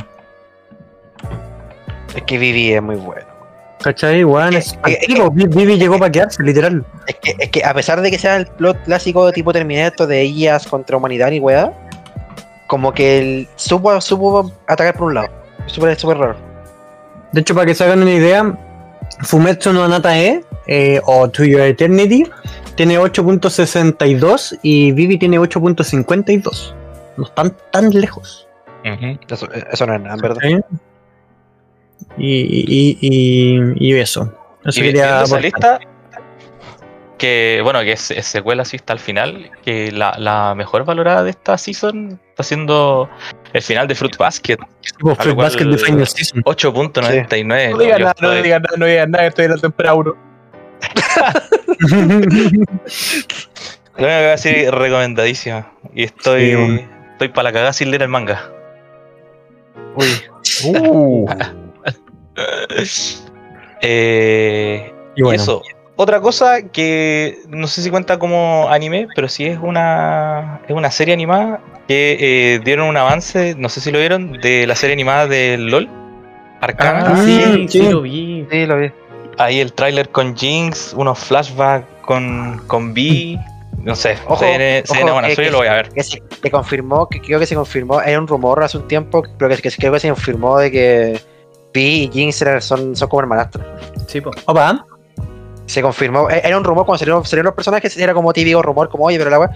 Es que Vivi es muy bueno. ¿Cachai? Weón, Es es, que- es que- antiguo, Vi- Vivi llegó para quedarse, literal. Es que, es que a pesar de que sea el plot clásico tipo Terminator de IAS contra humanidad y weá, como que el supo, supo atacar por un lado. Es súper súper raro. De hecho, para que se hagan una idea, Fumetsu no Natae eh, o To Your Eternity tiene 8.62 y Vivi tiene 8.52. No están tan lejos. Ujú. Eso, eso no es nada, en verdad. Y, y, y, y eso. Eso Y quería esa lista, que bueno, que es, es secuela así hasta el final, que la, la mejor valorada de esta season está siendo el final de Fruit Basket, lo Fruit cual- Basket de Final Season. 8.99. No digas Yo nada, no digas nada, no digas nada, estoy en la temporada 1. Lo único que voy a decir recomendadísima. Y estoy, Sí, bueno. Estoy para la cagada sin leer el manga. Uy, Uh, Eh, Y bueno, Eso. Otra cosa que no sé si cuenta como anime, pero sí es una, es una serie animada que eh, dieron un avance, no sé si lo vieron, de la serie animada de LOL. Arcana. Ah, sí, sí, sí, lo vi. sí, lo vi. Ahí el tráiler con Jinx, unos flashbacks con, con B. No sé, Ojo, se viene, se ojo, viene buena, que- eso yo que- lo voy a ver. Que se que confirmó, que creo que se confirmó, era un rumor hace un tiempo, pero que, que creo que se confirmó de que Pi y Jinx son, son como hermanastros. Sí, po. opa, Se confirmó, e- era un rumor cuando salieron, salieron los personajes, era como típico rumor, como oye, pero la wea.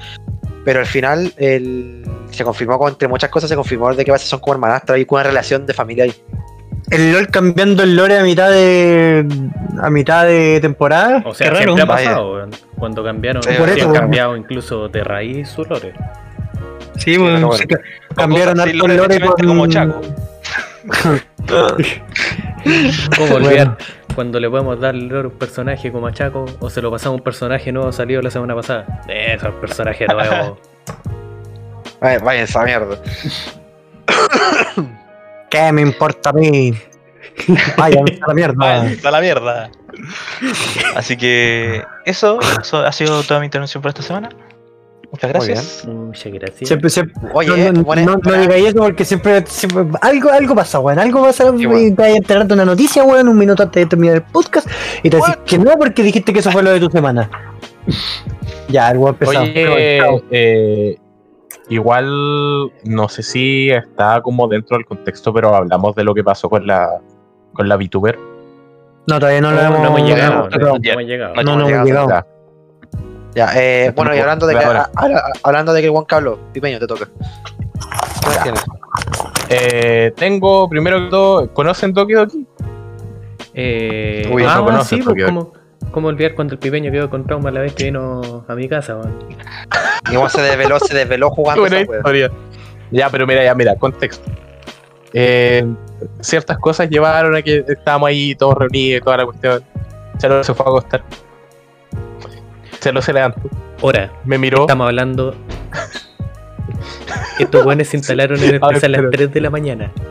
Pero al final el, se confirmó, con- entre muchas cosas, se confirmó de que base son como hermanastros y con una relación de familia ahí. el LOL cambiando el lore a mitad de a mitad de temporada. O sea, Qué raro. siempre ha pasado. Cuando cambiaron, Sí, por han eso, weón. cambiado incluso de raíz su lore. Sí, bueno, bueno. sí, ca- cambiaron harto el lore con- como Chaco. ¿Cómo Bueno. olvidar cuando le podemos dar el lore a un personaje como a Chaco o se lo pasamos a un personaje nuevo salido la semana pasada? Eso, el personaje nuevo. Vaya, vaya esa mierda. ¿Qué me importa a mí? Vaya, a la mierda. Vaya, la mierda. Así que eso, eso ha sido toda mi intervención por esta semana. Muchas gracias. Muchas gracias. Siempre, siempre, Oye, no, no, buena- no- no buena- digáis eso porque siempre, siempre- algo, algo pasa, weón. Algo pasa Sí, y te vas a enterar de una noticia, weón, un minuto antes de terminar el podcast y te decís que no porque dijiste que eso fue lo de tu semana. ya, el weón pesado. Oye, eh, igual no sé si está como dentro del contexto, pero hablamos de lo que pasó con la con la VTuber. No, todavía no, lo no hemos, hemos llegado. hemos tocado. No hemos llegado. No, no hemos llegado. Ya. Ya, eh, bueno, y hablando de que, hablando de que Juan Carlos, Pipeño, te toca. Eh, tengo primero que todo, ¿conocen Doki Doki? Eh, Uy, ah, no conoces sí, pues, ¿cómo, ¿cómo olvidar cuando el pipeño quedó con trauma la vez que vino a mi casa, weón? Y Juan se desveló, se desveló jugando Buena esa historia. Ya, pero mira, ya, mira, contexto. Eh, ciertas cosas llevaron a que estábamos ahí todos reunidos y toda la cuestión. Chalo se fue a acostar. Chalo se levantó, Ahora, me miró. estamos hablando. Estos buenos se instalaron en el A ver, a las pero- 3 de la mañana.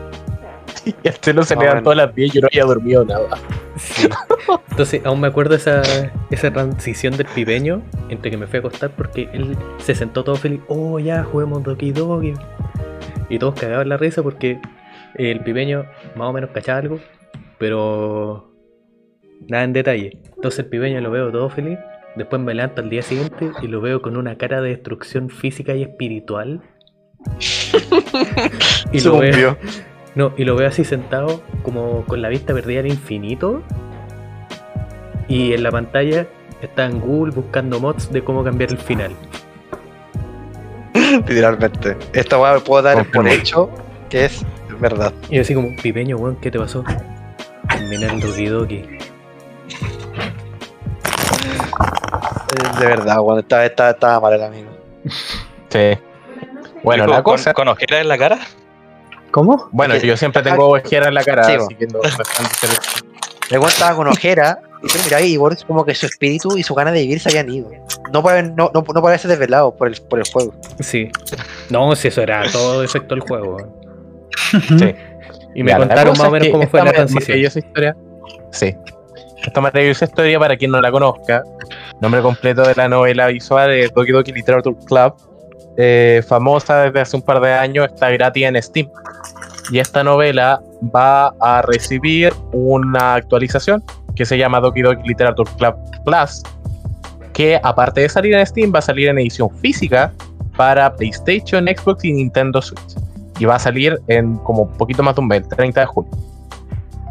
Y el Chelo se Ah, levantó a las 10 y yo no había dormido nada. Sí. Entonces, aún me acuerdo esa, esa transición del pipeño entre que me fui a acostar porque él se sentó todo feliz. Oh, ya, juguemos Doki Doki. Y todos cagaban la risa porque el pipeño más o menos cachaba algo, pero nada en detalle. Entonces, el pipeño lo veo todo feliz. Después me levanto al día siguiente y lo veo con una cara de destrucción física y espiritual. y lo veo, no, y lo veo así sentado, como con la vista perdida al infinito. Y en la pantalla está en Google buscando mods de cómo cambiar el final. Literalmente. Esta weá puedo dar por Confirmo. hecho que es verdad. Y yo así como, pipeño, weón, ¿qué te pasó? Terminé el Doki Doki. Es de verdad, weón. Estaba, estaba, estaba mal el amigo. Sí. Bueno, la con- cosa. ¿Con ojeras en la cara? ¿Cómo? Bueno, yo siempre tengo ojera en la cara, Sí, así que no, weón estaba con ojera. Y tú mirabas y Boris como que su espíritu y su ganas de vivir se habían ido. No puede, no, no, no puede ser desvelado por el, por el juego. Sí. No, si eso era todo efecto del juego. Sí. Y me Ya, contaron más o menos cómo fue la transición. maravillosa historia. Sí. Esta maravillosa historia, para quien no la conozca, nombre completo de la novela visual es Doki Doki Literature Club, eh, famosa desde hace un par de años, está gratis en Steam. Y esta novela va a recibir una actualización que se llama Doki Doki Literature Club Plus, que aparte de salir en Steam, va a salir en edición física para PlayStation, Xbox y Nintendo Switch. Y va a salir en como un poquito más de un mes, el 30 de julio,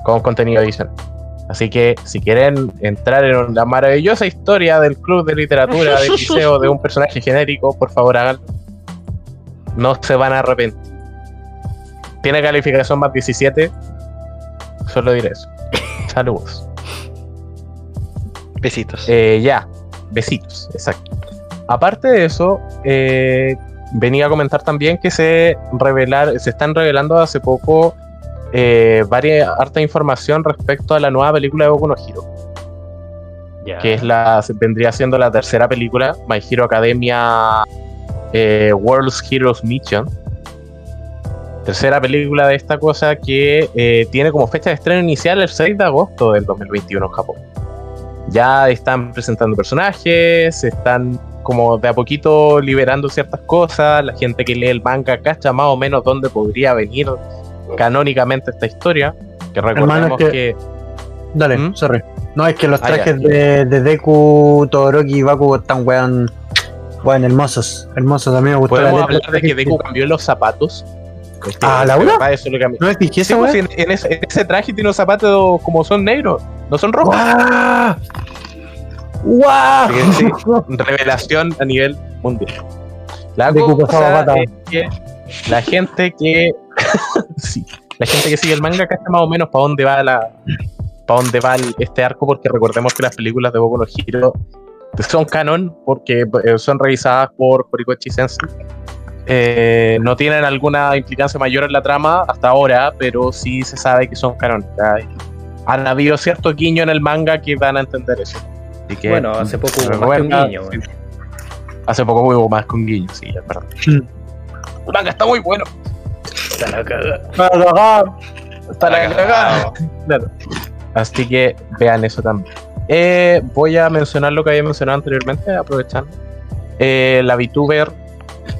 con contenido adicional. Así que si quieren entrar en la maravillosa historia del club de literatura del liceo de un personaje genérico, por favor háganlo. No se van a arrepentir. Tiene calificación más 17. Solo diré eso. Saludos. Besitos. Eh, ya, besitos, exacto. Aparte de eso, eh, venía a comentar también que se revelar, se están revelando hace poco eh, varias harta información respecto a la nueva película de Boku no Hero, que es la vendría siendo la tercera película, My Hero Academia eh, World's Heroes Mission, tercera película de esta cosa que eh, tiene como fecha de estreno inicial el 6 de agosto del 2021 en Japón. Ya están presentando personajes, están como de a poquito liberando ciertas cosas, la gente que lee el manga cacha más o menos dónde podría venir canónicamente esta historia, que recordemos es que- que... Dale, ¿Mm? sorry. No, es que los Ah, trajes de, de Deku, Todoroki y Baku están weón. Weón, hermosos. Hermosos. A mí me gustó la Podemos letra. hablar de que Deku cambió los zapatos. Ah, de ¿Laura? verdad, eso es lo a ¿No fijé Sí, pues, en, en ese, en ese traje tiene unos zapatos como son negros, no son rojos. Sí, sí. Revelación a nivel mundial. La De Cuco cosa es que la gente que sí, la gente que sigue el manga cacha más o menos para dónde va la para dónde va el- este arco porque recordemos que las películas de Boku no Hero son canon porque eh, son revisadas por Horikoshi Sensei. Eh, no tienen alguna implicancia mayor en la trama hasta ahora, pero sí se sabe que son canónicas. Han habido ciertos guiños en el manga que dan a entender eso. Así que, Bueno, hace poco hubo más que un guiño, sí. Hace poco hubo más con guiño, sí, es verdad. Mm. El manga está muy bueno. Está la cagada. Está la La cagada. Claro. Así que vean eso también. Eh, voy a mencionar lo que había mencionado anteriormente, aprovechando. Eh, la VTuber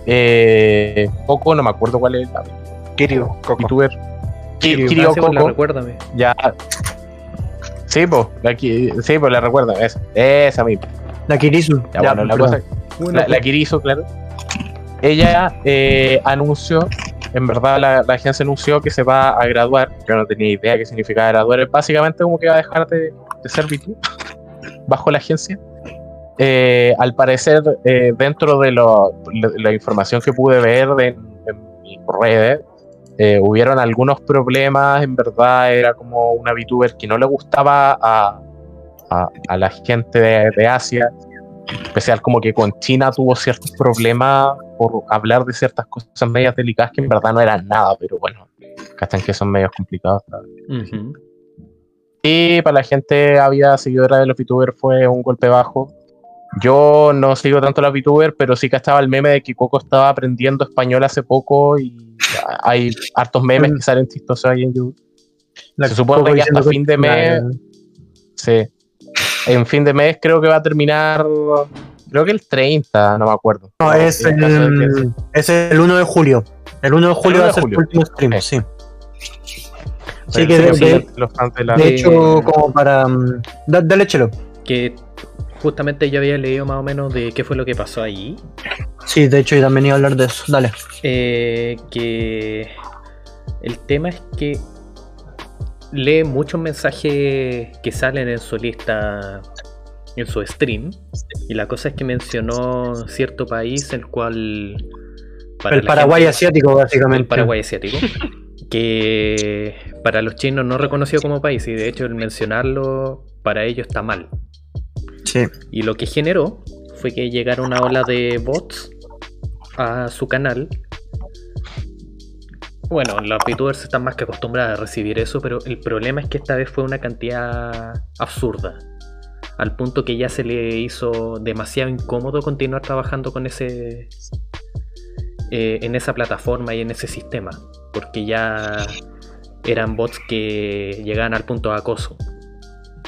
eh, Coco, no me acuerdo cuál es la Kiryu, Coco. VTuber. Sí, pues, la Coco. recuérdame. Ya. Sí, pues, la, Ki- sí, pues la recuerdo, esa, esa misma. La Kirisu. Ya, bueno, la cosa, la, la Kirizo, claro. Ella eh, anunció, en verdad la, la agencia anunció que se va a graduar. Yo no tenía idea qué significaba graduar. Básicamente como que va a dejar de, de ser VTuber bajo la agencia. Eh, al parecer, eh, dentro de lo- la, la información que pude ver de- en mis redes, eh, hubieron algunos problemas. En verdad, era como una VTuber que no le gustaba a, a- a la gente de, de Asia especial como que con China tuvo ciertos problemas por hablar de ciertas cosas medias delicadas que en verdad no eran nada, pero bueno, cachan que son medios complicados. ¿sabes? Ujú. Y para la gente había seguidora de los VTubers fue un golpe bajo. Yo no sigo tanto a los VTubers, pero sí que estaba el meme de que Coco estaba aprendiendo español hace poco y hay hartos memes que salen chistosos ahí en YouTube. La Se supone que hasta fin de mes- Sí. En fin de mes creo que va a terminar, creo que el 30, no me acuerdo. No, es el, es el 1 de julio. El 1 de julio 1 va a ser julio. el último stream, Eh. sí. Pero Sí, que de, de- de hecho, como para. mm, da- Dale, chelo. Que justamente yo había leído más o menos de qué fue lo que pasó allí. Sí, de hecho, yo también iba a hablar de eso. Dale. Eh, que el tema es que lee muchos mensajes que salen en su lista, en su stream. Y la cosa es que mencionó cierto país, el cual. para el Paraguay gente- asiático, básicamente. el Paraguay asiático. Que para los chinos no reconoció como país. Y de hecho, el mencionarlo para ellos está mal. Sí. Y lo que generó fue que llegara una ola de bots a su canal. Bueno, los VTubers están más que acostumbrados a recibir eso, pero el problema es que esta vez fue una cantidad absurda. Al punto que ya se le hizo demasiado incómodo continuar trabajando con ese. eh, en esa plataforma y en ese sistema. Porque ya eran bots que llegaban al punto de acoso.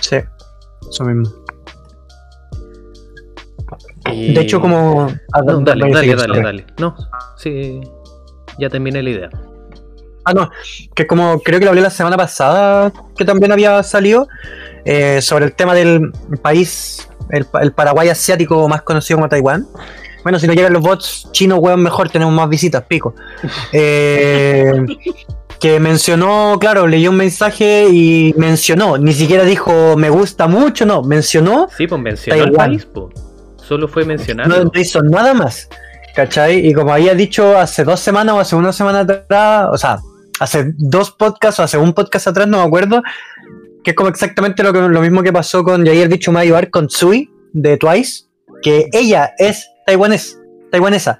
Sí. Eso mismo. Y- De hecho, como. ah, No, dale, dale, dale, dale, dale. No, sí, ya terminé la idea. Ah, no, que como creo que lo hablé la semana pasada, que también había salido, eh, sobre el tema del país, el, pa- el Paraguay asiático más conocido como Taiwán. Bueno, si no llegan los bots chinos, weón, mejor tenemos más visitas, pico. Eh, que mencionó, claro, leyó un mensaje y mencionó, ni siquiera dijo me gusta mucho, no, mencionó, Sí, pues mencionó el país, po. Solo fue no, mencionarlo. no hizo nada más. ¿Cachai? Y como había dicho hace dos semanas o hace una semana atrás, o sea, hace dos podcasts o hace un podcast atrás, no me acuerdo, que es como exactamente lo, que, lo mismo que pasó con Jair ayudar con Tsui de Twice, que ella es taiwanés, taiwanesa,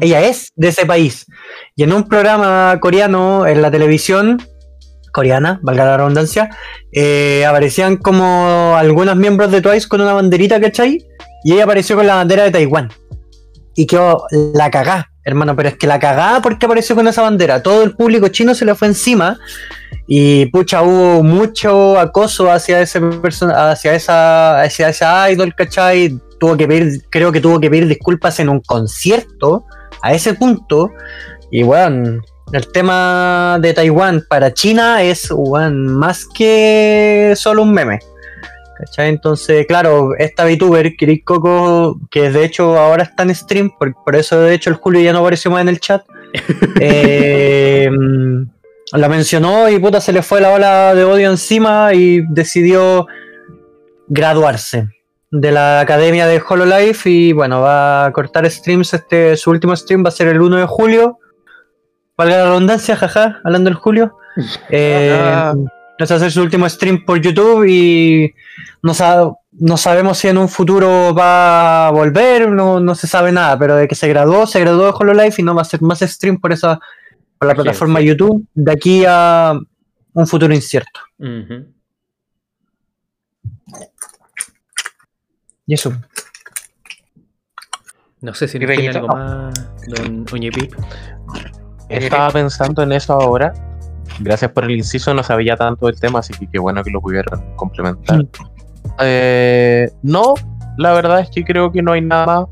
ella es de ese país. Y en un programa coreano en la televisión coreana, valga la redundancia, eh, aparecían como algunos miembros de Twice con una banderita, ¿cachai? Y ella apareció con la bandera de Taiwán. Y quedó la cagá, hermano, pero es que la cagada porque apareció con esa bandera. Todo el público chino se le fue encima y pucha, hubo mucho acoso hacia ese persona, hacia esa, hacia esa idol, ¿cachai? Tuvo que pedir, creo que tuvo que pedir disculpas en un concierto a ese punto. Y bueno, el tema de Taiwán para China es más que solo un meme. ¿Cachai? Entonces, claro, esta VTuber, Kirik Coco, que de hecho ahora está en stream, por, por eso de hecho el Julio ya no apareció más en el chat, eh, la mencionó y puta se le fue la ola de odio encima y decidió graduarse de la academia de Hololive y bueno, va a cortar streams, este, su último stream va a ser el 1 de julio, valga la redundancia, jaja, hablando del Julio. Eh, Es hacer su último stream por YouTube y no, sa- no sabemos si en un futuro va a volver, no, no se sabe nada, pero de que se graduó, se graduó de HoloLive y no va a hacer más stream por esa por la plataforma sí. YouTube de aquí a un futuro incierto. Ujú. Y eso. No sé si ¿Y nos tiene algo más, don Oñepip. Estaba pensando en eso ahora. Gracias por el inciso, no sabía tanto del tema, así que qué bueno que lo pudieron complementar. Mm. Eh, no, la verdad es que creo que no hay nada.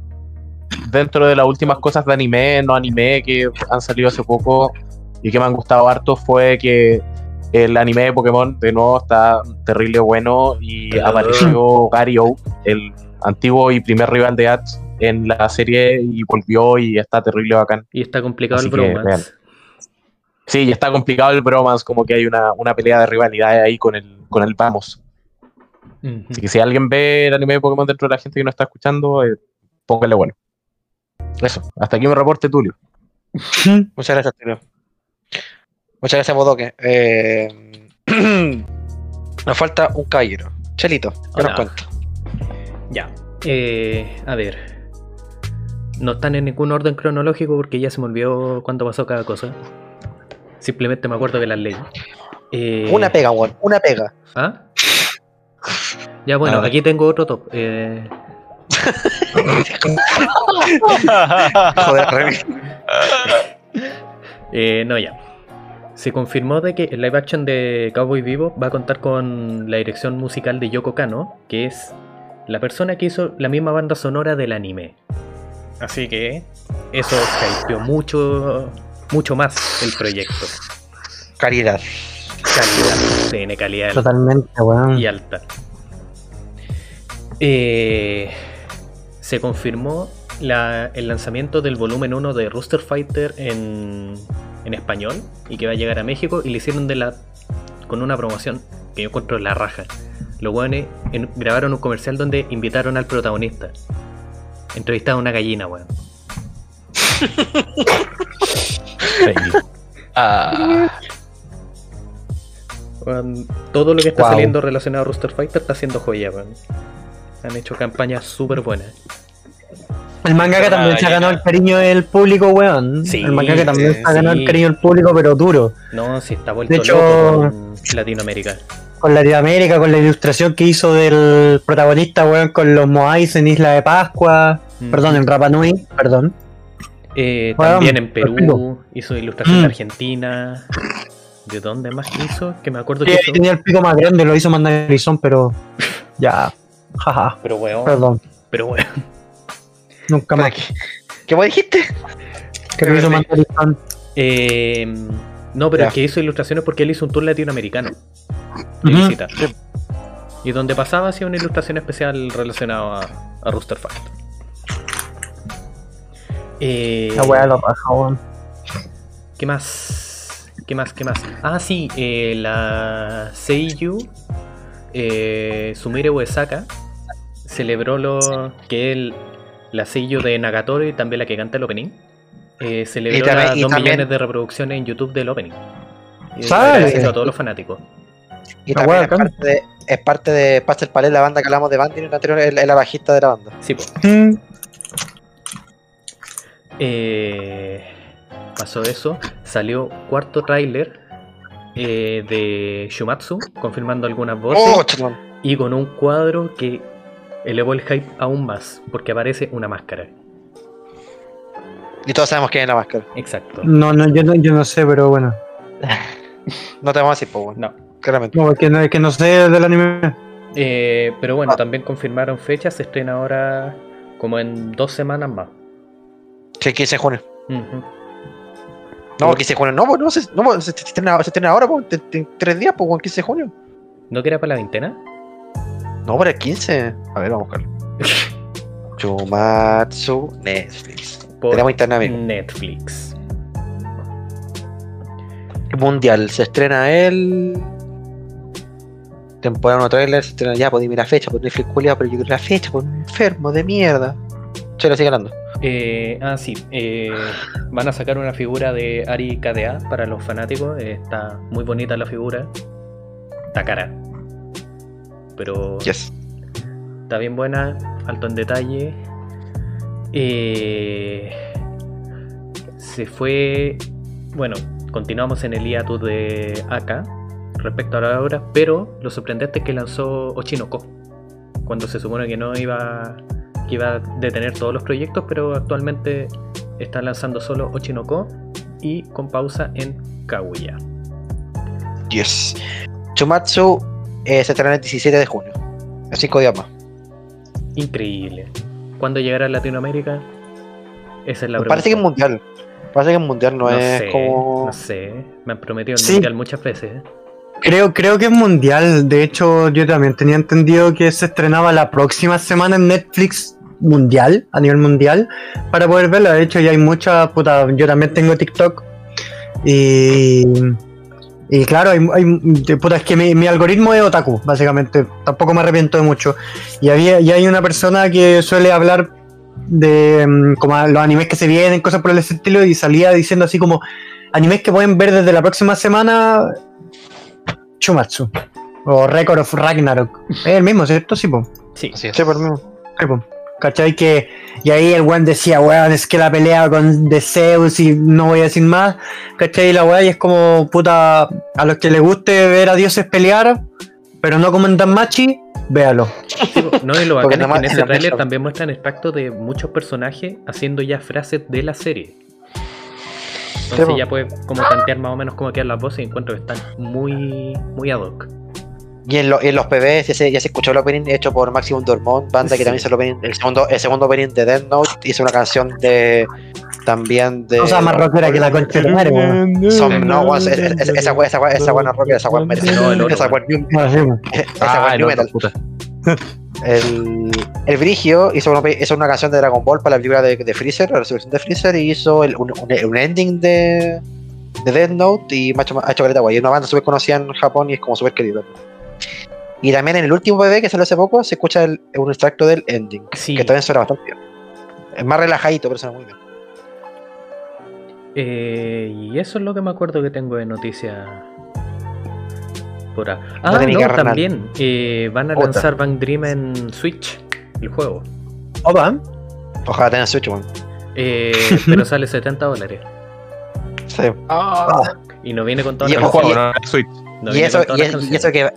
Dentro de las últimas cosas de anime, no anime que han salido hace poco y que me han gustado harto fue que el anime de Pokémon de nuevo está terrible bueno y apareció Gary Oak, el antiguo y primer rival de Ash en la serie y volvió y está terrible bacán. Y está complicado Así el vean. Sí, y está complicado el bromance, como que hay una, una pelea de rivalidad ahí con el, con el Vamos. Así que si alguien ve el anime de Pokémon dentro de la gente que no está escuchando, eh, póngale bueno. Eso, hasta aquí mi reporte, Tulio. Muchas gracias, Tino. Muchas gracias, Bodoque. Eh, nos falta un caballero. Chelito, ¿qué nos cuenta? Ya. Eh, a ver. No están en ningún orden cronológico porque ya se me olvidó cuándo pasó cada cosa. Simplemente me acuerdo que las leí. Eh, Una pega, weón. Una pega. ¿Ah? Ya bueno, A ver. aquí tengo otro top. Eh, Joder, eh, no, ya. Se confirmó de que el live action de Cowboy Vivo va a contar con la dirección musical de Yoko Kano, que es la persona que hizo la misma banda sonora del anime. Así que eso hypeó mucho, mucho más el proyecto. Caridad. Calidad, tiene calidad Totalmente, weón. y alta. Eh, se confirmó la- el lanzamiento del volumen 1 de Rooster Fighter en, en español y que va a llegar a México y le hicieron de la con una promoción que yo encuentro la raja. Los weones en- grabaron un comercial donde invitaron al protagonista. Entrevistaron a una gallina, weón. Ah, Todo lo que está Wow. saliendo relacionado a Rooster Fighter está haciendo joya, weón. Han hecho campañas súper buenas. El mangaka también se ha ganado el cariño del público, weón. Sí, el mangaka también se ha ganado sí. el cariño del público, pero duro. No, si está vuelto De hecho- loco con Latinoamérica. Con Latinoamérica, con la ilustración que hizo del protagonista, weón, con los Moais en Isla de Pascua. Mm. Perdón, en Rapa Nui, perdón. Eh, también en Perú, perfecto. hizo ilustración Mm. de Argentina. ¿De dónde más hizo? Que me acuerdo Sí, que hizo. tenía el pico más grande, lo hizo Mandarizón, pero ya. Jaja, Pero weón, perdón. pero weón. Nunca más. ¿Qué, ¿Qué me dijiste? Que lo hizo Mandarizón. Eh, no, pero Ya. el que hizo ilustraciones porque él hizo un tour latinoamericano. De Ujú. visita. Y donde pasaba hacía una ilustración especial relacionada a, a Rooster Fight. Eh, La weá lo weón. ¿Qué más? ¿Qué más? ¿Qué más? Ah, sí, eh, la Seiyu eh, Sumire Uesaka celebró lo que el, la Seiyu de Nagatoro y también la que canta el opening. Eh, celebró Y también- las y 2 también- millones de reproducciones en YouTube del opening. Y agradeciendo a todos los fanáticos. Y La también wea es parte, de, es parte de Pastel Palais, la banda que hablamos de Bandy en el anterior, es la bajista de la banda. Sí. Mm, Eh, pasó eso. Salió cuarto tráiler eh, de Shumatsu, confirmando algunas voces. ¡Oh! Y con un cuadro que elevó el hype aún más, porque aparece una máscara. Y todos sabemos quién es la máscara. Exacto. No, no, yo no, yo no sé, pero bueno. No te vamos a decir, pues, No. claramente. No, que no, es que no sé del anime. Eh, pero bueno, Ah. también confirmaron fechas. Se estrena ahora como en dos semanas más. Sí, 15 de junio. Ujú. No, 15 de junio, no, pues, no, se, no, pues, se, se estrena, se estrena ahora, pues, en- tres días, pues, 15 de junio. ¿No que era para la veintena? No, para el 15. A ver, vamos a buscarlo. Chumatsu Netflix. Por Tenemos internet, amigo. Netflix. Mundial. Se estrena el. Temporada 1 trailer. Se estrena ya, pues dime la fecha, pues Netflix culiao, pero yo quiero la fecha, pues enfermo de mierda. Che, lo sigue ganando. Eh, ah, sí. eh, van a sacar una figura de Ari KDA para los fanáticos. eh, está muy bonita la figura. Está cara. Pero Yes. está bien buena. Alto en detalle. Eh, se fue. Bueno, continuamos en el hiatus de AK respecto a la obra, pero lo sorprendente es que lanzó Ochinoko. Cuando se supone que no iba. Que iba a detener todos los proyectos, pero actualmente está lanzando solo Ochinoko y con pausa en Kaguya. Yes. Chumatsu eh, se estrena el 17 de junio. En 5 días más. Increíble. ¿Cuándo llegará a Latinoamérica? Esa es la pregunta. Parece que es mundial. Parece que es mundial, no, No es sé, como. no sé. Me han prometido el Sí. mundial muchas veces. ¿eh? Creo, creo que es mundial. De hecho, yo también tenía entendido que se estrenaba la próxima semana en Netflix mundial, a nivel mundial, para poder verla. De hecho, ya hay muchas, puta, yo también tengo TikTok. Y, y claro, hay, hay- puta, es que mi, mi algoritmo es otaku, básicamente. Tampoco me arrepiento de mucho. Y había, y hay una persona que suele hablar de mm, como los animes que se vienen, cosas por el estilo, y salía diciendo así como animes que pueden ver desde la próxima semana Chumatsu. O Record of Ragnarok. Es el mismo, ¿cierto? Sí, po. Sí. Sí, por mí. Sí, po. ¿Cachai? Que, y ahí el weón decía, weón, es que la pelea con The Zeus y no voy a decir más. ¿Cachai? Y la weá y es como, puta, a los que les guste ver a dioses pelear, pero no como en Danmachi, véalo. No, y lo bacán es que en ese tráiler también muestran extractos de muchos personajes haciendo ya frases de la serie. Entonces ya puedes como tantear más o menos cómo quedan las voces y encuentro que están muy, muy ad hoc. Y en, lo- en los PBs ya se, ya se escuchó el opening hecho por Maximum Dormont, banda que también hizo el, opening, el, segundo, el segundo opening de Death Note, hizo una canción de también de. Cosa más rockera que la concha de tu madre, weón. Son, no, weón, es- es- esa esa es rockera, esa el otro, esa es new- Ah, po. esa Ah, el new otro, metal. El, el Brigio hizo una, hizo una canción de Dragon Ball para la película de, de Freezer, la resurrección de Freezer, y hizo el- un, un- un ending de, de Death Note y ha hecho, ha hecho caleta guay. Es una banda súper conocida en Japón y es como súper querida. Y también en el último bebé que salió hace poco se escucha el- un extracto del ending, Sí. que también suena bastante bien. Es más relajadito, pero suena muy bien. Eh, y eso es lo que me acuerdo que tengo de noticia por ahí. Ah, no, también eh, van a Otra. lanzar Bank Dream en Switch, el juego. Opa. Ojalá tengan Switch, weón. Eh, pero sale 70 dólares. Sí. Y no viene con todas Y las el juego, no, Switch. No y, eso, y, eso que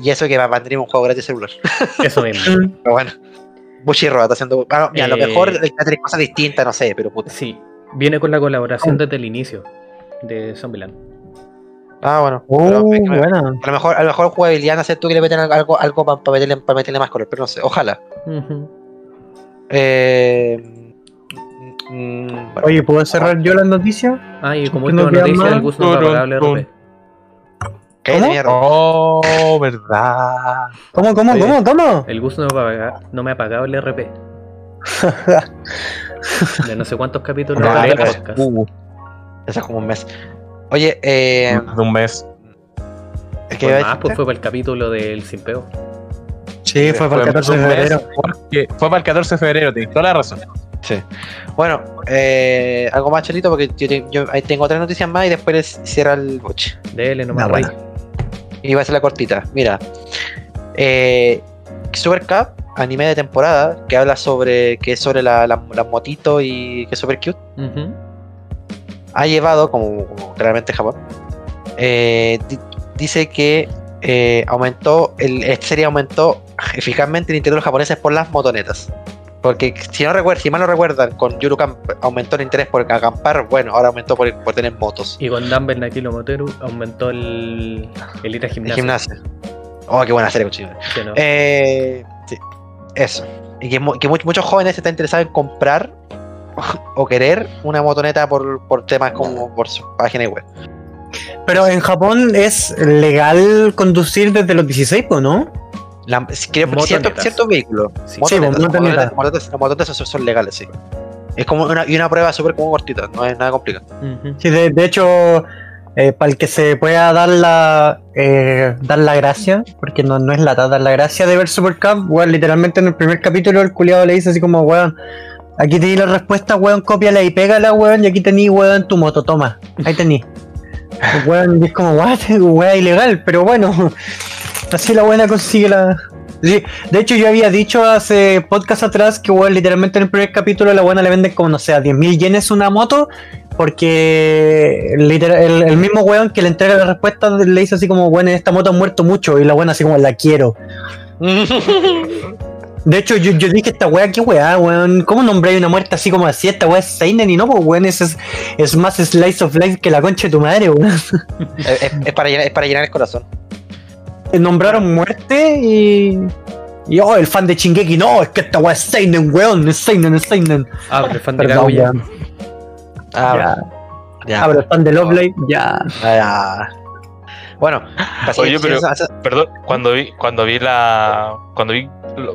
y eso que va a mandar un juego gratis celular. Eso mismo. Pero bueno. Bushirro está haciendo. Bueno, mira, a lo Eh, mejor hay tres cosas distintas, no sé, pero puta. Sí, viene con la colaboración desde el inicio de Zombieland. Ah, bueno. Uh, Pero es que me- buena. A lo mejor, a lo mejor jugabilidad, no sé tú que le meten algo, algo para meterle, pa meterle más color, pero no sé, ojalá. Eh, mm, bueno. Oye, ¿puedo cerrar yo las noticias? Ah, y como ¿Qué nos última noticia, el Gus no va ¿Qué mierda? Oh, verdad. ¿Cómo, cómo, Oye. cómo, cómo? El Gus no, no me ha pagado el RP. De no sé cuántos capítulos Vale, de pues, podcast. uh, Eso es como un mes. Oye, eh, de un mes. ¿qué Fue iba a más, pues fue para el capítulo del Simpeo. Sí, fue para el 14 de febrero. porque fue para el 14 de febrero, tienes toda la razón. Bueno, eh, algo más chelito porque yo, te- yo ahí tengo otras noticias más y después les cierra el boche. Dele nomás, rey. bueno. Y va a ser la cortita. Mira, eh, Super Cup, anime de temporada, que habla sobre que es sobre la, la, la motito y que es super cute. Ha llevado, como, como claramente Japón, eh, di- dice que eh, aumentó, el, esta serie aumentó eficazmente el interés de los japoneses por las motonetas. Porque si no recuerdo, si mal no recuerdan, con Yuru Camp aumentó el interés por acampar, bueno, ahora aumentó por, por tener motos. Y con Dumbbell Nakilo Moteru aumentó el, el ir a El gimnasio. gimnasio. Oh, qué buena serie, cochino. ¿sí no? Eh, sí, eso. Y que, mu- que mu- muchos jóvenes están interesados en comprar o querer una motoneta por, por temas como por su página web. Pero en Japón es legal conducir desde los 16, ¿o no? La, Motonetas. cierto, ciertos vehículos. Sí. Sí, Motonetas, motonetas. motonetas, motonetas, las motonetas son, legales, sí. Es como una, y una prueba súper como cortita, no es nada complicado. Sí, de, de hecho, eh, para el que se pueda dar la eh, dar la gracia, porque no, no es la dar la gracia de ver Supercamp, weón, literalmente en el primer capítulo el culiado le dice así como, weón, aquí tenéis la respuesta, weón, cópiala y pégala, weón, y aquí tenéis, weón, tu moto, toma, ahí tenéis. Weón, y es como, what, weón, ilegal, pero bueno, así la buena consigue la... Sí, de hecho yo había dicho hace podcast atrás que weón, literalmente en el primer capítulo la buena le venden como, no sé, a 10.000 yenes una moto porque literal- el, el mismo weón que le entrega la respuesta le dice así como, bueno, esta moto ha muerto mucho y la buena así como, la quiero. De hecho, yo, yo dije esta weá, qué weá, weón. ¿Cómo nombré una muerte así como así? Esta weá es Seinen y no, pues weón, es, es, es más slice of life que la concha de tu madre, weón. es para llenar, es para llenar el corazón. Nombraron muerte y. Y oh, el fan de Chingeki, no, es que esta weá es Seinen, weón, es Seinen, es Seinen. Ah, pero el fan de Perdón. Ah, Ya. ya. Ah, el fan de Lovely, ya. Ah, ya. Bueno, Oye, pero- Perdón, cuando vi, cuando vi la. Cuando vi.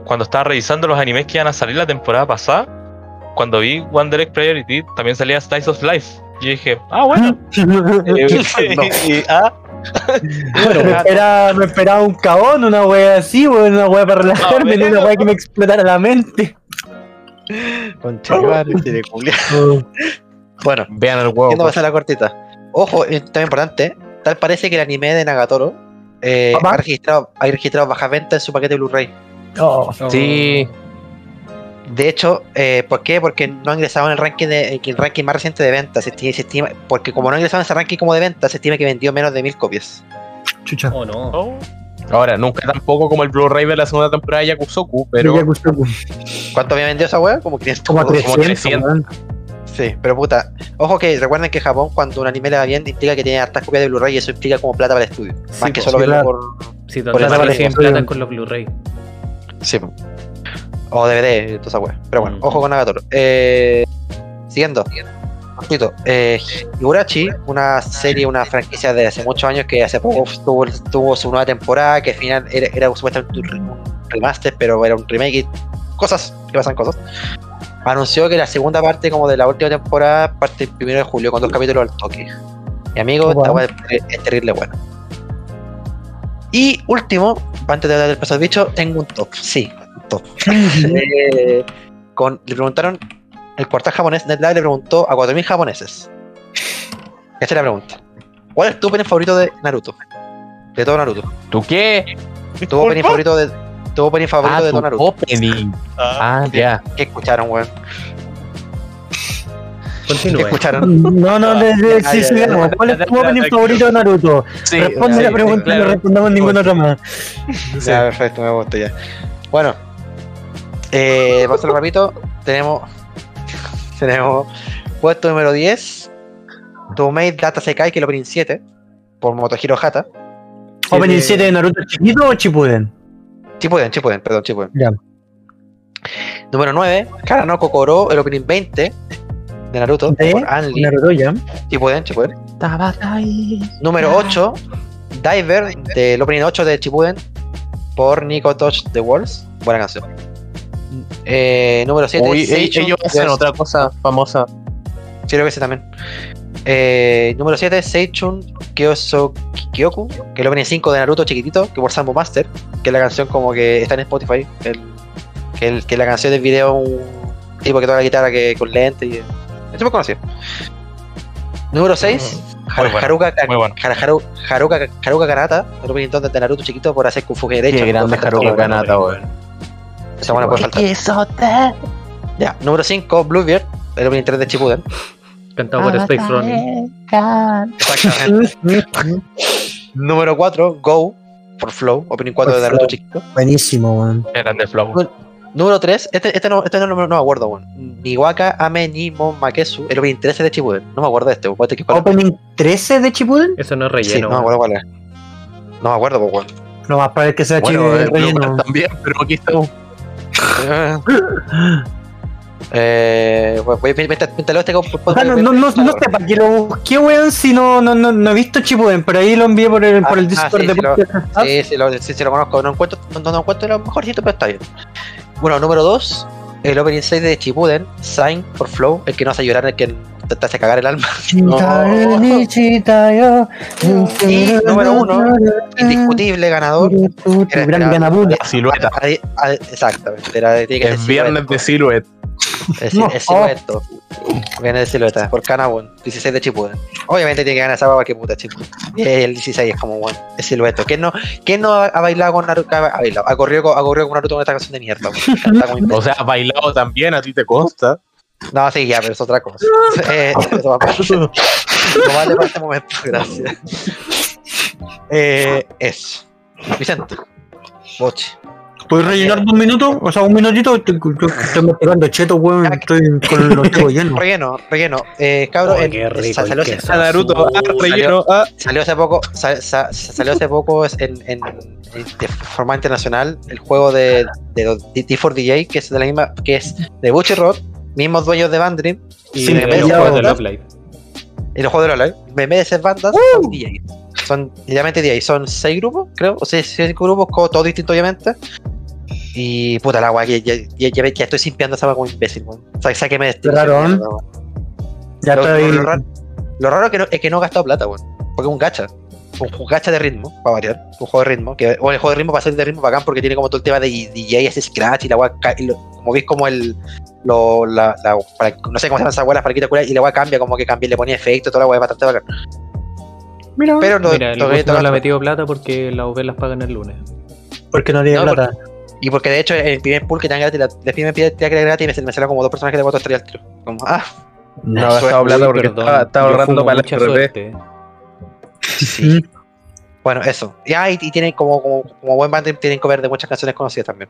Cuando estaba revisando los animes que iban a salir la temporada pasada, cuando vi One Direct Priority, también salía Slice of Life. Y yo dije, ah, bueno. Eh, y- ah, Bueno, me esperaba, me esperaba un cabón, una wea así, weón, una wea para relajarme, Ah, no una wea que me explotara la mente. Concha de. Bueno, Vean el huevo. a pues. pasar la cortita. Ojo, eh, también importante. Tal parece que el anime de Nagatoro eh, ha registrado, ha registrado baja venta en su paquete Blu-ray. Oh. Sí, De hecho, eh, ¿por qué? Porque no ha ingresado en el ranking de, el ranking más reciente de ventas. Se estima, se estima- porque como no ha ingresado en ese ranking como de ventas, se estima que vendió menos de mil copias. chucha. Oh, no. oh, ahora, nunca tampoco como el Blu-ray de la segunda temporada de Yakusoku, pero. ¿Cuánto había vendido esa wea? Como 500. como a 300, 300. weón. Sí, pero puta. Ojo que recuerden que Japón, cuando un anime le va bien, implica que tiene hartas copias de Blu-ray y eso implica como plata para el estudio. Sí, más que solo sí, verlo claro. por. Sí, Por eso, plata yo- con los Blu-ray. Sí. O DVD, toda esa wea. Pero bueno, Mm. ojo con Nagatoro. Eh, siguiendo. Eh, Higurashi, una serie, una franquicia de hace muchos años que hace poco tuvo, tuvo su nueva temporada, que al final era, era supuestamente un re- un remaster, pero era un remake y cosas, que pasan cosas. Anunció que la segunda parte como de la última temporada parte el primero de julio con dos capítulos al toque. Y amigo, esta bueno. wea es, es terrible buena. Y último, antes de hablar del paso al bicho, tengo un top, sí, Eh, con, le preguntaron, el portal japonés, NetLive le preguntó a 4.000 japoneses. Esta es la pregunta. ¿Cuál es tu opening favorito de Naruto? De todo Naruto. ¿tú qué? Tu opening favorito de, tu opening favorito Ah, de tu todo Naruto. opening. ah, Ah, ya. ¿Qué escucharon, weón? ¿Qué Continúe. escucharon? No, no, de, de, sí, sí, no. ¿Cuál es tu opening favorito de Naruto? Sí, Responde sí, la pregunta y claro. no respondamos ninguna otra más. Ya, perfecto, me gusta ya. Bueno, eh, vamos a hacerlo rapidito. Tenemos, tenemos puesto número 10, Tomei Data Sekai, que el opening 7, por Motohiro Hata. ¿Opening 7 de Naruto chiquito o Chipuden? Chipuden, Chipuden, perdón, Chipuden. Ya. Número 9, Karano Kokoro, el opening 20 de Naruto, ¿De? por Anli. Naruto ya. Chipuden, Chipuden. Número 8, Diver, del opening 8 de Chipuden, por Nico Touch the Walls. Buena canción. Eh, número 7, Uy, e- ellos hacen otra cosa famosa. Sí, creo que sí también. Eh, número 7, Seichun Kyoso Kyoku, que el opening 5 de Naruto chiquitito, que por Sambo Master, que es la canción como que está en Spotify, el, que, el- que la canción del video un tipo que toca la guitarra que, con lente y... Es muy conocido. Número 6, Muy bueno, Haruka, muy bueno. Haru- Haruka, Haruka Kanata, el opening 2 de Naruto chiquito por hacer Kung Fu derecho. Qué grande Haruka Kanata, weón. Esa buena puede faltar. Ya, número 5, Bluebeard, el opening 3 de Chipuden. Cantado por Space Running. Exactamente. Número 4, Go, por Flow, opening 4 Por de Naruto chiquito. Buenísimo, weón. Eran de Flow. Número 3, este, este, no, este no, no me acuerdo, weón. Niwaka Ame ni Mon Makesu, el opening 13 de Chibuden. No me acuerdo de este, weón. Opening 13 de Chipuden. Eso no es Sí, relleno. no me acuerdo cuál es. No me acuerdo, weón. No más para que sea Bueno, Chipuden el relleno. Lucas también, pero aquí estamos. Eh, bueno, voy a mientras mientras leo este con- O sea, no, no, no, sé para qué lo busqué, weón, si no, no, no, no he visto Chipuden, pero ahí lo envié por el, por el Ah, Discord sí, de sí, lo-. Sí, sí, lo, sí, lo conozco. No encuentro, no, no, no encuentro lo mejorcito, pero está bien. Bueno, número 2, el opening 6 de Chipuden, Sign for Flow, el que no hace llorar, el que te, hace cagar el alma. Y número uno, indiscutible ganador. era Gran ganador. La silueta. Exactamente, era, tiene que Es viernes de silueta. Es, No. es silueto. Viene de silueta, por Kanabun, 16 de Chipuden. Obviamente tiene que ganar esa baba que puta Chipuden. Y el 16 es como bueno, es silueto. ¿Quién no, quién no ha, ha bailado con Naruto? Ha, bailado, ha corrido, con- ha corrido con Naruto con esta canción de mierda. O sea, bailado también, a ti te consta. No, sí, ya, pero es otra cosa. eh, eso va aparte. No vale para este momento, gracias. Eh, eso. Vicente. Boche. ¿Puedes rellenar dos minutos? O sea, un minutito. Estoy, yo estoy masticando cheto, weón. Estoy con los dedos llenos. Relleno, relleno. Eh, salió, Naruto, ah, relleno, ah. salió hace poco, sa- sa- salió hace poco en, en- en- de forma internacional el juego de, de los D4DJ, que es de la misma, que es de Butcherrod, mismos dueños de Bandrim, y Sí, de pillado. ser juego de bandas, Love Live. y los juegos de LoL, en vez de ser bandas, son DJs. Son literalmente DJs, son seis grupos, creo, o sea, cinco grupos, co- todos distintos obviamente. Y puta la guay, ya, ya, ya, ya estoy simpiando esa weá como imbécil, weón. O sea, sáqueme de este. ¿eh? Ya Lo, estoy. lo- lo raro, lo raro que no- es que no he gastado plata, weón. Porque es un gacha. Un, un gacha de ritmo, para variar. Un juego de ritmo. Que, o el juego de ritmo para ser de ritmo bacán porque tiene como todo el tema de DJ, ese scratch y la lo- Como veis, como el. Lo, la, la- para- no sé cómo se llama esa weá, la faraquita cura, y la weá cambia, como que cambia, le ponía efecto, toda la weá es bastante bacán. Mira, Pero no, Mira, el no le ha metido plata porque las OV las pagan el lunes. porque no tiene No, plata. Y porque de hecho, en el primer pool que te dan gratis, la, la primer pide te dan gratis y me, me salieron como dos personas que de cuatro estrellas al tiro. Como, ah, No ha gastado plata Uy, porque perdón, estaba, estaba ahorrando para la RP. suerte. sí. Bueno, eso. Y, ah, y, y tienen como, como, como buen band, tienen cover de muchas canciones conocidas también.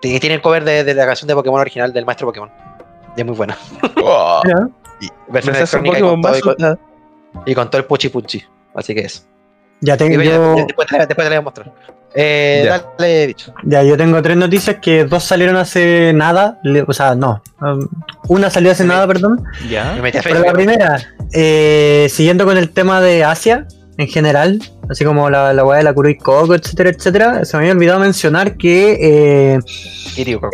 Y tienen cover de, de la canción de Pokémon original del maestro Pokémon. Y es muy buena. Oh. Y ¿no versión se hace un electrónica y Pokémon con, todo, y, Mazo? con, y con todo el puchi puchi. Así que eso. Ya tengo. yo- después, te, después te la voy a mostrar. Eh, Ya. Dale, bicho. Ya, yo tengo tres noticias que dos salieron hace nada. le- o sea, no. um, una salió hace Sí. nada, perdón. ¿Ya? Me Pero la primera, eh, siguiendo con el tema de Asia en general, así como la, la weá de la Kuroi Coco, etcétera, etcétera, se me había olvidado mencionar que eh,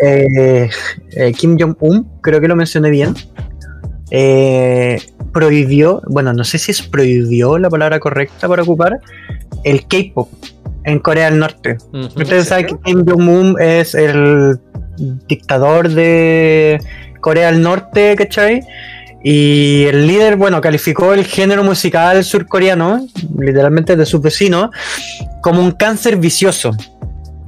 eh, eh, Kim Jong-un, creo que lo mencioné bien, eh, prohibió, bueno, no sé si es prohibió la palabra correcta para ocupar, el K-pop en Corea del Norte. Ustedes saben que Kim Jong-un es el dictador de Corea del Norte, ¿cachai? Y el líder, bueno, calificó el género musical surcoreano, literalmente de sus vecinos, como un cáncer vicioso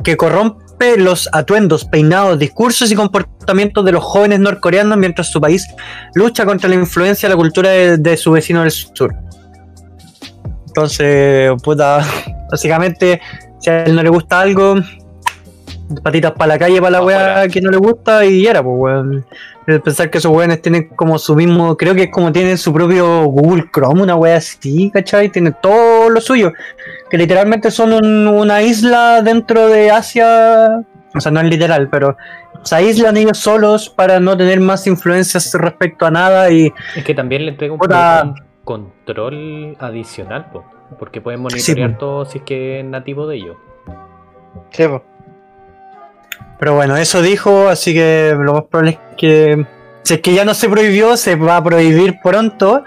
que corrompe los atuendos, peinados, discursos y comportamientos de los jóvenes norcoreanos mientras su país lucha contra la influencia de la cultura de, de su vecino del sur. Entonces, puta, básicamente, si a él no le gusta algo, patitas para la calle, para la weá que no le gusta y era, pues weón. El Pensar que esos weones tienen como su mismo, creo que es como tienen su propio Google Chrome, una weá así, ¿cachai? Tienen todo lo suyo, que literalmente son un- una isla dentro de Asia, o sea, no es literal, pero se aíslan ellos solos para no tener más influencias respecto a nada y Es que también le entrega un, control adicional, po, porque pueden monitorear todo si es que es nativo de ellos. Sí, po. Pero bueno, eso dijo, así que lo más probable es que si es que ya no se prohibió, se va a prohibir pronto.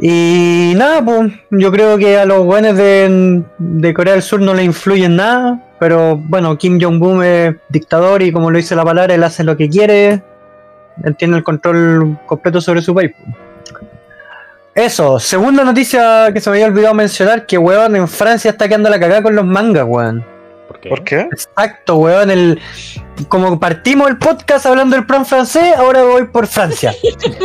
Y nada, pues yo creo que a los buenos de, de Corea del Sur no le influyen nada. Pero bueno, Kim Jong-un es dictador y como lo dice la palabra, él hace lo que quiere. Él tiene el control completo sobre su país. po. Eso, segunda noticia que se me había olvidado mencionar, que weón en Francia está quedando la cagada con los mangas, weón. ¿Por ¿Por qué? ¿Por qué? Exacto, weón. El, como partimos el podcast hablando del plan francés, ahora voy por Francia.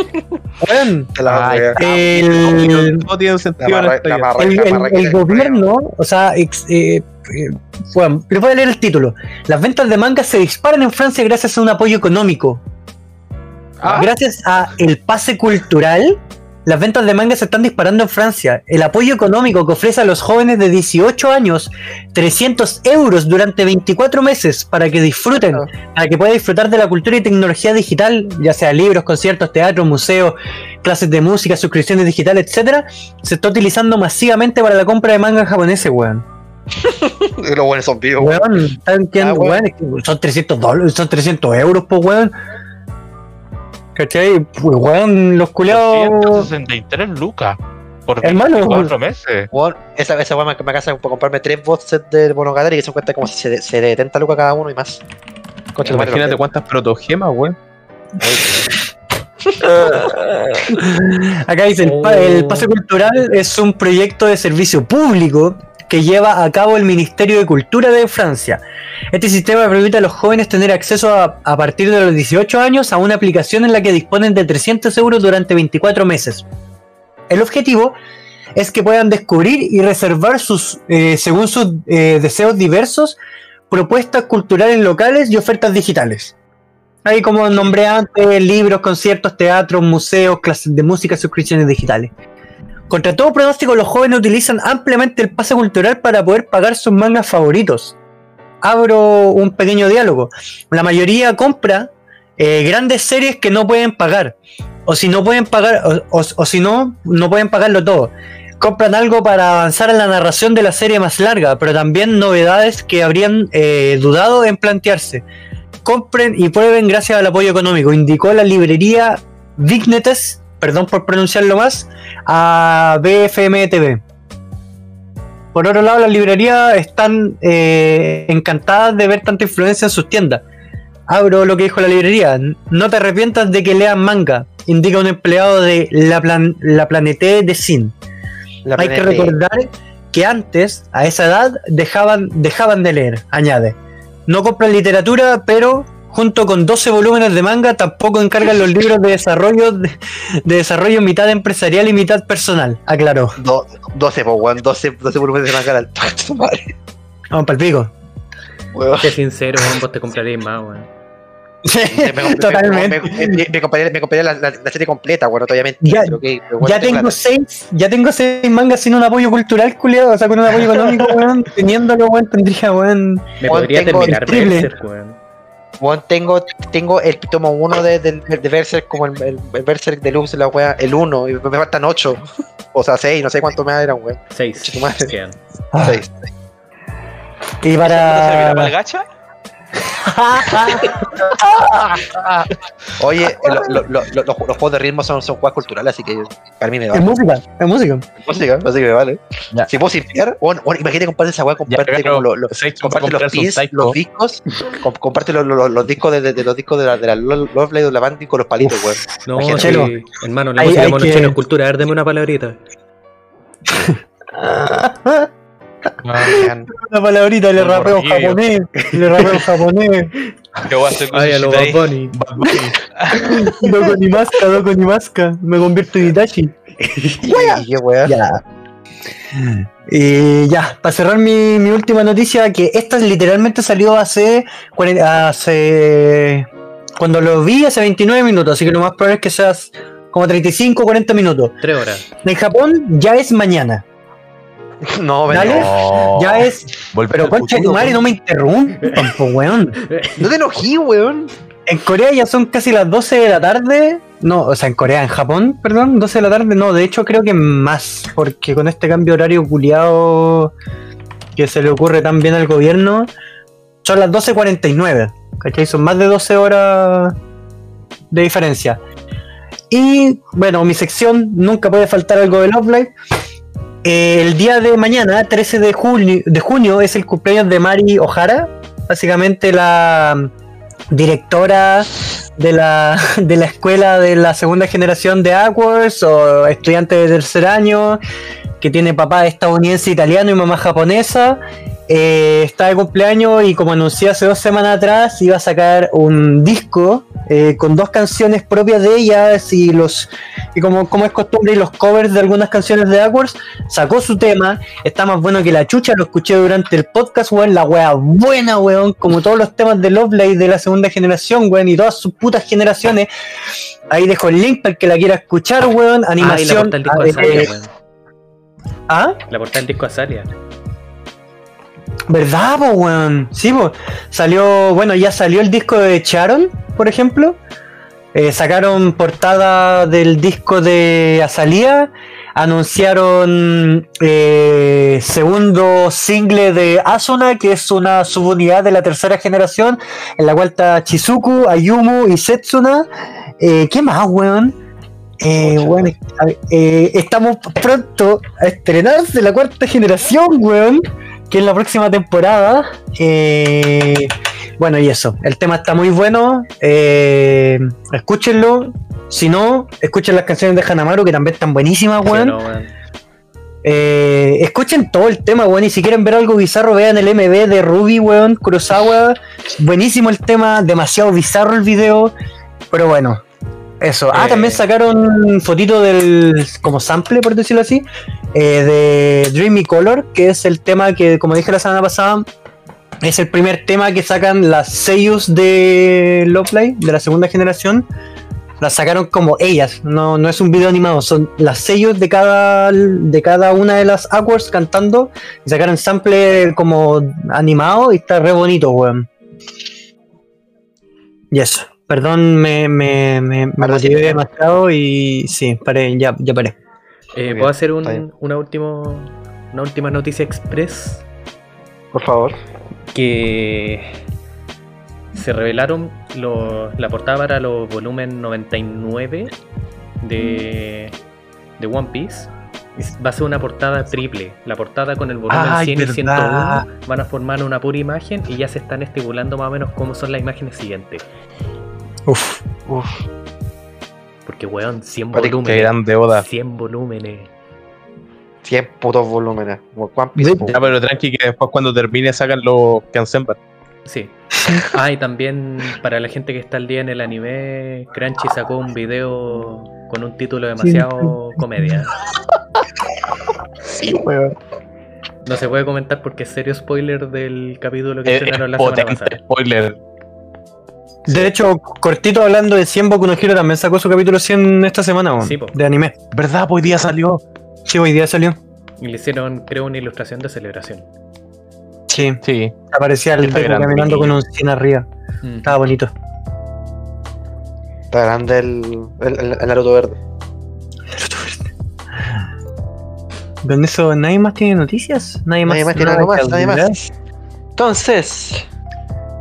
weón. Ay. El, No tiene sentido el, el- el gobierno, o sea, ex- eh, eh, bueno, les voy a leer el título. Las ventas de manga se disparan en Francia gracias a un apoyo económico. Ah. Gracias a el pase cultural, las ventas de manga se están disparando en Francia. El apoyo económico que ofrece a los jóvenes de 18 años 300 euros durante 24 meses para que disfruten, para que puedan disfrutar de la cultura y tecnología digital, ya sea libros, conciertos, teatro, museos, clases de música, suscripciones digitales, etcétera, se está utilizando masivamente para la compra de manga japoneses, weón. Los buenos son vivos, weón. Weón, están quedando- Ah, weón. weón, es que son 300 dólares, son 300 euros, pues, weón. ¿Cachai? Pues, weón, los culiados. 163 lucas por Hermano. 24 meses. Weón, esa, esa weá me, me casa para comprarme tres box sets de Monogatari que como se, se de 70 lucas cada uno y más. Concha tu madre, Imagínate cuántas protogemas, weón. Acá dice, el, pa- Oh. el pase cultural es un proyecto de servicio público que lleva a cabo el Ministerio de Cultura de Francia. Este sistema permite a los jóvenes tener acceso a, a partir de los 18 años a una aplicación en la que disponen de 300 euros durante 24 meses. El objetivo es que puedan descubrir y reservar sus, eh, según sus eh, deseos diversos, propuestas culturales locales y ofertas digitales. Ahí como nombré antes, libros, conciertos, teatros, museos, clases de música, suscripciones digitales. Contra todo pronóstico, los jóvenes utilizan ampliamente el pase cultural para poder pagar sus mangas favoritos. Abro un pequeño diálogo. La mayoría compra eh, grandes series que no pueden pagar. O si no pueden pagar, o, si no, no pueden pagarlo todo. Compran algo para avanzar en la narración de la serie más larga, pero también novedades que habrían eh, dudado en plantearse compren y prueben gracias al apoyo económico, indicó la librería Vignetes, perdón por pronunciarlo más, a BFM TV. Por otro lado, las librerías están eh, encantadas de ver tanta influencia en sus tiendas. Abro lo que dijo la librería. No te arrepientas de que leas manga, indica un empleado de la, plan la Planete de Sin. La Hay que recordar que antes, a esa edad, dejaban, dejaban de leer, añade. No compran literatura, pero junto con 12 volúmenes de manga, tampoco encargan los libros de desarrollo, de, de desarrollo mitad empresarial y mitad personal, aclaró. Do- 12, po, weón, 12, 12 volúmenes de manga al tu madre. Vamos para el pico. Weón. Qué sincero, weón, vos te comprarías más, weón. Me- me- Totalmente. Me, me, la, la, la serie completa, bueno, todavía Ya- pero ok, pero bueno, Ya tengo seis, ya tengo seis mangas sin un apoyo cultural, culiado, o sea, con un apoyo económico, weón. Teniéndolo, weón, tendría, weón. Me podría terminar. Berserk, weón. Weón, tengo, tengo el tomo 1 de, de, de Berserk, como el, el, el Berserk Deluxe, la wea, el 1, y me, faltan 8. O sea, 6, no sé cuánto me eran, weón. Seis. Chico madre. quedan. Ah, 6. y ¿No servirá para el para. gacha? Oye, lo- lo- lo- lo- los, juegos de ritmo son, son juegos culturales, así que para mí me Es vale. música, es música. Música, así que me vale. Ya. Si puedo simpiar, bueno, bueno, imagínate comprarte esa weá, Ya, pero, como lo- lo- ¿sabes que comparte para los pins, los discos, com- comparte los, los, los discos de, de- de los discos de la, de la Lo- Lovely o la con los palitos, weón. No, Imagínate. Chelo. hermano, la música monochino que- es cultura. A ver, deme una palabrita. Una palabrita, le rapeo japonés, le rapeo japonés. ¿Qué voy a hacer con Ay, a lo Bad? Bunny. Doko ni masca, Doko ni masca. Me convierto en Itachi. qué weá. Ya. Y ya, para cerrar mi, mi última noticia, que esta literalmente salió hace, hace. Cuando lo vi hace 29 minutos, así que lo más probable es que seas como 35 o 40 minutos. Tres horas. En Japón ya es mañana. No, Dale. No. Ya es. Volver Pero concha de tu madre, no me interrumpan, po, weón. no te enojí, weón. En Corea ya son casi las 12 de la tarde. No, o sea, en Corea, en Japón, perdón, 12 de la tarde. No, de hecho creo que más. Porque con este cambio horario culiado que se le ocurre tan bien al gobierno, son las 12.49. ¿Cachai? Son más de 12 horas de diferencia. Y bueno, mi sección, nunca puede faltar algo de Love Live. El día de mañana, 13 de junio, de junio, es el cumpleaños de Mari O'Hara. Básicamente la directora de la, de la escuela de la segunda generación de Hogwarts o estudiante de tercer año que tiene papá estadounidense italiano y mamá japonesa eh, está de cumpleaños y como anuncié hace dos semanas atrás, iba a sacar un disco eh, con dos canciones propias de ellas y los y como, como es costumbre y los covers de algunas canciones de Aquars, sacó su tema, está más bueno que la chucha, lo escuché durante el podcast, weón, la wea buena, weón, como todos los temas de Lovely de la segunda generación, weón, y todas sus putas generaciones. Ahí dejo el link para el que la quiera escuchar, weón, Ah, y la animación. portada del disco ah, Azalia, eh, weón. ¿Ah? La portada del disco Azalia. ¿Verdad, po, weón? Sí, po. Salió, bueno, ya salió el disco de Sharon, por ejemplo. Eh, sacaron portada del disco de Azalía. Anunciaron eh, segundo single de Asuna, que es una subunidad de la tercera generación, en la cual está Chizuku, Ayumu y Setsuna. Eh, ¿Qué más, weón? Eh, bueno, estamos pronto a estrenarse la cuarta generación, weón que es la próxima temporada. Eh, bueno, y eso. El tema está muy bueno. eh, escúchenlo. Si no, escuchen las canciones de Hanamaru, que también están buenísimas, Sí, weón. no, weón. Eh, escuchen todo el tema, weón. Y si quieren ver algo bizarro, vean el MV de Ruby, weón. Kurosawa. Buenísimo el tema. Demasiado bizarro el video. Pero bueno. Eso. Ah, Eh. también sacaron fotito del. como sample, por decirlo así. eh, de Dreamy Color, que es el tema que, como dije la semana pasada, es el primer tema que sacan las seiyus de Lovely, de la segunda generación. Las sacaron como ellas, no, no es un video animado, son las sellos de cada, de cada una de las Aquars cantando. Y sacaron sample como animado y está re bonito, weón. Y eso. Perdón, me, me, me, me motivé ya. demasiado y sí, paré, ya, ya paré. Eh, bien, ¿Puedo hacer un, una, último, una última noticia express? Por favor. Que se revelaron lo- la portada para los volumen 99 de, de One Piece. Va a ser una portada triple. La portada con el volumen Ay, 100 y verdad. 101 van a formar una pura imagen y ya se están estipulando más o menos cómo son las imágenes siguientes. Uf. Uf. Porque, weón, 100 Parece Qué volúmenes. grande Oda. 100 volúmenes. 100 putos volúmenes. Como One Piece, Sí. po. Ya, pero tranqui que después cuando termine sacan los Kansenban. Sí. Ah, y también para la gente que está al día en el anime, Crunchy sacó un video con un título demasiado comedia. Sí, weón. No se puede comentar porque es serio spoiler del capítulo que Eh, estrenaron la semana potente pasada. spoiler. De hecho, cortito hablando de 100 Boku no Hero también sacó su capítulo 100 esta semana, weón, Sí, po. de anime. ¿Verdad? Pues hoy día salió. Sí, hoy día salió. Y le hicieron, creo, una ilustración de celebración. Sí, Sí. aparecía el caminando con un 100 arriba. Mm. Estaba bonito. Está grande el, el, el- el Naruto verde. ¿Con eso nadie más tiene noticias? Nadie más, Nadie más tiene nada más, nadie más. Entonces,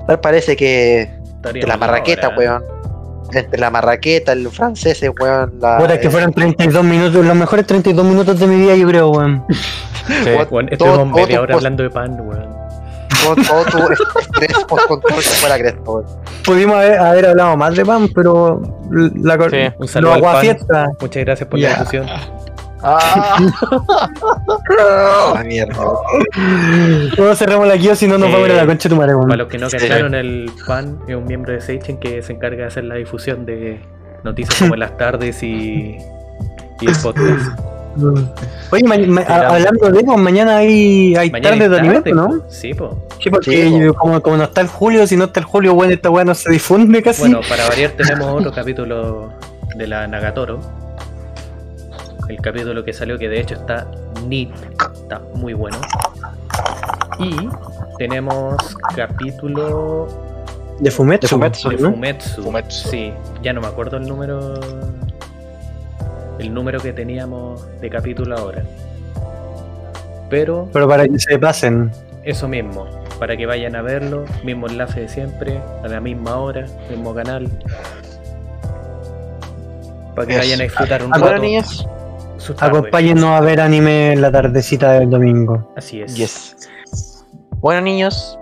tal parece que Estaría entre la marraqueta, hora. weón. Entre la marraqueta, el francés, weón. La, Puta, que fueron 32 minutos, los mejores 32 minutos de mi vida, yo creo, weón. Sí. Weón, estuvimos media hora hablando de pan, weón. todo, todo tu estrés por control se fue a la cresta, weón. Pudimos haber, haber hablado más de pan, pero la Sí. Un saludo lo al pan. fiesta. Muchas gracias por Ya. la discusión. Ah, Ah, mierda. Todos cerramos la guía, si no nos Eh, vamos a ir a la concha de tu madre. Para los que no cacharon, el pan es un miembro de Seichen que se encarga de hacer la difusión de noticias como en las tardes y, y el podcast. Oye, ma- ma- hablando de eso, mañana hay, hay Mañana tarde de anime, tarde, ¿no? po. Sí, po. Sí, porque Sí, yo- como, como no está el Julio, si no está el Julio, bueno, esta weá no se difunde casi. Bueno, para variar tenemos otro capítulo de la Nagatoro. El capítulo que salió que de hecho está neat, está muy bueno. Y tenemos capítulo de Fumetsu. De Fumetsu, de ¿no? Fumetsu. Fumetsu. Sí, ya no me acuerdo el número el número que teníamos de capítulo ahora. Pero Pero para que se pasen. eso mismo, para que vayan a verlo, mismo enlace de siempre, a la misma hora, mismo canal. Para que vayan a disfrutar un rato niños. Sus tardes. Acompáñenos a ver anime en la tardecita del domingo. Así es. Yes. Bueno, niños,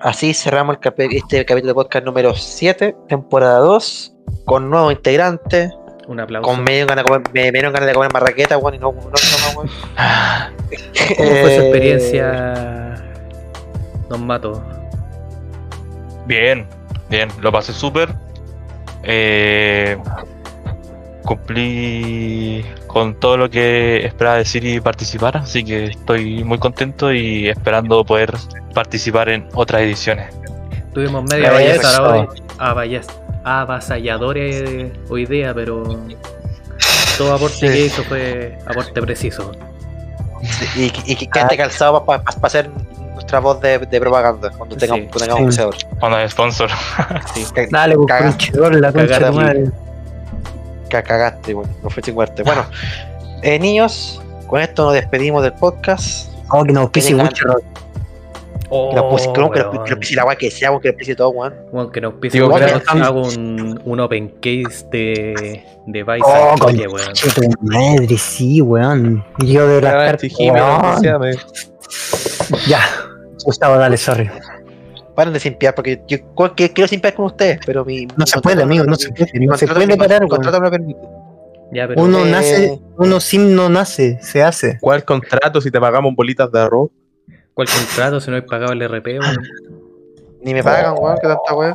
así cerramos el capi- este capítulo de podcast número 7, temporada 2, con nuevo integrante, Un aplauso. con me dieron ganas de comer, me, me dieron ganas de comer marraqueta, weón, y no, no, no, no, weón. ¿Cómo fue su experiencia Don Mato. Bien, bien, lo pasé súper. Eh, cumplí con todo lo que esperaba decir y participar, así que estoy muy contento y esperando poder participar en otras ediciones. Tuvimos media avallas- Avasalladores hoy día, pero todo aporte Sí. que hizo fue aporte preciso. Y, y que quede calzado para ser nuestra voz de, de propaganda cuando tengamos, Sí. cuando tengamos un Sí. vencedor. Cuando hay sponsor. Dale, conchidor, la concha de madre. Que cagaste, bueno, no fue chingüarte. Bueno, eh, niños, con esto nos despedimos del podcast. Oh, que nos Tengan- mucho. Oh, que nos puse, que nos- que nos- weón. que nos pise la que sea, que nos pise todo, weón. Que nos pise Digo, hago un, un open case de, de Vice Oh, weón. tu madre, sí, weón. Yo de las cartas. weón. Ya. Gustavo, dale, sorry. Paren de simpiar, porque yo quiero simpiar con ustedes, pero mi. No se puede, amigo, no se puede. No se puede parar, weón. contrato me lo permite. Ya, pero Uno Eh, nace, uno sin no nace, se hace. ¿Cuál contrato si te pagamos bolitas de arroz? ¿cuál contrato si no he pagado el RP? Ni me pagan, weón, que tanta weón.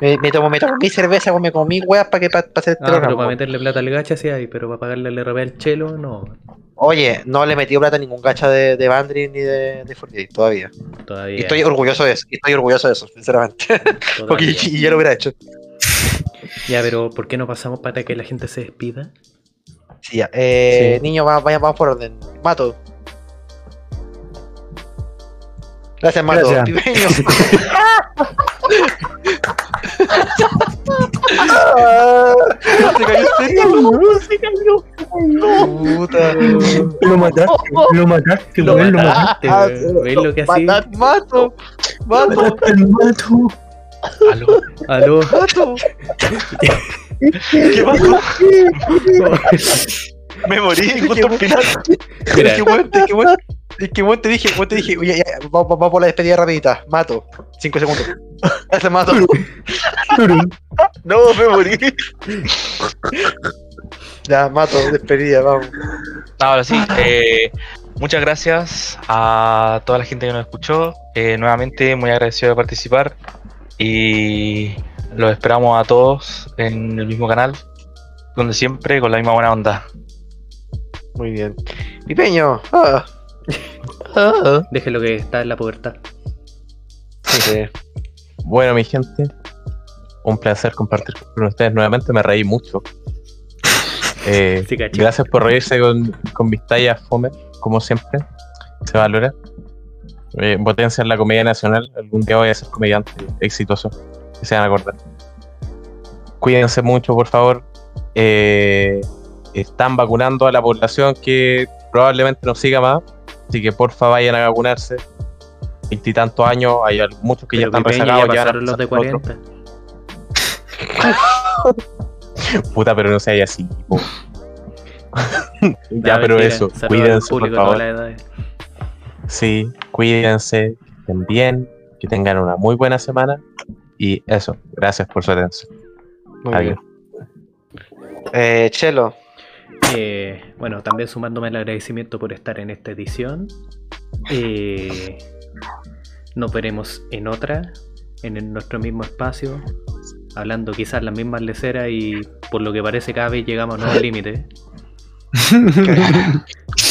Me, me tomo, me tomo mi cerveza, weón, me como mi weas para que para hacer este Ah, pero para meterle plata al gacha sí hay, pero para pagarle el RP al chelo, no. Oye, no le he metido plata a ningún gacha de, de Bandry ni de, de Fortnite todavía. Todavía. Y estoy orgulloso de eso, y estoy orgulloso de eso, sinceramente. Porque todavía. yo, yo lo hubiera hecho. Ya, pero ¿por qué no pasamos para que la gente se despida? Sí, ya. Eh, Sí. Va- vaya- vamos por orden. Mato. Gracias, Mato. Gracias. Se cayó serio. se cayó. Puta. Lo mataste, lo mataste, weón, lo mataste. ¿Veis lo que así? Mato. Mato. Mato. Aló. Aló. Mato. ¿Qué pasó? Me morí justo al final. Mira. Es que weón, es que weón, es que weón te dije, weón te dije, oye, ya, vamos, vamos por la despedida rapidita. Mato. Cinco segundos. Ese mato. No, me morí. Ya, mato, despedida, vamos. Ahora sí, eh, muchas gracias a toda la gente que nos escuchó. Eh, nuevamente, muy agradecido de participar. Y los esperamos a todos en el mismo canal, donde siempre con la misma buena onda. Muy bien. Pipeño. Ah. Ah. Déjelo que está en la pubertad. Sí. Bueno, mi gente, un placer compartir con ustedes nuevamente. Me reí mucho. Eh, Sí, gracias por reírse con, con mis tallas fome, como siempre. Se valora. Eh, potencia en la comedia nacional. Algún día voy a ser comediante exitoso. Que se van a acordar. Cuídense mucho, por favor. Eh, están vacunando a la población que probablemente no siga más. Así que porfa vayan a vacunarse. Veintitantos años, hay muchos que ya están rezagados. ya ya pasaron los de empezar 40. otros. Puta, pero no sea así. po. ya, pero eso, Saludos cuídense, público favor. Sí, cuídense, que estén bien, que tengan una muy buena semana. Y eso, gracias por su atención. Muy Adiós. bien. Eh, Chelo. Eh, bueno, también sumándome el agradecimiento por estar en esta edición. Eh, nos veremos en otra, en el- nuestro mismo espacio, hablando quizás las mismas leceras y por lo que parece cada vez llegamos a nuevos límites.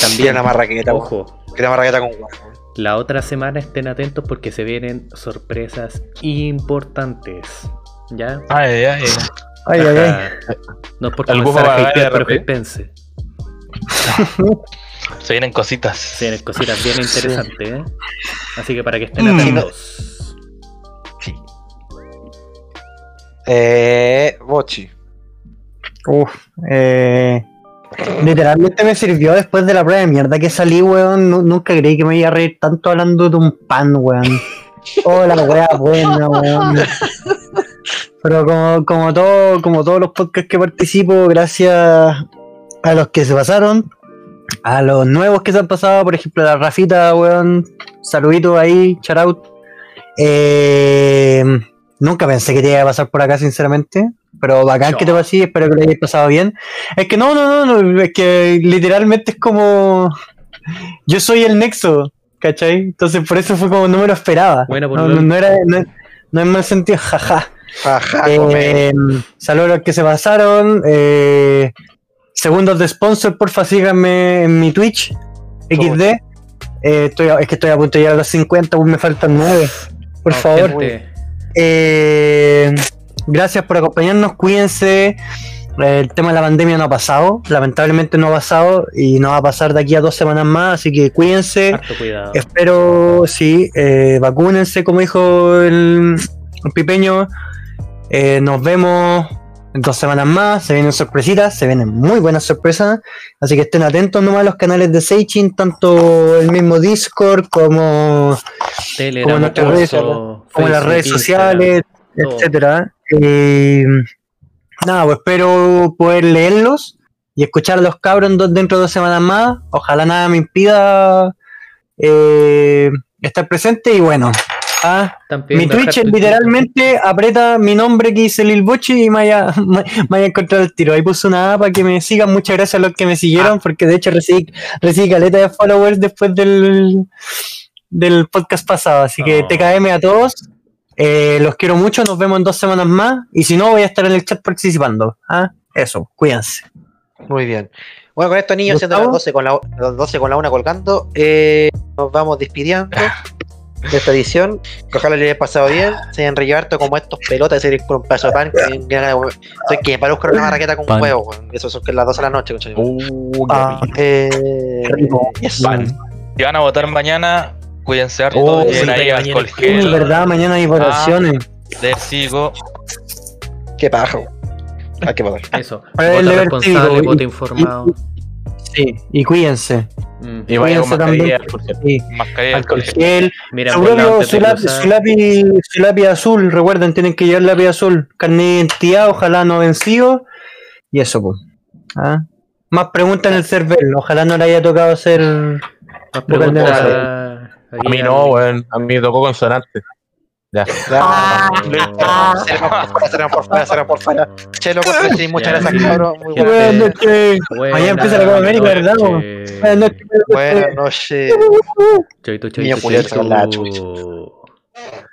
También, una marraqueta. ojo, una marraqueta con huevo. la otra semana estén atentos porque se vienen sorpresas importantes. ¿Ya? Ay, ay, ay. Ay, ay, ay. No es por ¿Algún comenzar a pero hypense. Se vienen cositas. Se vienen cositas bien interesantes, ¿eh? Así que para que estén Mm. atentos. Eh, Bochi. Uf, eh, literalmente me sirvió después de la prueba de mierda que salí, weón. Nu- nunca creí que me iba a reír tanto hablando de un pan, weón. Oh, la weá buena, weón. Pero como, como todo, como todos los podcasts que participo, gracias a los que se pasaron, a los nuevos que se han pasado, por ejemplo, la Rafita, weón. Saludito ahí, out. Eh, nunca pensé que te iba a pasar por acá, sinceramente. Pero bacán que te pasé, espero que lo hayas pasado bien. Es que no, no, no, no, es que literalmente es como. Yo soy el nexo. ¿cachai? Entonces por eso fue como no me lo esperaba. Bueno, por no, no, no era, no, no es mal sentido, jaja. Eh, saludos a los que se pasaron. Eh, segundos de sponsor, porfa, síganme en mi Twitch, XD. Eh, estoy, es que estoy a punto de llegar a los 50, aún me faltan 9. Por No, favor. Eh, gracias por acompañarnos, cuídense. Eh, El tema de la pandemia no ha pasado, lamentablemente no ha pasado y no va a pasar de aquí a dos semanas más, así que cuídense. Espero, sí, eh, vacúnense, como dijo el, el pipeño. Eh, nos vemos en dos semanas más. Se vienen sorpresitas, se vienen muy buenas sorpresas. Así que estén atentos nomás a los canales de Seichin, tanto el mismo Discord como, Telegram, como nuestras redes, como las Facebook, redes Instagram. sociales, todo. etcétera. Eh, nada, pues espero poder leerlos y escuchar a los cabros dentro de dos semanas más. Ojalá nada me impida eh, estar presente y bueno. Ah, mi Twitch tu- literalmente aprieta mi nombre que dice Lil Bochi y me vaya, me vaya a encontrar el tiro. Ahí puse una app para que me sigan. Muchas gracias a los que me siguieron, porque de hecho recibí, recibí caleta de followers después del, del podcast pasado. Así que Oh. TKM a todos. Eh, los quiero mucho, nos vemos en dos semanas más. Y si no, voy a estar en el chat participando. Ah, Eso, cuídense. Muy bien. Bueno, con estos niños siendo las Gustavo. 12 con la, las 12 con la 1 colgando, eh, nos vamos despidiendo de esta edición. Que ojalá les haya pasado bien. Se hayan reído harto como estos pelotas de seguir con un pedazo de pan. Que, que, soy que para buscar una marraqueta con Pan. un huevo. Eso son que las 12 de la noche, concha. Uh, qué Ah, rico. Eh, rico. eso. Pan. Si van a votar mañana, cuídense harto. Oh, sí, ahí mañana alcohol es verdad, mañana hay votaciones. del cigo. Qué paja. Hay que votar. Eso. Vota responsable, vota informado. Sí, y cuídense. Mm. Y vaya con Cuídense también. mascarilla, por cierto. Sí, Mascarilla, alcohol gel. Mira, Su, lápiz, su, lápiz, su lápiz azul, recuerden, tienen que llevar lápiz azul. Carnet de identidad, ojalá no vencido. Y eso, pues. ¿Ah? Más preguntas en el server, ojalá no le haya tocado hacer. Más preguntas base. A mí no, weón. A mí me tocó consonante. Ya. Ya, Seremos por fuera, seremos por fuera, seremos por fuera. Chelo, muchas Ya, gracias, cabrón. Muy Ya. bueno. Buenas noches. Mañana empieza la Copa América, ¿verdad? noches. Buenas noches. Buenas noches. Niño la.